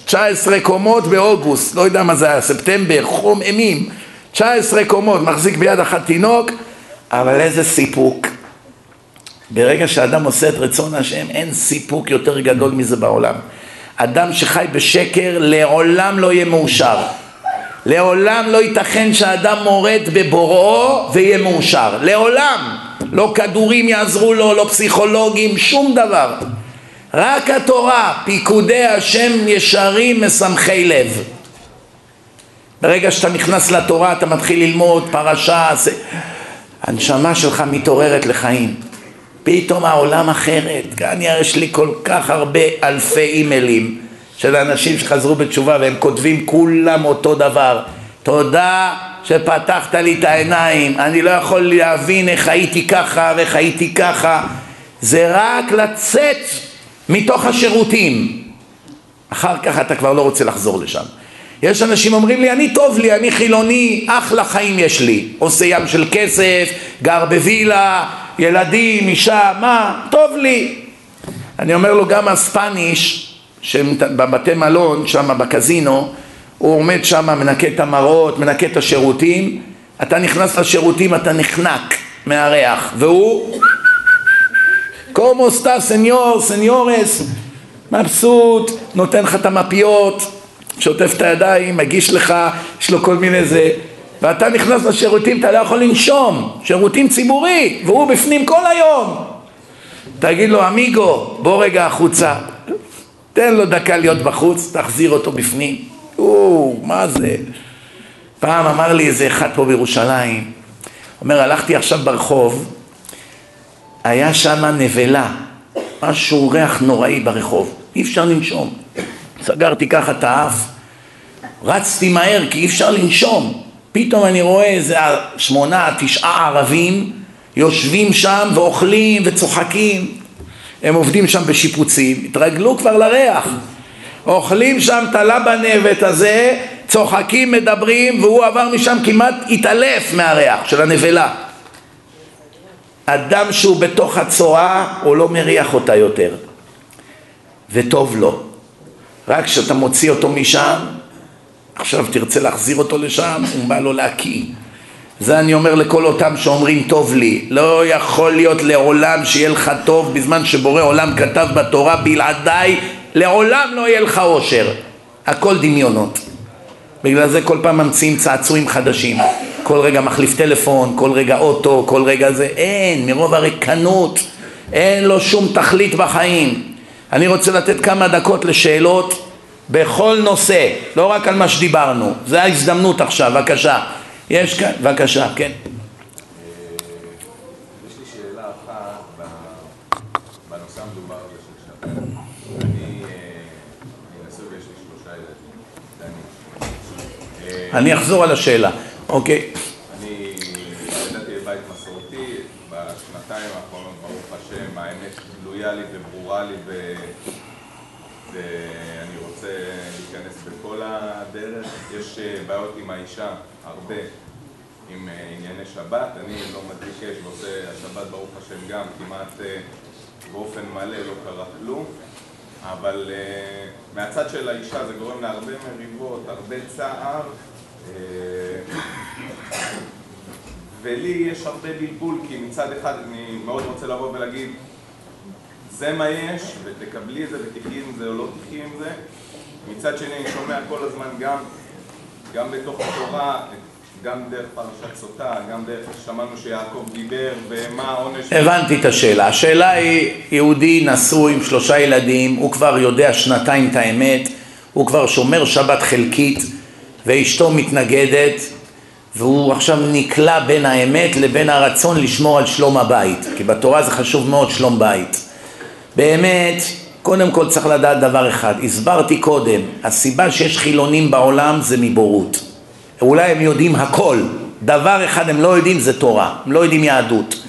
A: 19 קומות באוגוסט, לא יודע מה זה היה, ספטמבר, חום אימים. 19 קומות, מחזיק ביד אחת תינוק, אבל איזה סיפוק. ברגע שאדם עושה את רצון השם, אין סיפוק יותר גדול מזה בעולם. אדם שחי בשקר לעולם לא יהיה מאושר. לעולם לא ייתכן שאדם מורד בבוראו ויהיה מאושר. לעולם. לא כדורים יעזרו לו, לא פסיכולוגים, שום דבר. רק התורה, פיקודי השם ישרים משמחי לב. ברגע שאתה נכנס לתורה אתה מתחיל ללמוד פרשה, זה... הנשמה שלך מתעוררת לחיים. פתאום העולם אחרת. כאן יש לי כל כך הרבה אלפי אימיילים של אנשים שחזרו בתשובה והם כותבים כולם אותו דבר. תודה שפתחת לי את העיניים, אני לא יכול להבין איך הייתי ככה ואיך הייתי ככה. זה רק לצאת מתוך השירותים. אחר כך אתה כבר לא רוצה לחזור לשם. יש אנשים אומרים לי, אני טוב לי, אני חילוני, אחלה חיים יש לי. עושה ים של כסף, גר בווילה, ילדים, אישה, מה, טוב לי. אני אומר לו, גם הספניש, שבבתי מלון, שם בקזינו, הוא עומד שם, מנקה את המראות, מנקה את השירותים, אתה נכנס לשירותים, אתה נחנק מהריח, והוא cómo está señor, señores, מבסוט, נותן לך את המפיות, שוטף את הידיים, מגיש לך, יש לו כל מיני זה, ואתה נכנס לשירותים, אתה לא יכול לנשום, שירותים ציבורי, והוא בפנים כל היום. תגיד לו, amigo, בוא רגע החוצה, תן לו דקה להיות בחוץ, תחזיר אותו בפנים. או, מה זה? פעם אמר לי איזה אחד פה בירושלים, אומר, הלכתי עכשיו ברחוב, היה שם נבלה, משהו ריח נוראי ברחוב, אי אפשר לנשום. סגרתי ככה את האף, רצתי מהר כי אי אפשר לנשום. פתאום אני רואה איזה שמונה, תשעה ערבים יושבים שם ואוכלים וצוחקים. הם עובדים שם בשיפוצים, התרגלו כבר לריח. אוכלים שם את הלבנבת הזה, צוחקים, מדברים, והוא עבר משם כמעט התעלף מהריח של הנבלה. אדם שהוא בתוך הצואה, הוא לא מריח אותה יותר. וטוב לו. רק כשאתה מוציא אותו משם, עכשיו תרצה להחזיר אותו לשם, הוא בא לו להקיא. זה אני אומר לכל אותם שאומרים טוב לי, לא יכול להיות לעולם שיהיה לך טוב בזמן שבורא עולם כתב בתורה בלעדיי לעולם לא יהיה לך אושר, הכל דמיונות. בגלל זה כל פעם ממציאים צעצועים חדשים, כל רגע מחליף טלפון, כל רגע אוטו, כל רגע זה, אין, מרוב הריקנות, אין לו שום תכלית בחיים. אני רוצה לתת כמה דקות לשאלות בכל נושא, לא רק על מה שדיברנו, זה ההזדמנות עכשיו, בבקשה. יש כאן, בבקשה, כן. אני אחזור על השאלה, אוקיי.
C: אני גדלתי בבית מסורתי, בשנתיים האחרונות, ברוך השם, האמת גלויה לי וברורה לי ואני רוצה להיכנס בכל הדרך. יש אה, בעיות עם האישה, הרבה, עם אה, ענייני שבת. אני לא מדליק אש ועושה השבת, ברוך השם, גם כמעט אה, באופן מלא, לא קרה כלום. אבל מהצד של האישה זה גורם להרבה מריבות, הרבה צער. ולי יש הרבה בלבול, כי מצד אחד אני מאוד רוצה לבוא ולהגיד זה מה יש, ותקבלי את זה ותחי עם זה או לא תחי עם זה. מצד שני אני שומע כל הזמן גם, גם בתוך התורה, גם דרך פרשת סוטה, גם דרך ששמענו שיעקב דיבר, ומה העונש...
A: הבנתי את השאלה. השאלה היא, יהודי נשוי עם שלושה ילדים, הוא כבר יודע שנתיים את האמת, הוא כבר שומר שבת חלקית, ואשתו מתנגדת, והוא עכשיו נקלע בין האמת לבין הרצון לשמור על שלום הבית, כי בתורה זה חשוב מאוד שלום בית. באמת, קודם כל צריך לדעת דבר אחד, הסברתי קודם, הסיבה שיש חילונים בעולם זה מבורות. אולי הם יודעים הכל, דבר אחד הם לא יודעים זה תורה, הם לא יודעים יהדות.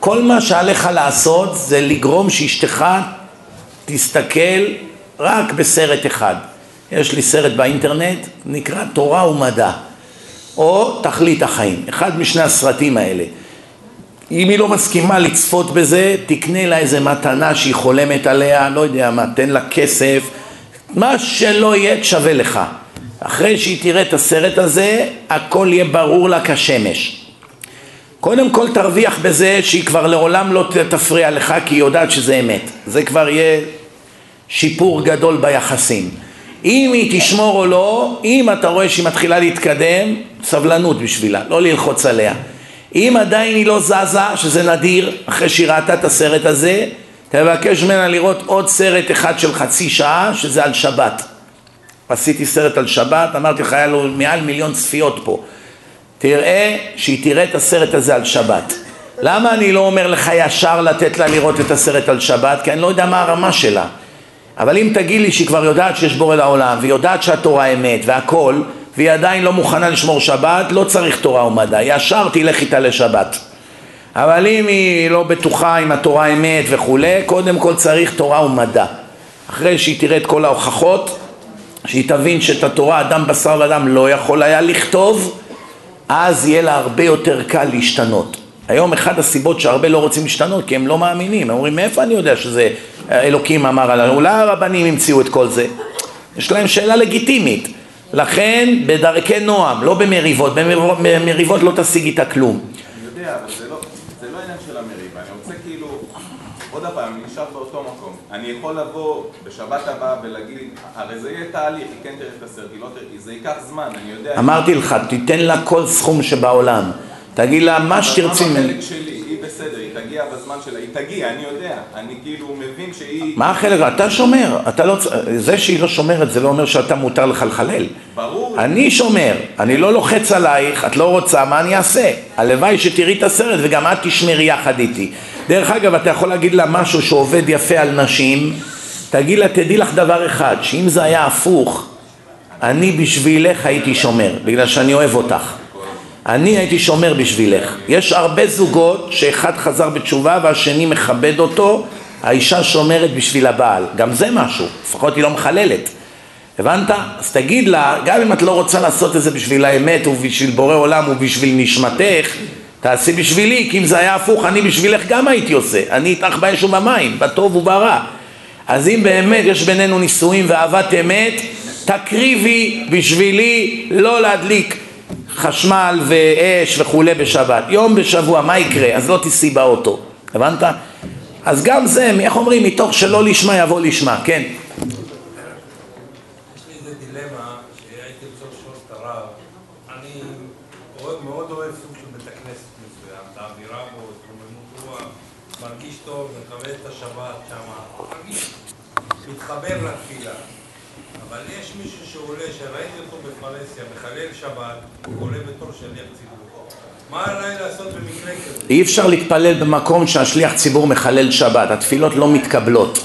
A: כל מה שעליך לעשות זה לגרום שאשתך תסתכל רק בסרט אחד. יש לי סרט באינטרנט, נקרא תורה ומדע, או תכלית החיים, אחד משני הסרטים האלה. אם היא לא מסכימה לצפות בזה, תקנה לה איזה מתנה שהיא חולמת עליה, לא יודע מה, תן לה כסף, מה שלא יהיה שווה לך. אחרי שהיא תראה את הסרט הזה, הכל יהיה ברור לה כשמש. קודם כל תרוויח בזה שהיא כבר לעולם לא תפריע לך כי היא יודעת שזה אמת. זה כבר יהיה שיפור גדול ביחסים. אם היא תשמור או לא, אם אתה רואה שהיא מתחילה להתקדם, סבלנות בשבילה, לא ללחוץ עליה. אם עדיין היא לא זזה, שזה נדיר, אחרי שהיא ראתה את הסרט הזה, תבקש ממנה לראות עוד סרט אחד של חצי שעה, שזה על שבת. עשיתי סרט על שבת, אמרתי לך, היה לו מעל מיליון צפיות פה. תראה שהיא תראה את הסרט הזה על שבת. למה אני לא אומר לך ישר לתת לה לראות את הסרט על שבת? כי אני לא יודע מה הרמה שלה. אבל אם תגיד לי שהיא כבר יודעת שיש בורא לעולם, והיא יודעת שהתורה אמת והכל, והיא עדיין לא מוכנה לשמור שבת, לא צריך תורה ומדע, ישר תלך איתה לשבת. אבל אם היא לא בטוחה אם התורה אמת וכולי, קודם כל צריך תורה ומדע. אחרי שהיא תראה את כל ההוכחות, שהיא תבין שאת התורה אדם בשר ודם לא יכול היה לכתוב, אז יהיה לה הרבה יותר קל להשתנות. היום אחת הסיבות שהרבה לא רוצים להשתנות כי הם לא מאמינים, הם אומרים מאיפה אני יודע שזה אלוקים אמר עלינו, אולי הרבנים המציאו את כל זה. יש להם שאלה לגיטימית. לכן בדרכי נועם, לא במריבות, במריבות לא תשיג איתה כלום.
C: אני יודע, אבל זה לא, זה לא עניין של המריבה, אני רוצה כאילו, עוד פעם, אני נשאר באותו מקום. אני יכול לבוא בשבת הבאה ולהגיד, הרי זה יהיה תהליך, היא כן תראה את הסרט, היא לא תראה, זה ייקח זמן, אני יודע...
A: אמרתי לך, תיתן לה כל סכום שבעולם. תגיד לה מה שתרצי
C: ממני. היא בסדר, היא תגיע בזמן שלה, היא תגיע, אני יודע, אני כאילו מבין שהיא...
A: מה החלק? אתה שומר, אתה לא... זה שהיא לא שומרת זה לא אומר שאתה מותר לך לחלל.
C: ברור.
A: אני שומר, אני לא לוחץ עלייך, את לא רוצה, מה אני אעשה? הלוואי שתראי את הסרט וגם את תשמרי יחד איתי. דרך אגב, אתה יכול להגיד לה משהו שעובד יפה על נשים, תגיד לה, תדעי לך דבר אחד, שאם זה היה הפוך, אני בשבילך הייתי שומר, בגלל שאני אוהב אותך. אני הייתי שומר בשבילך. יש הרבה זוגות שאחד חזר בתשובה והשני מכבד אותו, האישה שומרת בשביל הבעל. גם זה משהו, לפחות היא לא מחללת. הבנת? אז תגיד לה, גם אם את לא רוצה לעשות את זה בשביל האמת ובשביל בורא עולם ובשביל נשמתך, תעשי בשבילי, כי אם זה היה הפוך, אני בשבילך גם הייתי עושה. אני איתך באש ובמים, בטוב וברע. אז אם באמת יש בינינו נישואים ואהבת אמת, תקריבי בשבילי לא להדליק חשמל ואש וכולי בשבת. יום בשבוע, מה יקרה? אז לא תיסעי באוטו. הבנת? אז גם זה, איך אומרים? מתוך שלא לשמה יבוא לשמה, כן.
D: מתחבר לתפילה. אבל יש מישהו שעולה, שראיתי אותו בפרהסיה, מחלל שבת, הוא עולה בתור שליח ציבור. מה עליי לעשות במקרה כזה?
A: אי אפשר להתפלל במקום שהשליח ציבור מחלל שבת, התפילות לא מתקבלות.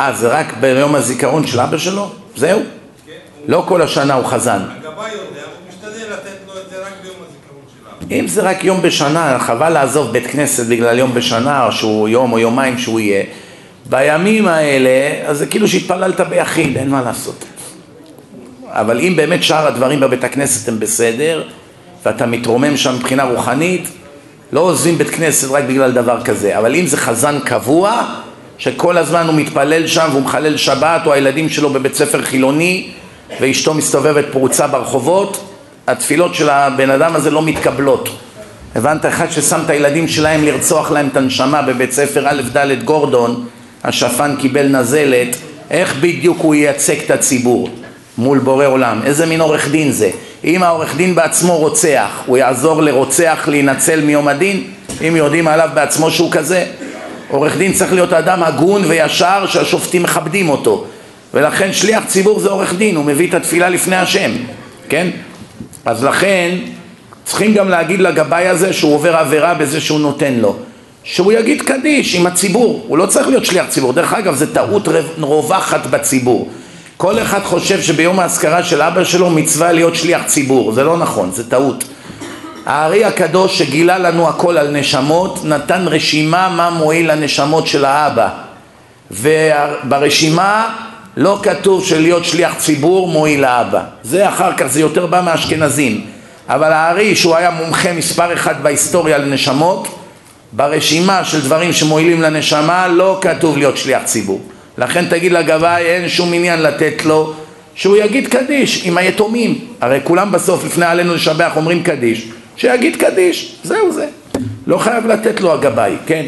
A: אה, זה רק ביום הזיכרון של אבא שלו? זהו? כן. לא כל השנה הוא חזן.
D: הגבאי יודע, הוא משתדל לתת לו את זה רק ביום הזיכרון של
A: אבא. אם זה רק יום בשנה, חבל לעזוב בית כנסת בגלל יום בשנה, או שהוא יום או יומיים שהוא יהיה. בימים האלה, אז זה כאילו שהתפללת ביחיד, אין מה לעשות. אבל אם באמת שאר הדברים בבית הכנסת הם בסדר, ואתה מתרומם שם מבחינה רוחנית, לא עוזבים בית כנסת רק בגלל דבר כזה. אבל אם זה חזן קבוע, שכל הזמן הוא מתפלל שם והוא מחלל שבת, או הילדים שלו בבית ספר חילוני, ואשתו מסתובבת פרוצה ברחובות, התפילות של הבן אדם הזה לא מתקבלות. הבנת? אחד ששם את הילדים שלהם לרצוח להם את הנשמה בבית ספר א' ד' גורדון, השפן קיבל נזלת, איך בדיוק הוא ייצג את הציבור מול בורא עולם? איזה מין עורך דין זה? אם העורך דין בעצמו רוצח, הוא יעזור לרוצח להינצל מיום הדין? אם יודעים עליו בעצמו שהוא כזה? עורך דין צריך להיות אדם הגון וישר שהשופטים מכבדים אותו ולכן שליח ציבור זה עורך דין, הוא מביא את התפילה לפני השם, כן? אז לכן צריכים גם להגיד לגבאי הזה שהוא עובר עבירה בזה שהוא נותן לו שהוא יגיד קדיש עם הציבור, הוא לא צריך להיות שליח ציבור. דרך אגב, זו טעות רווחת בציבור. כל אחד חושב שביום האזכרה של אבא שלו מצווה להיות שליח ציבור, זה לא נכון, זה טעות. הארי הקדוש שגילה לנו הכל על נשמות, נתן רשימה מה מועיל לנשמות של האבא. וברשימה לא כתוב שלהיות שליח ציבור מועיל לאבא. זה אחר כך, זה יותר בא מהאשכנזים. אבל הארי, שהוא היה מומחה מספר אחד בהיסטוריה לנשמות, ברשימה של דברים שמועילים לנשמה לא כתוב להיות שליח ציבור. לכן תגיד לגבאי אין שום עניין לתת לו שהוא יגיד קדיש עם היתומים. הרי כולם בסוף לפני עלינו לשבח אומרים קדיש. שיגיד קדיש, זהו זה. לא חייב לתת לו הגבאי, כן?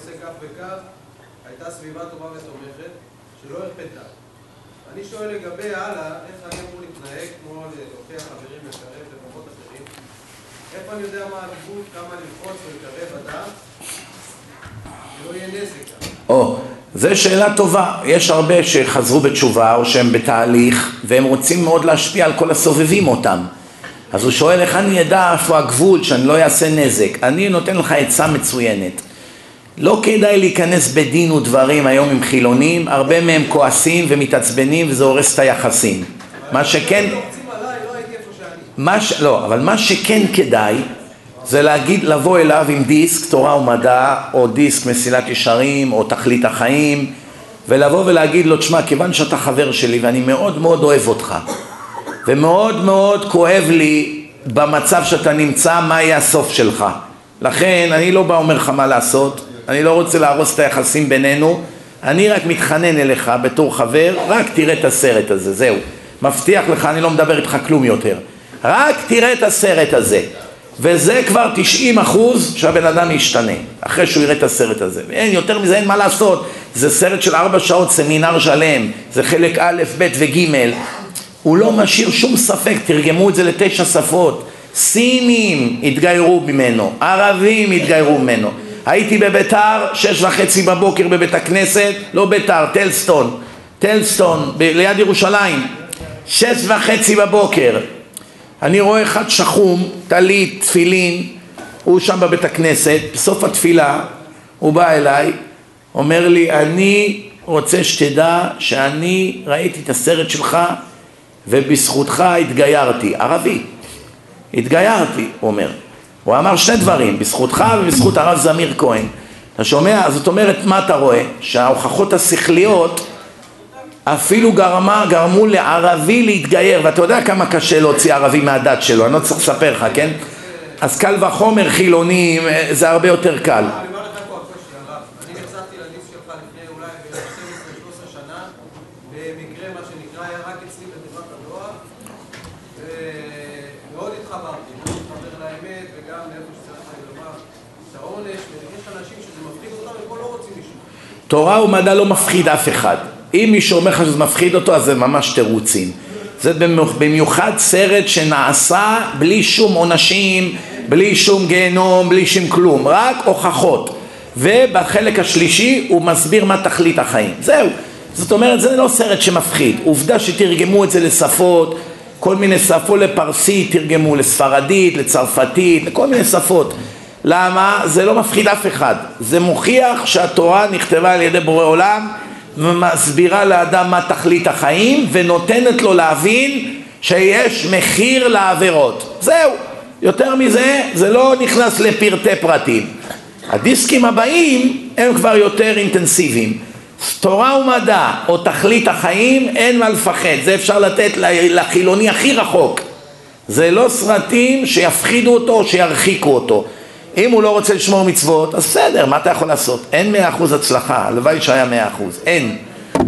E: עושה כך וכך, הייתה סביבה טובה ותומכת, שלא הרפתה. אני שואל לגבי הלאה, איך אני אמור להתנהג כמו להוכיח חברים לקרב למקומות אחרים? איפה אני יודע מה הגבול, כמה ללחוץ ולקרב אדם, שלא יהיה נזק.
A: או, זו שאלה טובה. יש הרבה שחזרו בתשובה או שהם בתהליך והם רוצים מאוד להשפיע על כל הסובבים אותם. אז הוא שואל איך אני אדע איפה הגבול שאני לא אעשה נזק. אני נותן לך עצה מצוינת. לא כדאי להיכנס בדין ודברים היום עם חילונים, הרבה מהם כועסים ומתעצבנים וזה הורס את היחסים. מה שכן... מה ש... לא, אבל מה שכן כדאי זה להגיד, לבוא אליו עם דיסק תורה ומדע או דיסק מסילת ישרים או תכלית החיים ולבוא ולהגיד לו, תשמע, כיוון שאתה חבר שלי ואני מאוד מאוד אוהב אותך ומאוד מאוד כואב לי במצב שאתה נמצא, מה יהיה הסוף שלך לכן אני לא בא אומר לך מה לעשות, אני לא רוצה להרוס את היחסים בינינו אני רק מתחנן אליך בתור חבר, רק תראה את הסרט הזה, זהו. מבטיח לך, אני לא מדבר איתך כלום יותר. רק תראה את הסרט הזה. וזה כבר 90 אחוז שהבן אדם ישתנה אחרי שהוא יראה את הסרט הזה. אין יותר מזה אין מה לעשות. זה סרט של ארבע שעות סמינר שלם זה חלק א', ב' וג' הוא לא משאיר שום ספק תרגמו את זה לתשע שפות סינים התגיירו ממנו ערבים התגיירו ממנו. הייתי בביתר שש וחצי בבוקר בבית הכנסת לא ביתר, טלסטון. טלסטון ב- ליד ירושלים. שש וחצי בבוקר. אני רואה אחד שחום, טלית, תפילין, הוא שם בבית הכנסת, בסוף התפילה הוא בא אליי, אומר לי, אני רוצה שתדע שאני ראיתי את הסרט שלך ובזכותך התגיירתי, ערבי, התגיירתי, הוא אומר. הוא אמר שני דברים, בזכותך ובזכות הרב זמיר כהן. אתה שומע? זאת אומרת, מה אתה רואה? שההוכחות השכליות אפילו גרמה, גרמו לערבי להתגייר, ואתה יודע כמה קשה להוציא ערבי מהדת שלו, אני לא צריך לספר לך, כן? אז קל וחומר חילונים, אה, זה הרבה יותר קל.
E: אני אומר לך פה הקושי, הרב. אני נחשפתי לדיסק שלך לפני אולי 12-13 שנה, במקרה, מה שנקרא, היה רק אצלי בתיבת הדואר, ומאוד התחברתי, מאוד מתחבר לאמת, וגם לאיפה שצריך לי לומר את העונש, ויש אנשים שזה מפחיד אותם, ופה לא רוצים לשמוע.
A: תורה ומדע לא מפחיד אף אחד. אם מישהו אומר לך שזה מפחיד אותו, אז זה ממש תירוצים. זה במיוחד סרט שנעשה בלי שום עונשים, בלי שום גיהנום, בלי שום כלום, רק הוכחות. ובחלק השלישי הוא מסביר מה תכלית החיים. זהו. זאת אומרת, זה לא סרט שמפחיד. עובדה שתרגמו את זה לשפות, כל מיני שפות לפרסית, תרגמו לספרדית, לצרפתית, לכל מיני שפות. למה? זה לא מפחיד אף אחד. זה מוכיח שהתורה נכתבה על ידי בורא עולם ומסבירה לאדם מה תכלית החיים ונותנת לו להבין שיש מחיר לעבירות. זהו. יותר מזה, זה לא נכנס לפרטי פרטים. הדיסקים הבאים הם כבר יותר אינטנסיביים. תורה ומדע או תכלית החיים אין מה לפחד, זה אפשר לתת לחילוני הכי רחוק. זה לא סרטים שיפחידו אותו או שירחיקו אותו. אם הוא לא רוצה לשמור מצוות, אז בסדר, מה אתה יכול לעשות? אין מאה אחוז הצלחה, הלוואי שהיה מאה אחוז, אין.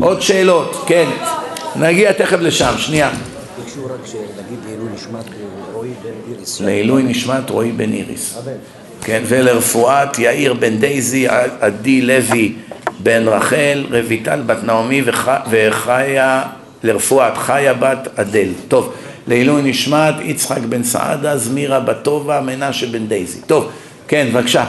A: עוד שאלות, כן. נגיע תכף לשם, שנייה.
F: לעילוי נשמת רועי בן איריס.
A: כן, ולרפואת יאיר בן דייזי, עדי לוי בן רחל, רויטל בת נעמי וח- וחיה, לרפואת חיה בת אדל. טוב, לעילוי נשמת יצחק בן סעדה, זמירה בת טובה, מנשה בן דייזי. טוב, כן, בבקשה.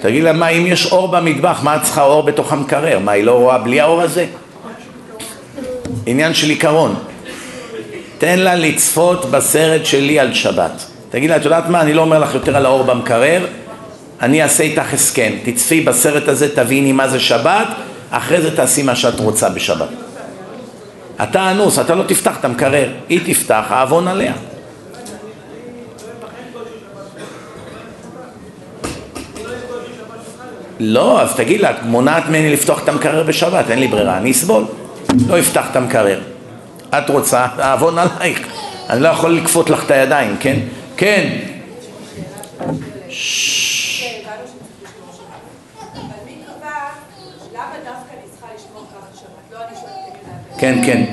A: תגיד לה, מה, אם יש אור במטבח, מה את צריכה אור בתוך המקרר? מה, היא לא רואה בלי האור הזה? עניין של עיקרון. תן לה לצפות בסרט שלי על שבת. תגיד לה, את יודעת מה, אני לא אומר לך יותר על האור במקרר, אני אעשה איתך הסכם. תצפי בסרט הזה, תביני מה זה שבת, אחרי זה תעשי מה שאת רוצה בשבת. אתה אנוס, אתה לא תפתח את המקרר, היא תפתח, העוון עליה. לא, אז תגיד לה, מונעת ממני לפתוח את המקרר בשבת, אין לי ברירה, אני אסבול. לא אפתח את המקרר. את רוצה, העוון עלייך. אני לא יכול לכפות לך את הידיים, כן? כן. כן, כן.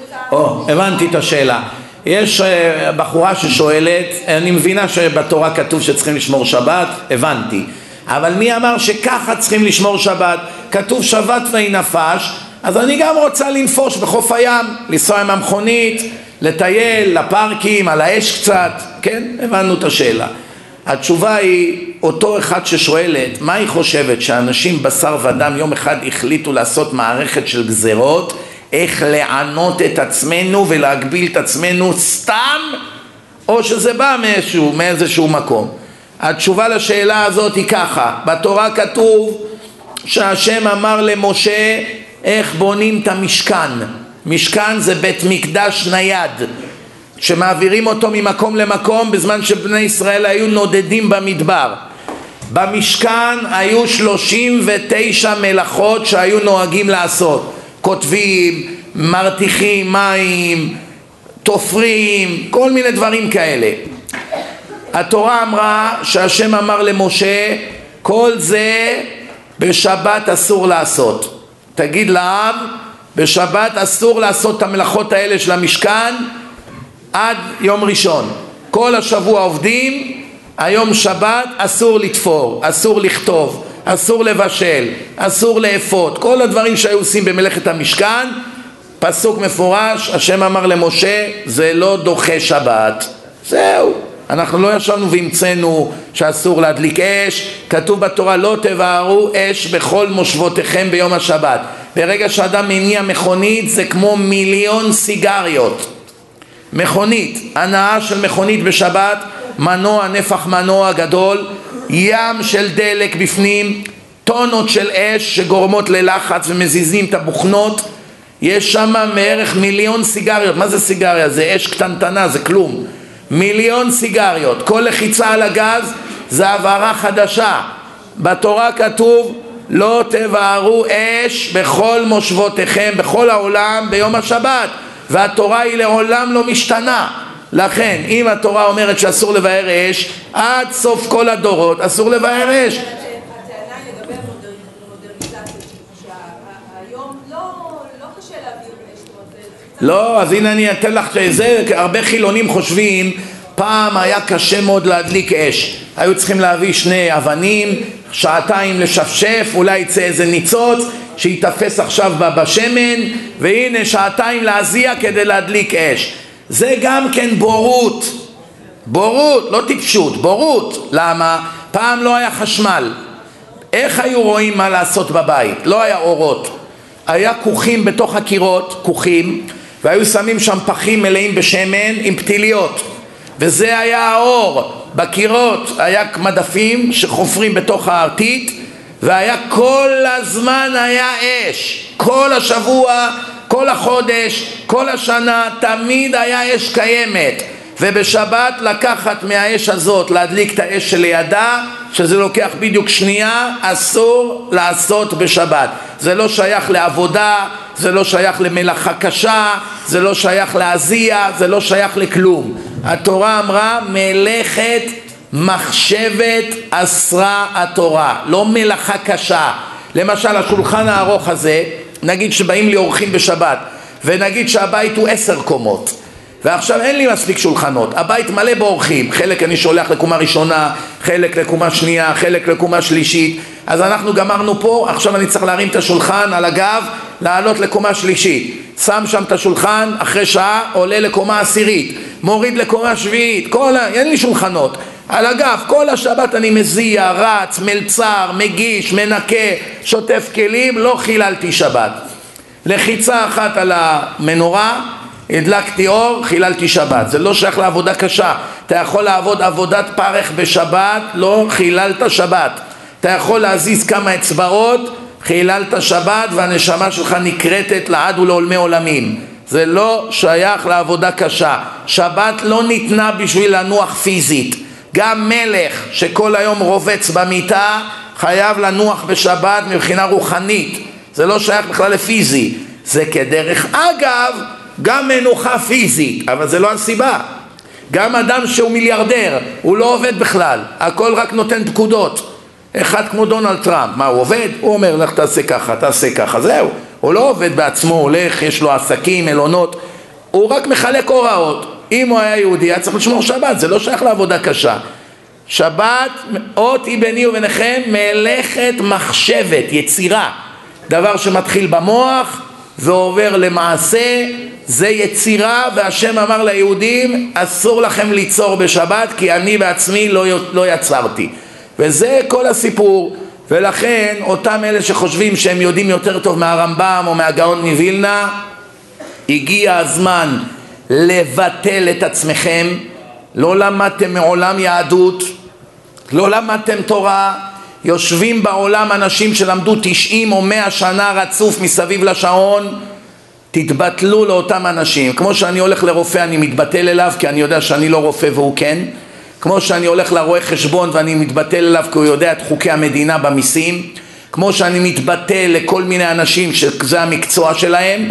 G: רוצה...
A: או, הבנתי את השאלה. יש אה, בחורה ששואלת, אני מבינה שבתורה כתוב שצריכים לשמור שבת, הבנתי. אבל מי אמר שככה צריכים לשמור שבת? כתוב שבת ויהי נפש, אז אני גם רוצה לנפוש בחוף הים, לנסוע עם המכונית, לטייל, לפארקים, על האש קצת, כן? הבנו את השאלה. התשובה היא, אותו אחד ששואלת, מה היא חושבת, שאנשים בשר ודם יום אחד החליטו לעשות מערכת של גזרות, איך לענות את עצמנו ולהגביל את עצמנו סתם, או שזה בא מאיזשהו, מאיזשהו מקום. התשובה לשאלה הזאת היא ככה, בתורה כתוב שהשם אמר למשה איך בונים את המשכן. משכן זה בית מקדש נייד, שמעבירים אותו ממקום למקום בזמן שבני ישראל היו נודדים במדבר. במשכן היו שלושים ותשע מלאכות שהיו נוהגים לעשות. כותבים, מרתיחים מים, תופרים, כל מיני דברים כאלה. התורה אמרה שהשם אמר למשה כל זה בשבת אסור לעשות. תגיד לעם בשבת אסור לעשות את המלאכות האלה של המשכן עד יום ראשון. כל השבוע עובדים, היום שבת אסור לתפור, אסור לכתוב, אסור לבשל, אסור לאפות, כל הדברים שהיו עושים במלאכת המשכן, פסוק מפורש, השם אמר למשה, זה לא דוחה שבת. זהו. אנחנו לא ישבנו והמצאנו שאסור להדליק אש, כתוב בתורה לא תבערו אש בכל מושבותיכם ביום השבת. ברגע שאדם מניע מכונית זה כמו מיליון סיגריות. מכונית, הנאה של מכונית בשבת, מנוע, נפח מנוע גדול, ים של דלק בפנים, טונות של אש שגורמות ללחץ ומזיזים את הבוכנות, יש שם מערך מיליון סיגריות, מה זה סיגריה? זה אש קטנטנה, זה כלום. מיליון סיגריות, כל לחיצה על הגז זה הבהרה חדשה. בתורה כתוב לא תבערו אש בכל מושבותיכם, בכל העולם ביום השבת. והתורה היא לעולם לא משתנה. לכן אם התורה אומרת שאסור לבאר אש עד סוף כל הדורות אסור לבאר אש
G: הטענה היא לגבי המודרניזציה, שהיום לא לא קשה להעביר אש, זאת אומרת, זה קצת...
A: לא, אז הנה אני אתן לך זה, הרבה חילונים חושבים פעם היה קשה מאוד להדליק אש. היו צריכים להביא שני אבנים, שעתיים לשפשף, אולי יצא איזה ניצוץ שייתפס עכשיו בשמן והנה שעתיים להזיע כדי להדליק אש. זה גם כן בורות. בורות, לא טיפשות, בורות. למה? פעם לא היה חשמל. איך היו רואים מה לעשות בבית? לא היה אורות. היה כוכים בתוך הקירות, כוכים והיו שמים שם פחים מלאים בשמן עם פתיליות. וזה היה האור בקירות היה מדפים שחופרים בתוך הארטית והיה כל הזמן היה אש. כל השבוע, כל החודש, כל השנה תמיד היה אש קיימת. ובשבת לקחת מהאש הזאת להדליק את האש שלידה שזה לוקח בדיוק שנייה אסור לעשות בשבת. זה לא שייך לעבודה זה לא שייך למלאכה קשה זה לא שייך להזיע זה לא שייך לכלום. התורה אמרה מלאכת מחשבת אסרה התורה. לא מלאכה קשה. למשל השולחן הארוך הזה נגיד שבאים לי אורחים בשבת ונגיד שהבית הוא עשר קומות ועכשיו אין לי מספיק שולחנות, הבית מלא באורחים, חלק אני שולח לקומה ראשונה, חלק לקומה שנייה, חלק לקומה שלישית, אז אנחנו גמרנו פה, עכשיו אני צריך להרים את השולחן על הגב, לעלות לקומה שלישית, שם שם את השולחן, אחרי שעה עולה לקומה עשירית, מוריד לקומה שביעית, כל ה... אין לי שולחנות, על הגב, כל השבת אני מזיע, רץ, מלצר, מגיש, מנקה, שוטף כלים, לא חיללתי שבת. לחיצה אחת על המנורה הדלקתי אור, חיללתי שבת. זה לא שייך לעבודה קשה. אתה יכול לעבוד עבודת פרך בשבת, לא חיללת שבת. אתה יכול להזיז כמה אצבעות, חיללת שבת והנשמה שלך נקרטת לעד ולעולמי עולמים. זה לא שייך לעבודה קשה. שבת לא ניתנה בשביל לנוח פיזית. גם מלך שכל היום רובץ במיטה חייב לנוח בשבת מבחינה רוחנית. זה לא שייך בכלל לפיזי. זה כדרך אגב גם מנוחה פיזית, אבל זה לא הסיבה. גם אדם שהוא מיליארדר, הוא לא עובד בכלל, הכל רק נותן פקודות. אחד כמו דונלד טראמפ, מה הוא עובד? הוא אומר לך תעשה ככה, תעשה ככה, זהו. הוא לא עובד בעצמו, הולך, יש לו עסקים, מלונות, הוא רק מחלק הוראות. אם הוא היה יהודי, היה צריך לשמור שבת, זה לא שייך לעבודה קשה. שבת, אות היא ביני וביניכם מלאכת מחשבת, יצירה. דבר שמתחיל במוח ועובר למעשה, זה יצירה, והשם אמר ליהודים, אסור לכם ליצור בשבת, כי אני בעצמי לא, לא יצרתי. וזה כל הסיפור. ולכן אותם אלה שחושבים שהם יודעים יותר טוב מהרמב"ם או מהגאון מווילנה, הגיע הזמן לבטל את עצמכם, לא למדתם מעולם יהדות, לא למדתם תורה, יושבים בעולם אנשים שלמדו תשעים או מאה שנה רצוף מסביב לשעון, תתבטלו לאותם אנשים. כמו שאני הולך לרופא אני מתבטל אליו כי אני יודע שאני לא רופא והוא כן, כמו שאני הולך לרואה חשבון ואני מתבטל אליו כי הוא יודע את חוקי המדינה במיסים, כמו שאני מתבטל לכל מיני אנשים שזה המקצוע שלהם,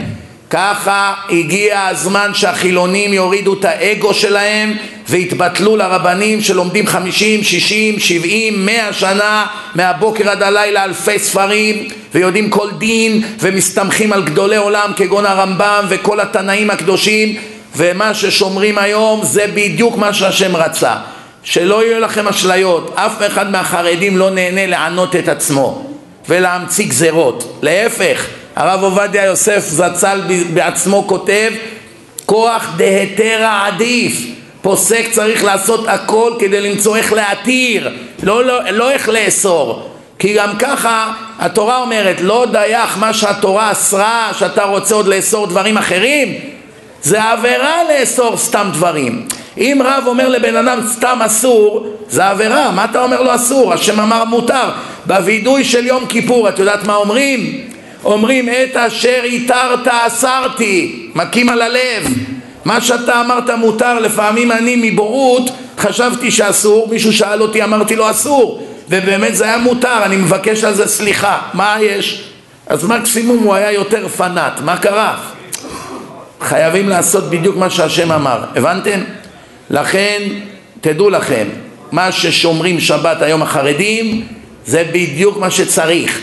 A: ככה הגיע הזמן שהחילונים יורידו את האגו שלהם ויתבטלו לרבנים שלומדים חמישים, שישים, שבעים, מאה שנה מהבוקר עד הלילה אלפי ספרים ויודעים כל דין ומסתמכים על גדולי עולם כגון הרמב"ם וכל התנאים הקדושים ומה ששומרים היום זה בדיוק מה שהשם רצה שלא יהיו לכם אשליות. אף אחד מהחרדים לא נהנה לענות את עצמו ולהמציא גזרות. להפך הרב עובדיה יוסף זצ"ל בעצמו כותב כוח דהתרא עדיף. פוסק צריך לעשות הכל כדי למצוא איך להתיר לא, לא, לא איך לאסור. כי גם ככה התורה אומרת לא דייך מה שהתורה אסרה שאתה רוצה עוד לאסור דברים אחרים. זה עבירה לאסור סתם דברים אם רב אומר לבן אדם סתם אסור זה עבירה. מה אתה אומר לו אסור? השם אמר מותר. בווידוי של יום כיפור את יודעת מה אומרים? אומרים את אשר התרת אסרתי מכים על הלב. מה שאתה אמרת מותר לפעמים אני מבורות חשבתי שאסור מישהו שאל אותי אמרתי לו אסור. ובאמת זה היה מותר אני מבקש על זה סליחה. מה יש? אז מקסימום הוא היה יותר פנאט. מה קרה? חייבים לעשות בדיוק מה שהשם אמר. הבנתם? לכן תדעו לכם מה ששומרים שבת היום החרדים זה בדיוק מה שצריך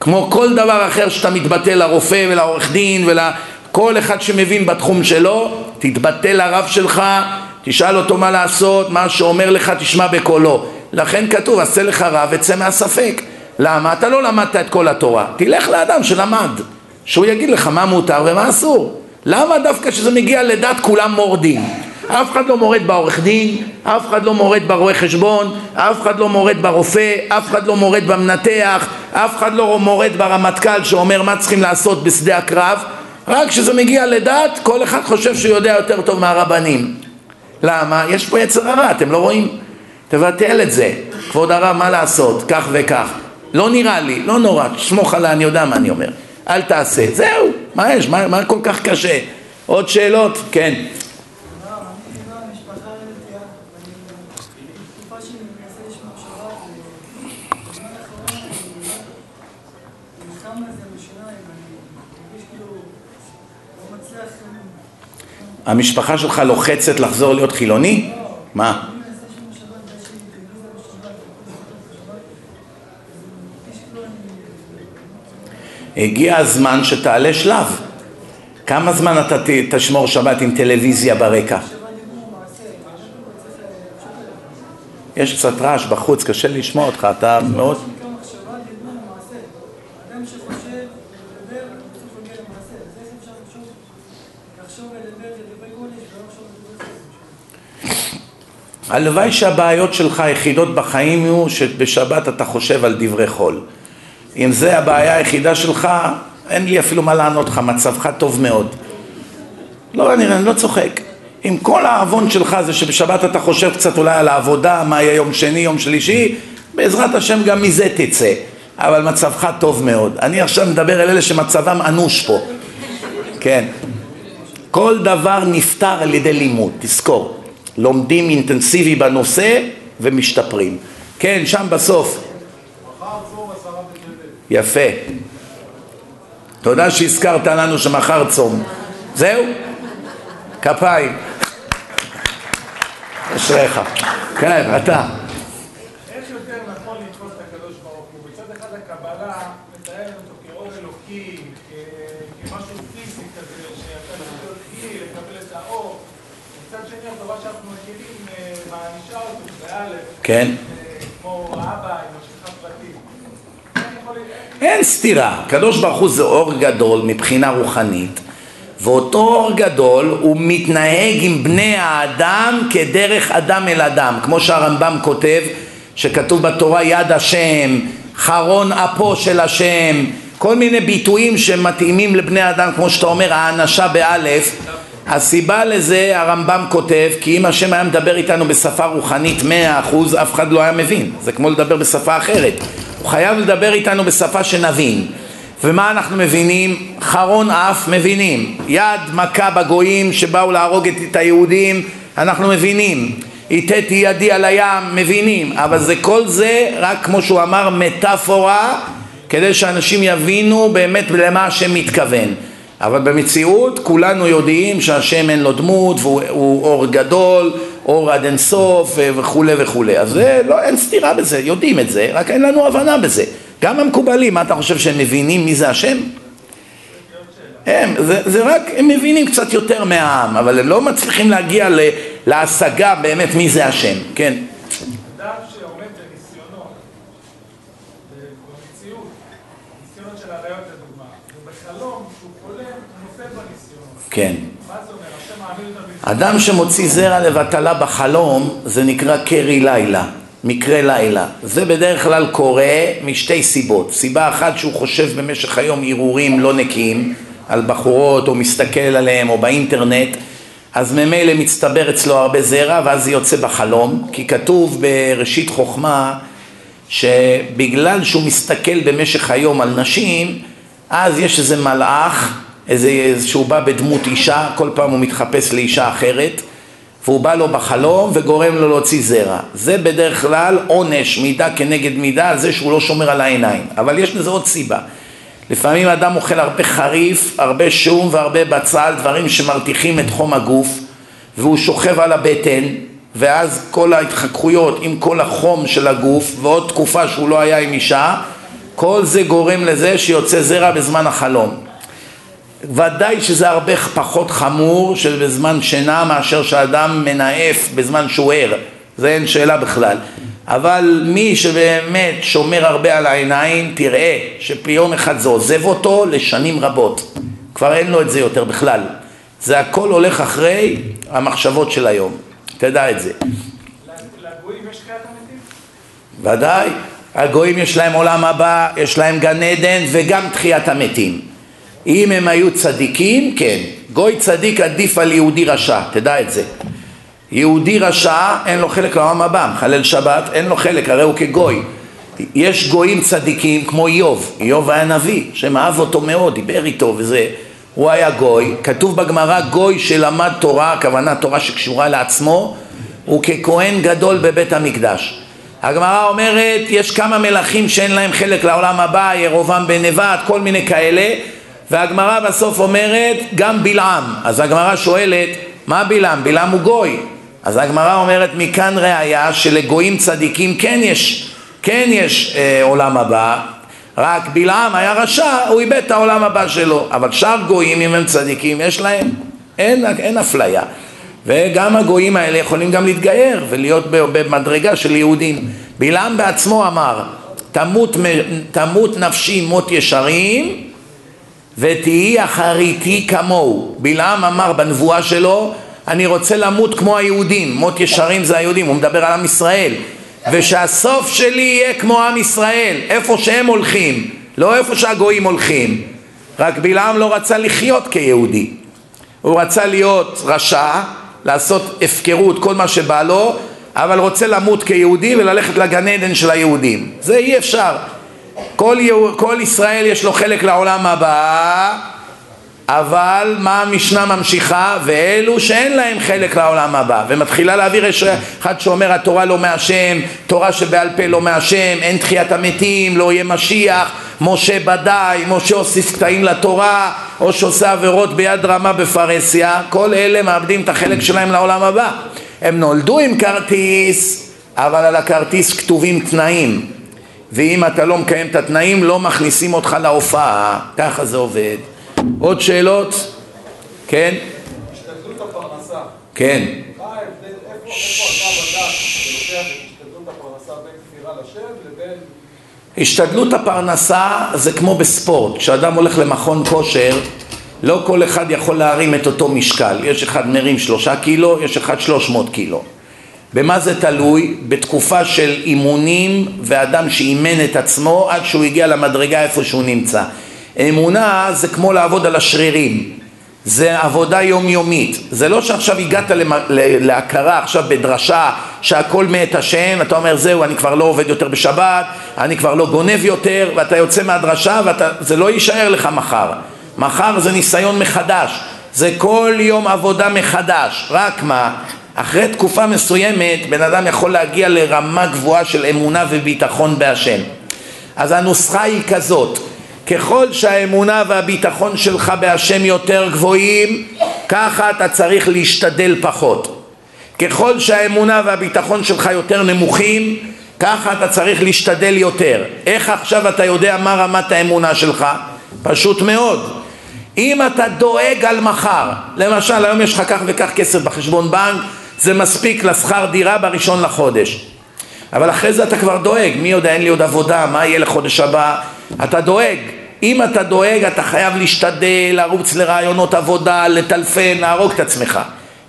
A: כמו כל דבר אחר שאתה מתבטא לרופא ולעורך דין ולכל אחד שמבין בתחום שלו, תתבטא לרב שלך, תשאל אותו מה לעשות, מה שאומר לך תשמע בקולו. לכן כתוב, עשה לך רב וצא מהספק. למה? אתה לא למדת את כל התורה. תלך לאדם שלמד, שהוא יגיד לך מה מותר ומה אסור. למה דווקא כשזה מגיע לדת כולם מורדים? אף אחד לא מורד בעורך דין, אף אחד לא מורד ברואה חשבון, אף אחד לא מורד ברופא, אף אחד לא מורד במנתח, אף אחד לא מורד ברמטכ"ל שאומר מה צריכים לעשות בשדה הקרב, רק כשזה מגיע לדת כל אחד חושב שהוא יודע יותר טוב מהרבנים. למה? יש פה יצר הרע, אתם לא רואים? תבטל את זה. כבוד הרב, מה לעשות? כך וכך. לא נראה לי, לא נורא, תסמוך עליי, אני יודע מה אני אומר. אל תעשה. זהו, מה יש? מה, מה כל כך קשה? עוד שאלות? כן. המשפחה שלך לוחצת לחזור להיות חילוני? מה? הגיע הזמן שתעלה שלב. כמה זמן אתה תשמור שבת עם טלוויזיה ברקע? יש קצת רעש בחוץ, קשה לשמוע אותך, אתה מאוד... הלוואי שהבעיות שלך היחידות בחיים יהיו שבשבת אתה חושב על דברי חול. אם זה הבעיה היחידה שלך, אין לי אפילו מה לענות לך, מצבך טוב מאוד. לא, אני, אני לא צוחק. אם כל העוון שלך זה שבשבת אתה חושב קצת אולי על העבודה, מה יהיה יום שני, יום שלישי, בעזרת השם גם מזה תצא. אבל מצבך טוב מאוד. אני עכשיו מדבר על אלה שמצבם אנוש פה. כן. כל דבר נפתר על ידי לימוד, תזכור. לומדים אינטנסיבי בנושא ומשתפרים. כן, שם בסוף. יפה. תודה שהזכרת לנו שמחר צום. זהו? כפיים. אשריך. כן, אתה.
H: איך יותר נכון לתפוס את הקדוש ברוך הוא? מצד אחד הקבלה מתארת אותו כאור אלוקי, כ- כמשהו פיזי כזה, שאתה צריך להיות כלי, לקבל את האור. מצד שני, התורה שאנחנו מכירים אה, מענישה אותו באלף,
A: כן. אין סתירה. הקדוש ברוך הוא זה אור גדול מבחינה רוחנית, ואותו אור גדול הוא מתנהג עם בני האדם כדרך אדם אל אדם, כמו שהרמב"ם כותב, שכתוב בתורה יד השם, חרון אפו של השם, כל מיני ביטויים שמתאימים לבני אדם, כמו שאתה אומר, האנשה באלף. הסיבה לזה הרמב"ם כותב כי אם השם היה מדבר איתנו בשפה רוחנית מאה אחוז אף אחד לא היה מבין. זה כמו לדבר בשפה אחרת. הוא חייב לדבר איתנו בשפה שנבין. ומה אנחנו מבינים? חרון אף מבינים. יד מכה בגויים שבאו להרוג את, את היהודים אנחנו מבינים. איתתי ידי על הים מבינים. אבל זה כל זה רק כמו שהוא אמר מטאפורה כדי שאנשים יבינו באמת למה השם מתכוון אבל במציאות כולנו יודעים שהשם אין לו דמות והוא הוא אור גדול, אור עד אינסוף וכולי וכולי אז זה, לא, אין סתירה בזה, יודעים את זה, רק אין לנו הבנה בזה גם המקובלים, מה אתה חושב שהם מבינים מי זה השם? הם, זה, זה רק, הם מבינים קצת יותר מהעם, אבל הם לא מצליחים להגיע ל, להשגה באמת מי זה השם, כן.
H: אדם שעומד בניסיונות, במציאות, ניסיונות של עריות לדוגמה, ובחלום שהוא חולם, הוא נופל בניסיונות.
A: כן. אדם שמוציא זרע לבטלה בחלום זה נקרא קרי לילה, מקרה לילה. זה בדרך כלל קורה משתי סיבות. סיבה אחת שהוא חושב במשך היום הרהורים לא נקיים על בחורות או מסתכל עליהם או באינטרנט אז ממילא מצטבר אצלו הרבה זרע ואז זה יוצא בחלום כי כתוב בראשית חוכמה שבגלל שהוא מסתכל במשך היום על נשים אז יש איזה מלאך איזה, שהוא בא בדמות אישה, כל פעם הוא מתחפש לאישה אחרת והוא בא לו בחלום וגורם לו להוציא זרע. זה בדרך כלל עונש, מידה כנגד מידה על זה שהוא לא שומר על העיניים. אבל יש לזה עוד סיבה. לפעמים אדם אוכל הרבה חריף, הרבה שום והרבה בצל, דברים שמרתיחים את חום הגוף והוא שוכב על הבטן ואז כל ההתחככויות עם כל החום של הגוף ועוד תקופה שהוא לא היה עם אישה כל זה גורם לזה שיוצא זרע בזמן החלום. ודאי שזה הרבה פחות חמור שבזמן שינה מאשר שאדם מנאף בזמן שהוא ער, זה אין שאלה בכלל. אבל מי שבאמת שומר הרבה על העיניים, תראה שביום אחד זה עוזב אותו לשנים רבות. כבר אין לו את זה יותר בכלל. זה הכל הולך אחרי המחשבות של היום. תדע את זה.
H: לגויים יש תחיית המתים?
A: ודאי. הגויים יש להם עולם הבא, יש להם גן עדן וגם תחיית המתים. אם הם היו צדיקים, כן. גוי צדיק עדיף על יהודי רשע, תדע את זה. יהודי רשע אין לו חלק לעולם הבא, מחלל שבת אין לו חלק, הרי הוא כגוי. יש גויים צדיקים כמו איוב, איוב היה נביא, שם אהב אותו מאוד, דיבר איתו וזה, הוא היה גוי, כתוב בגמרא גוי שלמד תורה, הכוונה תורה שקשורה לעצמו, הוא ככהן גדול בבית המקדש. הגמרא אומרת, יש כמה מלכים שאין להם חלק לעולם הבא, ירובעם בן נבט, כל מיני כאלה, והגמרא בסוף אומרת, גם בלעם. אז הגמרא שואלת, מה בלעם? בלעם הוא גוי. אז הגמרא אומרת, מכאן ראיה שלגויים צדיקים כן יש, כן יש אה, עולם הבא, רק בלעם היה רשע, הוא איבד את העולם הבא שלו. אבל שאר גויים, אם הם צדיקים, יש להם, אין, אין אפליה. וגם הגויים האלה יכולים גם להתגייר ולהיות במדרגה של יהודים. בלעם בעצמו אמר, תמות, תמות נפשי מות ישרים ותהי אחריתי כמוהו. בלעם אמר בנבואה שלו, אני רוצה למות כמו היהודים, מות ישרים זה היהודים, הוא מדבר על עם ישראל. ושהסוף שלי יהיה כמו עם ישראל, איפה שהם הולכים, לא איפה שהגויים הולכים. רק בלעם לא רצה לחיות כיהודי. הוא רצה להיות רשע, לעשות הפקרות, כל מה שבא לו, אבל רוצה למות כיהודי וללכת לגן עדן של היהודים. זה אי אפשר. כל, יהוד, כל ישראל יש לו חלק לעולם הבא, אבל מה המשנה ממשיכה? ואלו שאין להם חלק לעולם הבא. ומתחילה להעביר יש אחד שאומר התורה לא מהשם, תורה שבעל פה לא מהשם, אין תחיית המתים, לא יהיה משיח, משה בדאי, משה הוסיף קטעים לתורה, או שעושה עבירות ביד רמה בפרהסיה, כל אלה מאבדים את החלק שלהם לעולם הבא. הם נולדו עם כרטיס, אבל על הכרטיס כתובים תנאים. ואם אתה לא מקיים את התנאים, לא מכניסים אותך להופעה. ככה זה עובד. עוד שאלות? כן?
H: השתדלות הפרנסה.
A: כן.
H: מה ההבדל, איפה. השתדלות הפרנסה
A: זה כמו בספורט, כשאדם הולך למכון כושר לא כל אחד יכול להרים את אותו משקל, יש אחד מרים שלושה קילו, יש אחד שלוש מאות קילו. במה זה תלוי? בתקופה של אימונים ואדם שאימן את עצמו עד שהוא הגיע למדרגה איפה שהוא נמצא. אמונה זה כמו לעבוד על השרירים, זה עבודה יומיומית, זה לא שעכשיו הגעת למ... להכרה עכשיו בדרשה שהכל מאת השם, אתה אומר זהו אני כבר לא עובד יותר בשבת, אני כבר לא גונב יותר ואתה יוצא מהדרשה וזה לא יישאר לך מחר, מחר זה ניסיון מחדש, זה כל יום עבודה מחדש, רק מה, אחרי תקופה מסוימת בן אדם יכול להגיע לרמה גבוהה של אמונה וביטחון בהשם אז הנוסחה היא כזאת ככל שהאמונה והביטחון שלך בהשם יותר גבוהים, ככה אתה צריך להשתדל פחות. ככל שהאמונה והביטחון שלך יותר נמוכים, ככה אתה צריך להשתדל יותר. איך עכשיו אתה יודע מה רמת האמונה שלך? פשוט מאוד. אם אתה דואג על מחר, למשל היום יש לך כך וכך כסף בחשבון בנק, זה מספיק לשכר דירה בראשון לחודש. אבל אחרי זה אתה כבר דואג, מי יודע אין לי עוד עבודה, מה יהיה לחודש הבא, אתה דואג, אם אתה דואג אתה חייב להשתדל, לרוץ לרעיונות עבודה, לטלפן, להרוג את עצמך,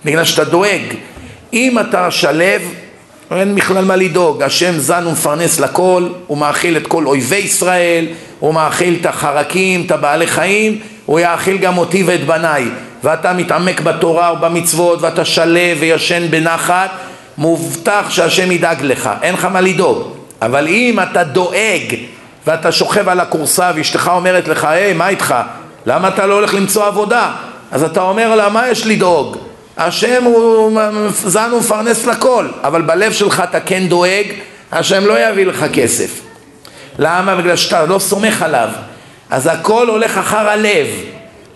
A: בגלל שאתה דואג. אם אתה שלב, אין בכלל מה לדאוג, השם זן ומפרנס לכל, הוא מאכיל את כל אויבי ישראל, הוא מאכיל את החרקים, את הבעלי חיים, הוא יאכיל גם אותי ואת בניי, ואתה מתעמק בתורה ובמצוות ואתה שלב וישן בנחת, מובטח שהשם ידאג לך, אין לך מה לדאוג. אבל אם אתה דואג ואתה שוכב על הכורסה ואשתך אומרת לך, היי, מה איתך? למה אתה לא הולך למצוא עבודה? אז אתה אומר לה, מה יש לדאוג? השם הוא זן ומפרנס לכל, אבל בלב שלך אתה כן דואג, השם לא יביא לך כסף. למה? בגלל שאתה לא סומך עליו. אז הכל הולך אחר הלב.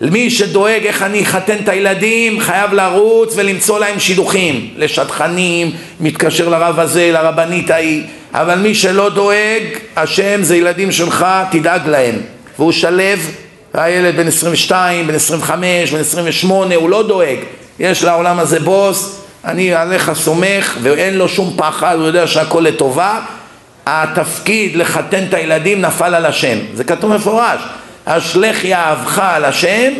A: מי שדואג איך אני אחתן את הילדים חייב לרוץ ולמצוא להם שידוכים. לשטחנים, מתקשר לרב הזה, לרבנית ההיא. אבל מי שלא דואג, השם זה ילדים שלך, תדאג להם. והוא שלב, הילד בן 22, בן 25, בן 28, הוא לא דואג. יש לעולם הזה בוס, אני עליך סומך ואין לו שום פחד, הוא יודע שהכל לטובה. התפקיד לחתן את הילדים נפל על השם, זה כתוב מפורש אשלך יאהבך על השם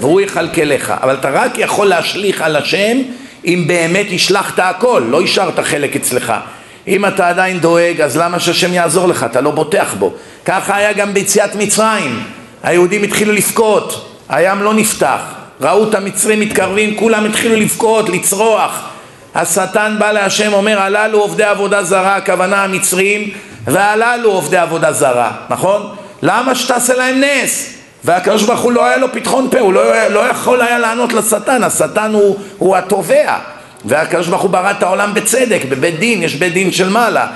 A: והוא יכלכלך. אבל אתה רק יכול להשליך על השם אם באמת השלכת הכל, לא השארת חלק אצלך. אם אתה עדיין דואג אז למה שהשם יעזור לך, אתה לא בוטח בו. ככה היה גם ביציאת מצרים. היהודים התחילו לבכות, הים לא נפתח. ראו את המצרים מתקרבים, כולם התחילו לבכות, לצרוח. השטן בא להשם אומר הללו עובדי עבודה זרה, הכוונה המצרים והללו עובדי עבודה זרה, נכון? למה שתעשה להם נס? והקדוש ברוך הוא לא היה לו פתחון פה, הוא לא, לא יכול היה לענות לשטן, השטן הוא, הוא התובע והקדוש ברוך הוא ברא את העולם בצדק, בבית דין, יש בית דין של מעלה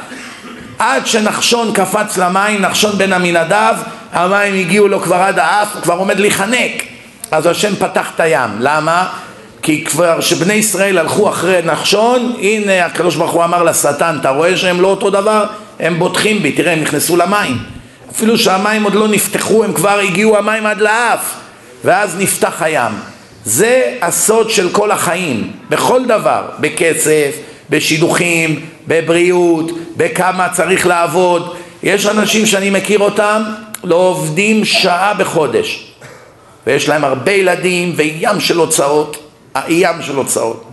A: עד שנחשון קפץ למים, נחשון בן עמינדב, המים הגיעו לו כבר עד האף, הוא כבר עומד להיחנק אז השם פתח את הים, למה? כי כבר שבני ישראל הלכו אחרי נחשון, הנה הקדוש ברוך הוא אמר לשטן, אתה רואה שהם לא אותו דבר? הם בוטחים בי, תראה הם נכנסו למים אפילו שהמים עוד לא נפתחו, הם כבר הגיעו המים עד לאף ואז נפתח הים. זה הסוד של כל החיים, בכל דבר, בכסף, בשידוכים, בבריאות, בכמה צריך לעבוד. יש אנשים שאני מכיר אותם, לא עובדים שעה בחודש, ויש להם הרבה ילדים וים של הוצאות, ים של הוצאות,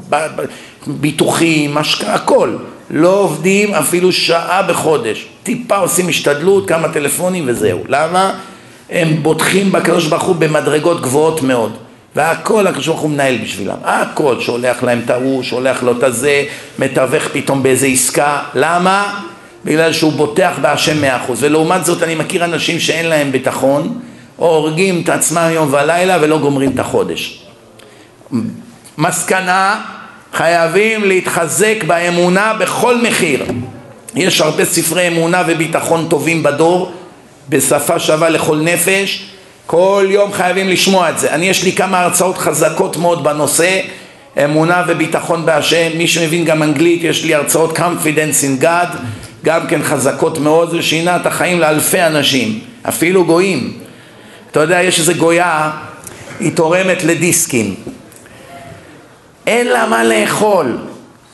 A: ביטוחים, הכל. לא עובדים אפילו שעה בחודש, טיפה עושים השתדלות, כמה טלפונים וזהו. למה? הם בוטחים בקדוש ברוך הוא במדרגות גבוהות מאוד. והכל הקדוש ברוך הוא מנהל בשבילם, הכל, שולח להם את ההוא, שולח לו את הזה, מתווך פתאום באיזה עסקה, למה? בגלל שהוא בוטח בהשם מאה אחוז, ולעומת זאת אני מכיר אנשים שאין להם ביטחון, או הורגים את עצמם יום ולילה ולא גומרים את החודש. מסקנה, חייבים להתחזק באמונה בכל מחיר. יש הרבה ספרי אמונה וביטחון טובים בדור, בשפה שווה לכל נפש, כל יום חייבים לשמוע את זה. אני יש לי כמה הרצאות חזקות מאוד בנושא, אמונה וביטחון בהשם, מי שמבין גם אנגלית, יש לי הרצאות confidence in God, גם כן חזקות מאוד, זה שינה את החיים לאלפי אנשים, אפילו גויים. אתה יודע, יש איזה גויה, היא תורמת לדיסקים. אין לה מה לאכול.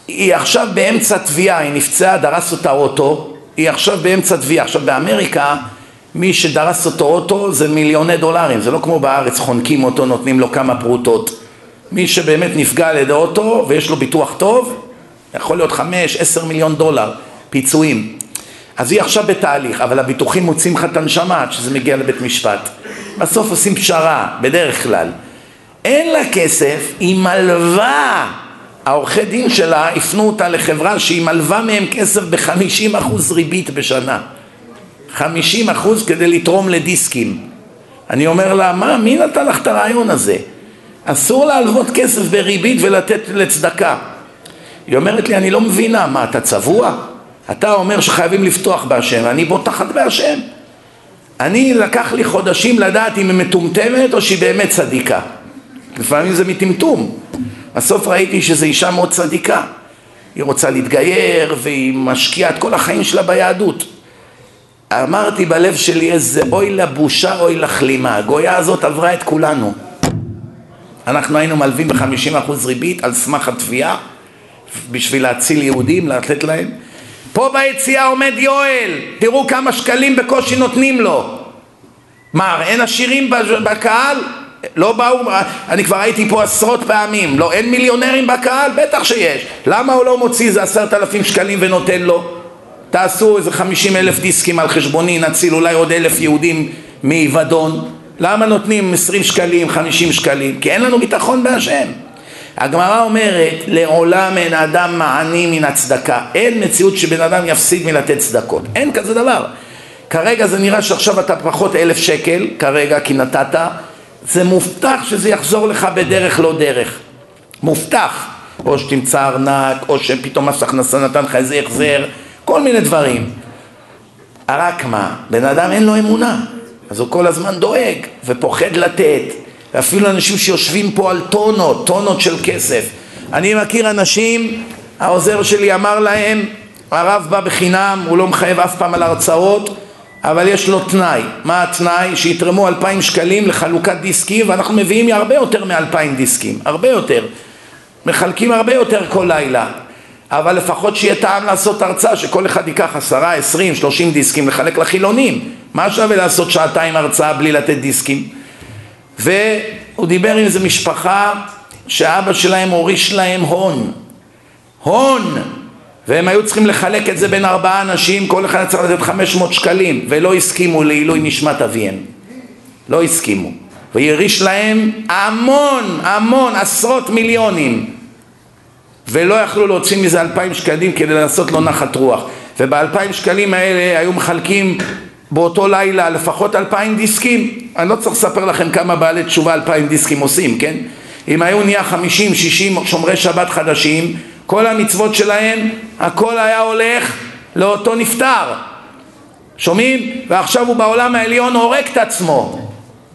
A: היא עכשיו באמצע תביעה, היא נפצעה, דרס אותה אוטו, היא עכשיו באמצע תביעה. עכשיו באמריקה, מי שדרס אותו אוטו זה מיליוני דולרים, זה לא כמו בארץ, חונקים אותו, נותנים לו כמה פרוטות. מי שבאמת נפגע על ידי אוטו ויש לו ביטוח טוב, יכול להיות חמש, עשר מיליון דולר פיצויים. אז היא עכשיו בתהליך, אבל הביטוחים מוצאים לך את הנשמה עד שזה מגיע לבית משפט. בסוף עושים פשרה, בדרך כלל. אין לה כסף, היא מלווה. העורכי דין שלה הפנו אותה לחברה שהיא מלווה מהם כסף בחמישים אחוז ריבית בשנה. חמישים אחוז כדי לתרום לדיסקים. אני אומר לה, מה, מי נתן לך את הרעיון הזה? אסור להלוות כסף בריבית ולתת לצדקה. היא אומרת לי, אני לא מבינה, מה, אתה צבוע? אתה אומר שחייבים לפתוח בהשם, אני בוטחת בהשם. אני, לקח לי חודשים לדעת אם היא מטומטמת או שהיא באמת צדיקה. לפעמים זה מטמטום. בסוף ראיתי שזו אישה מאוד צדיקה. היא רוצה להתגייר והיא משקיעה את כל החיים שלה ביהדות. אמרתי בלב שלי איזה אוי לבושה אוי לכלימה, הגויה הזאת עברה את כולנו. אנחנו היינו מלווים בחמישים אחוז ריבית על סמך התביעה בשביל להציל יהודים, לתת להם. פה ביציאה עומד יואל, תראו כמה שקלים בקושי נותנים לו. מה, אין עשירים בקהל? לא באו, אני כבר הייתי פה עשרות פעמים, לא, אין מיליונרים בקהל? בטח שיש. למה הוא לא מוציא איזה עשרת אלפים שקלים ונותן לו? תעשו איזה חמישים אלף דיסקים על חשבוני, נציל אולי עוד אלף יהודים מאבדון. למה נותנים עשרים שקלים, חמישים שקלים? כי אין לנו ביטחון בהשם. הגמרא אומרת, לעולם אין אדם מעני מן הצדקה. אין מציאות שבן אדם יפסיד מלתת צדקות. אין כזה דבר. כרגע זה נראה שעכשיו אתה פחות אלף שקל, כרגע כי נתת, זה מובטח שזה יחזור לך בדרך לא דרך. מובטח. או שתמצא ארנק, או שפתאום מס הכנסה נתן לך איזה החזר, כל מיני דברים. רק מה, בן אדם אין לו אמונה, אז הוא כל הזמן דואג ופוחד לתת. ואפילו אנשים שיושבים פה על טונות, טונות של כסף. אני מכיר אנשים, העוזר שלי אמר להם, הרב בא בחינם, הוא לא מחייב אף פעם על הרצאות, אבל יש לו תנאי. מה התנאי? שיתרמו אלפיים שקלים לחלוקת דיסקים, ואנחנו מביאים הרבה יותר מאלפיים דיסקים, הרבה יותר. מחלקים הרבה יותר כל לילה. אבל לפחות שיהיה טעם לעשות הרצאה, שכל אחד ייקח עשרה, עשרים, שלושים דיסקים לחלק לחילונים. מה שווה לעשות שעתיים הרצאה בלי לתת דיסקים? והוא דיבר עם איזה משפחה שאבא שלהם הוריש להם הון. הון! והם היו צריכים לחלק את זה בין ארבעה אנשים, כל אחד צריך לתת חמש מאות שקלים, ולא הסכימו לעילוי נשמת אביהם. לא הסכימו. והריש להם המון, המון, עשרות מיליונים. ולא יכלו להוציא מזה אלפיים שקלים כדי לעשות לו נחת רוח. ובאלפיים שקלים האלה היו מחלקים באותו לילה לפחות אלפיים דיסקים. אני לא צריך לספר לכם כמה בעלי תשובה אלפיים דיסקים עושים, כן? אם היו נהיה חמישים, שישים שומרי שבת חדשים, כל המצוות שלהם, הכל היה הולך לאותו נפטר. שומעים? ועכשיו הוא בעולם העליון הורג את עצמו.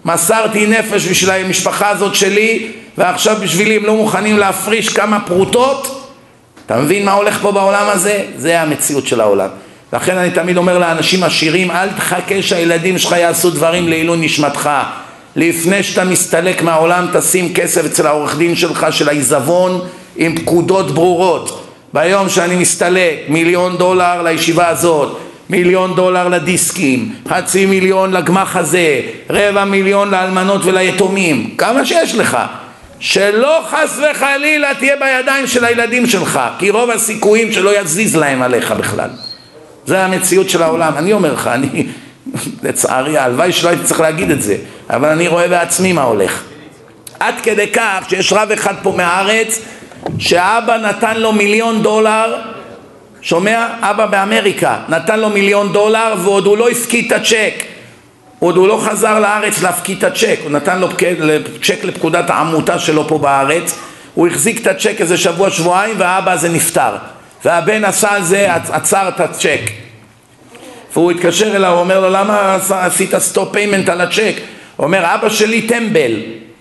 A: מסרתי נפש בשביל המשפחה הזאת שלי, ועכשיו בשבילי הם לא מוכנים להפריש כמה פרוטות. אתה מבין מה הולך פה בעולם הזה? זה המציאות של העולם. לכן אני תמיד אומר לאנשים עשירים, אל תחכה שהילדים שלך יעשו דברים לעילוי נשמתך. לפני שאתה מסתלק מהעולם, תשים כסף אצל העורך דין שלך, של העיזבון, עם פקודות ברורות. ביום שאני מסתלק, מיליון דולר לישיבה הזאת, מיליון דולר לדיסקים, חצי מיליון לגמח הזה, רבע מיליון לאלמנות וליתומים, כמה שיש לך. שלא חס וחלילה תהיה בידיים של הילדים שלך, כי רוב הסיכויים שלא יזיז להם עליך בכלל. זה המציאות של העולם. אני אומר לך, אני, [LAUGHS] לצערי, הלוואי שלא הייתי צריך להגיד את זה, אבל אני רואה בעצמי מה הולך. עד כדי כך שיש רב אחד פה מהארץ, שאבא נתן לו מיליון דולר, שומע? אבא באמריקה, נתן לו מיליון דולר ועוד הוא לא הפקיד את הצ'ק. עוד הוא לא חזר לארץ להפקיד את הצ'ק, הוא נתן לו צ'ק לפקודת העמותה שלו פה בארץ, הוא החזיק את הצ'ק איזה שבוע שבועיים והאבא הזה נפטר. והבן עשה על זה, עצר את הצ'ק. והוא התקשר אליו, הוא אומר לו, למה עשית stop payment על הצ'ק? הוא אומר, אבא שלי טמבל,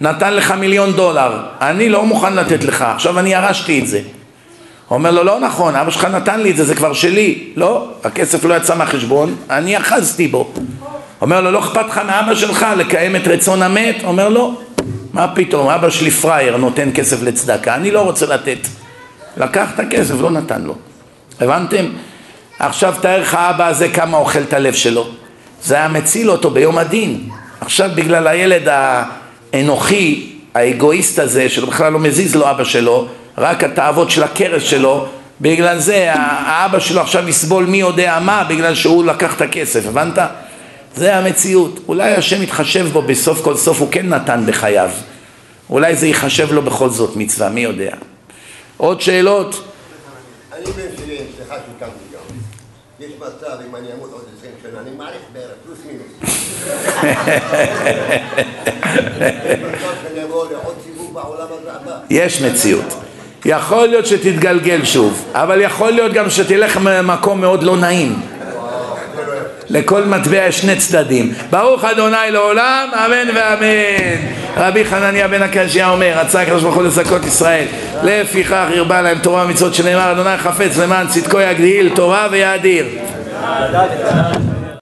A: נתן לך מיליון דולר, אני לא מוכן לתת לך, עכשיו אני ירשתי את זה. אומר לו, לא נכון, אבא שלך נתן לי את זה, זה כבר שלי. לא, הכסף לא יצא מהחשבון, אני אחזתי בו. אומר לו, לא אכפת לך מאבא שלך לקיים את רצון המת? אומר לו, מה פתאום, אבא שלי פראייר נותן כסף לצדקה, אני לא רוצה לתת. לקח את הכסף, לא נתן לו. הבנתם? עכשיו תאר לך האבא הזה כמה אוכל את הלב שלו. זה היה מציל אותו ביום הדין. עכשיו בגלל הילד האנוכי, האגואיסט הזה, שבכלל לא מזיז לו אבא שלו, רק התאוות של הכרס שלו, בגלל זה האבא שלו עכשיו יסבול מי יודע מה, בגלל שהוא לקח את הכסף, הבנת? זה המציאות. אולי השם יתחשב בו בסוף כל סוף, הוא כן נתן בחייו. אולי זה ייחשב לו בכל זאת מצווה, מי יודע. עוד שאלות?
I: אני בן 70, סליחה שקמתי גם. יש מצב, אם אני אמות עוד 20 שנה, אני מעריך בערך, פלוס מינוס.
A: יש מציאות. יכול להיות שתתגלגל שוב, אבל יכול להיות גם שתלך ממקום מאוד לא נעים. לכל מטבע יש שני צדדים. ברוך אדוני לעולם, אמן ואמן. רבי חנניה בן הקשיא אומר, רצה הקדוש ברוך הוא לזכות ישראל. לפיכך הרבה להם תורה ומצוות שנאמר, אדוני חפץ למען צדקו יגדיל תורה ויאדיר. آه، ذلك.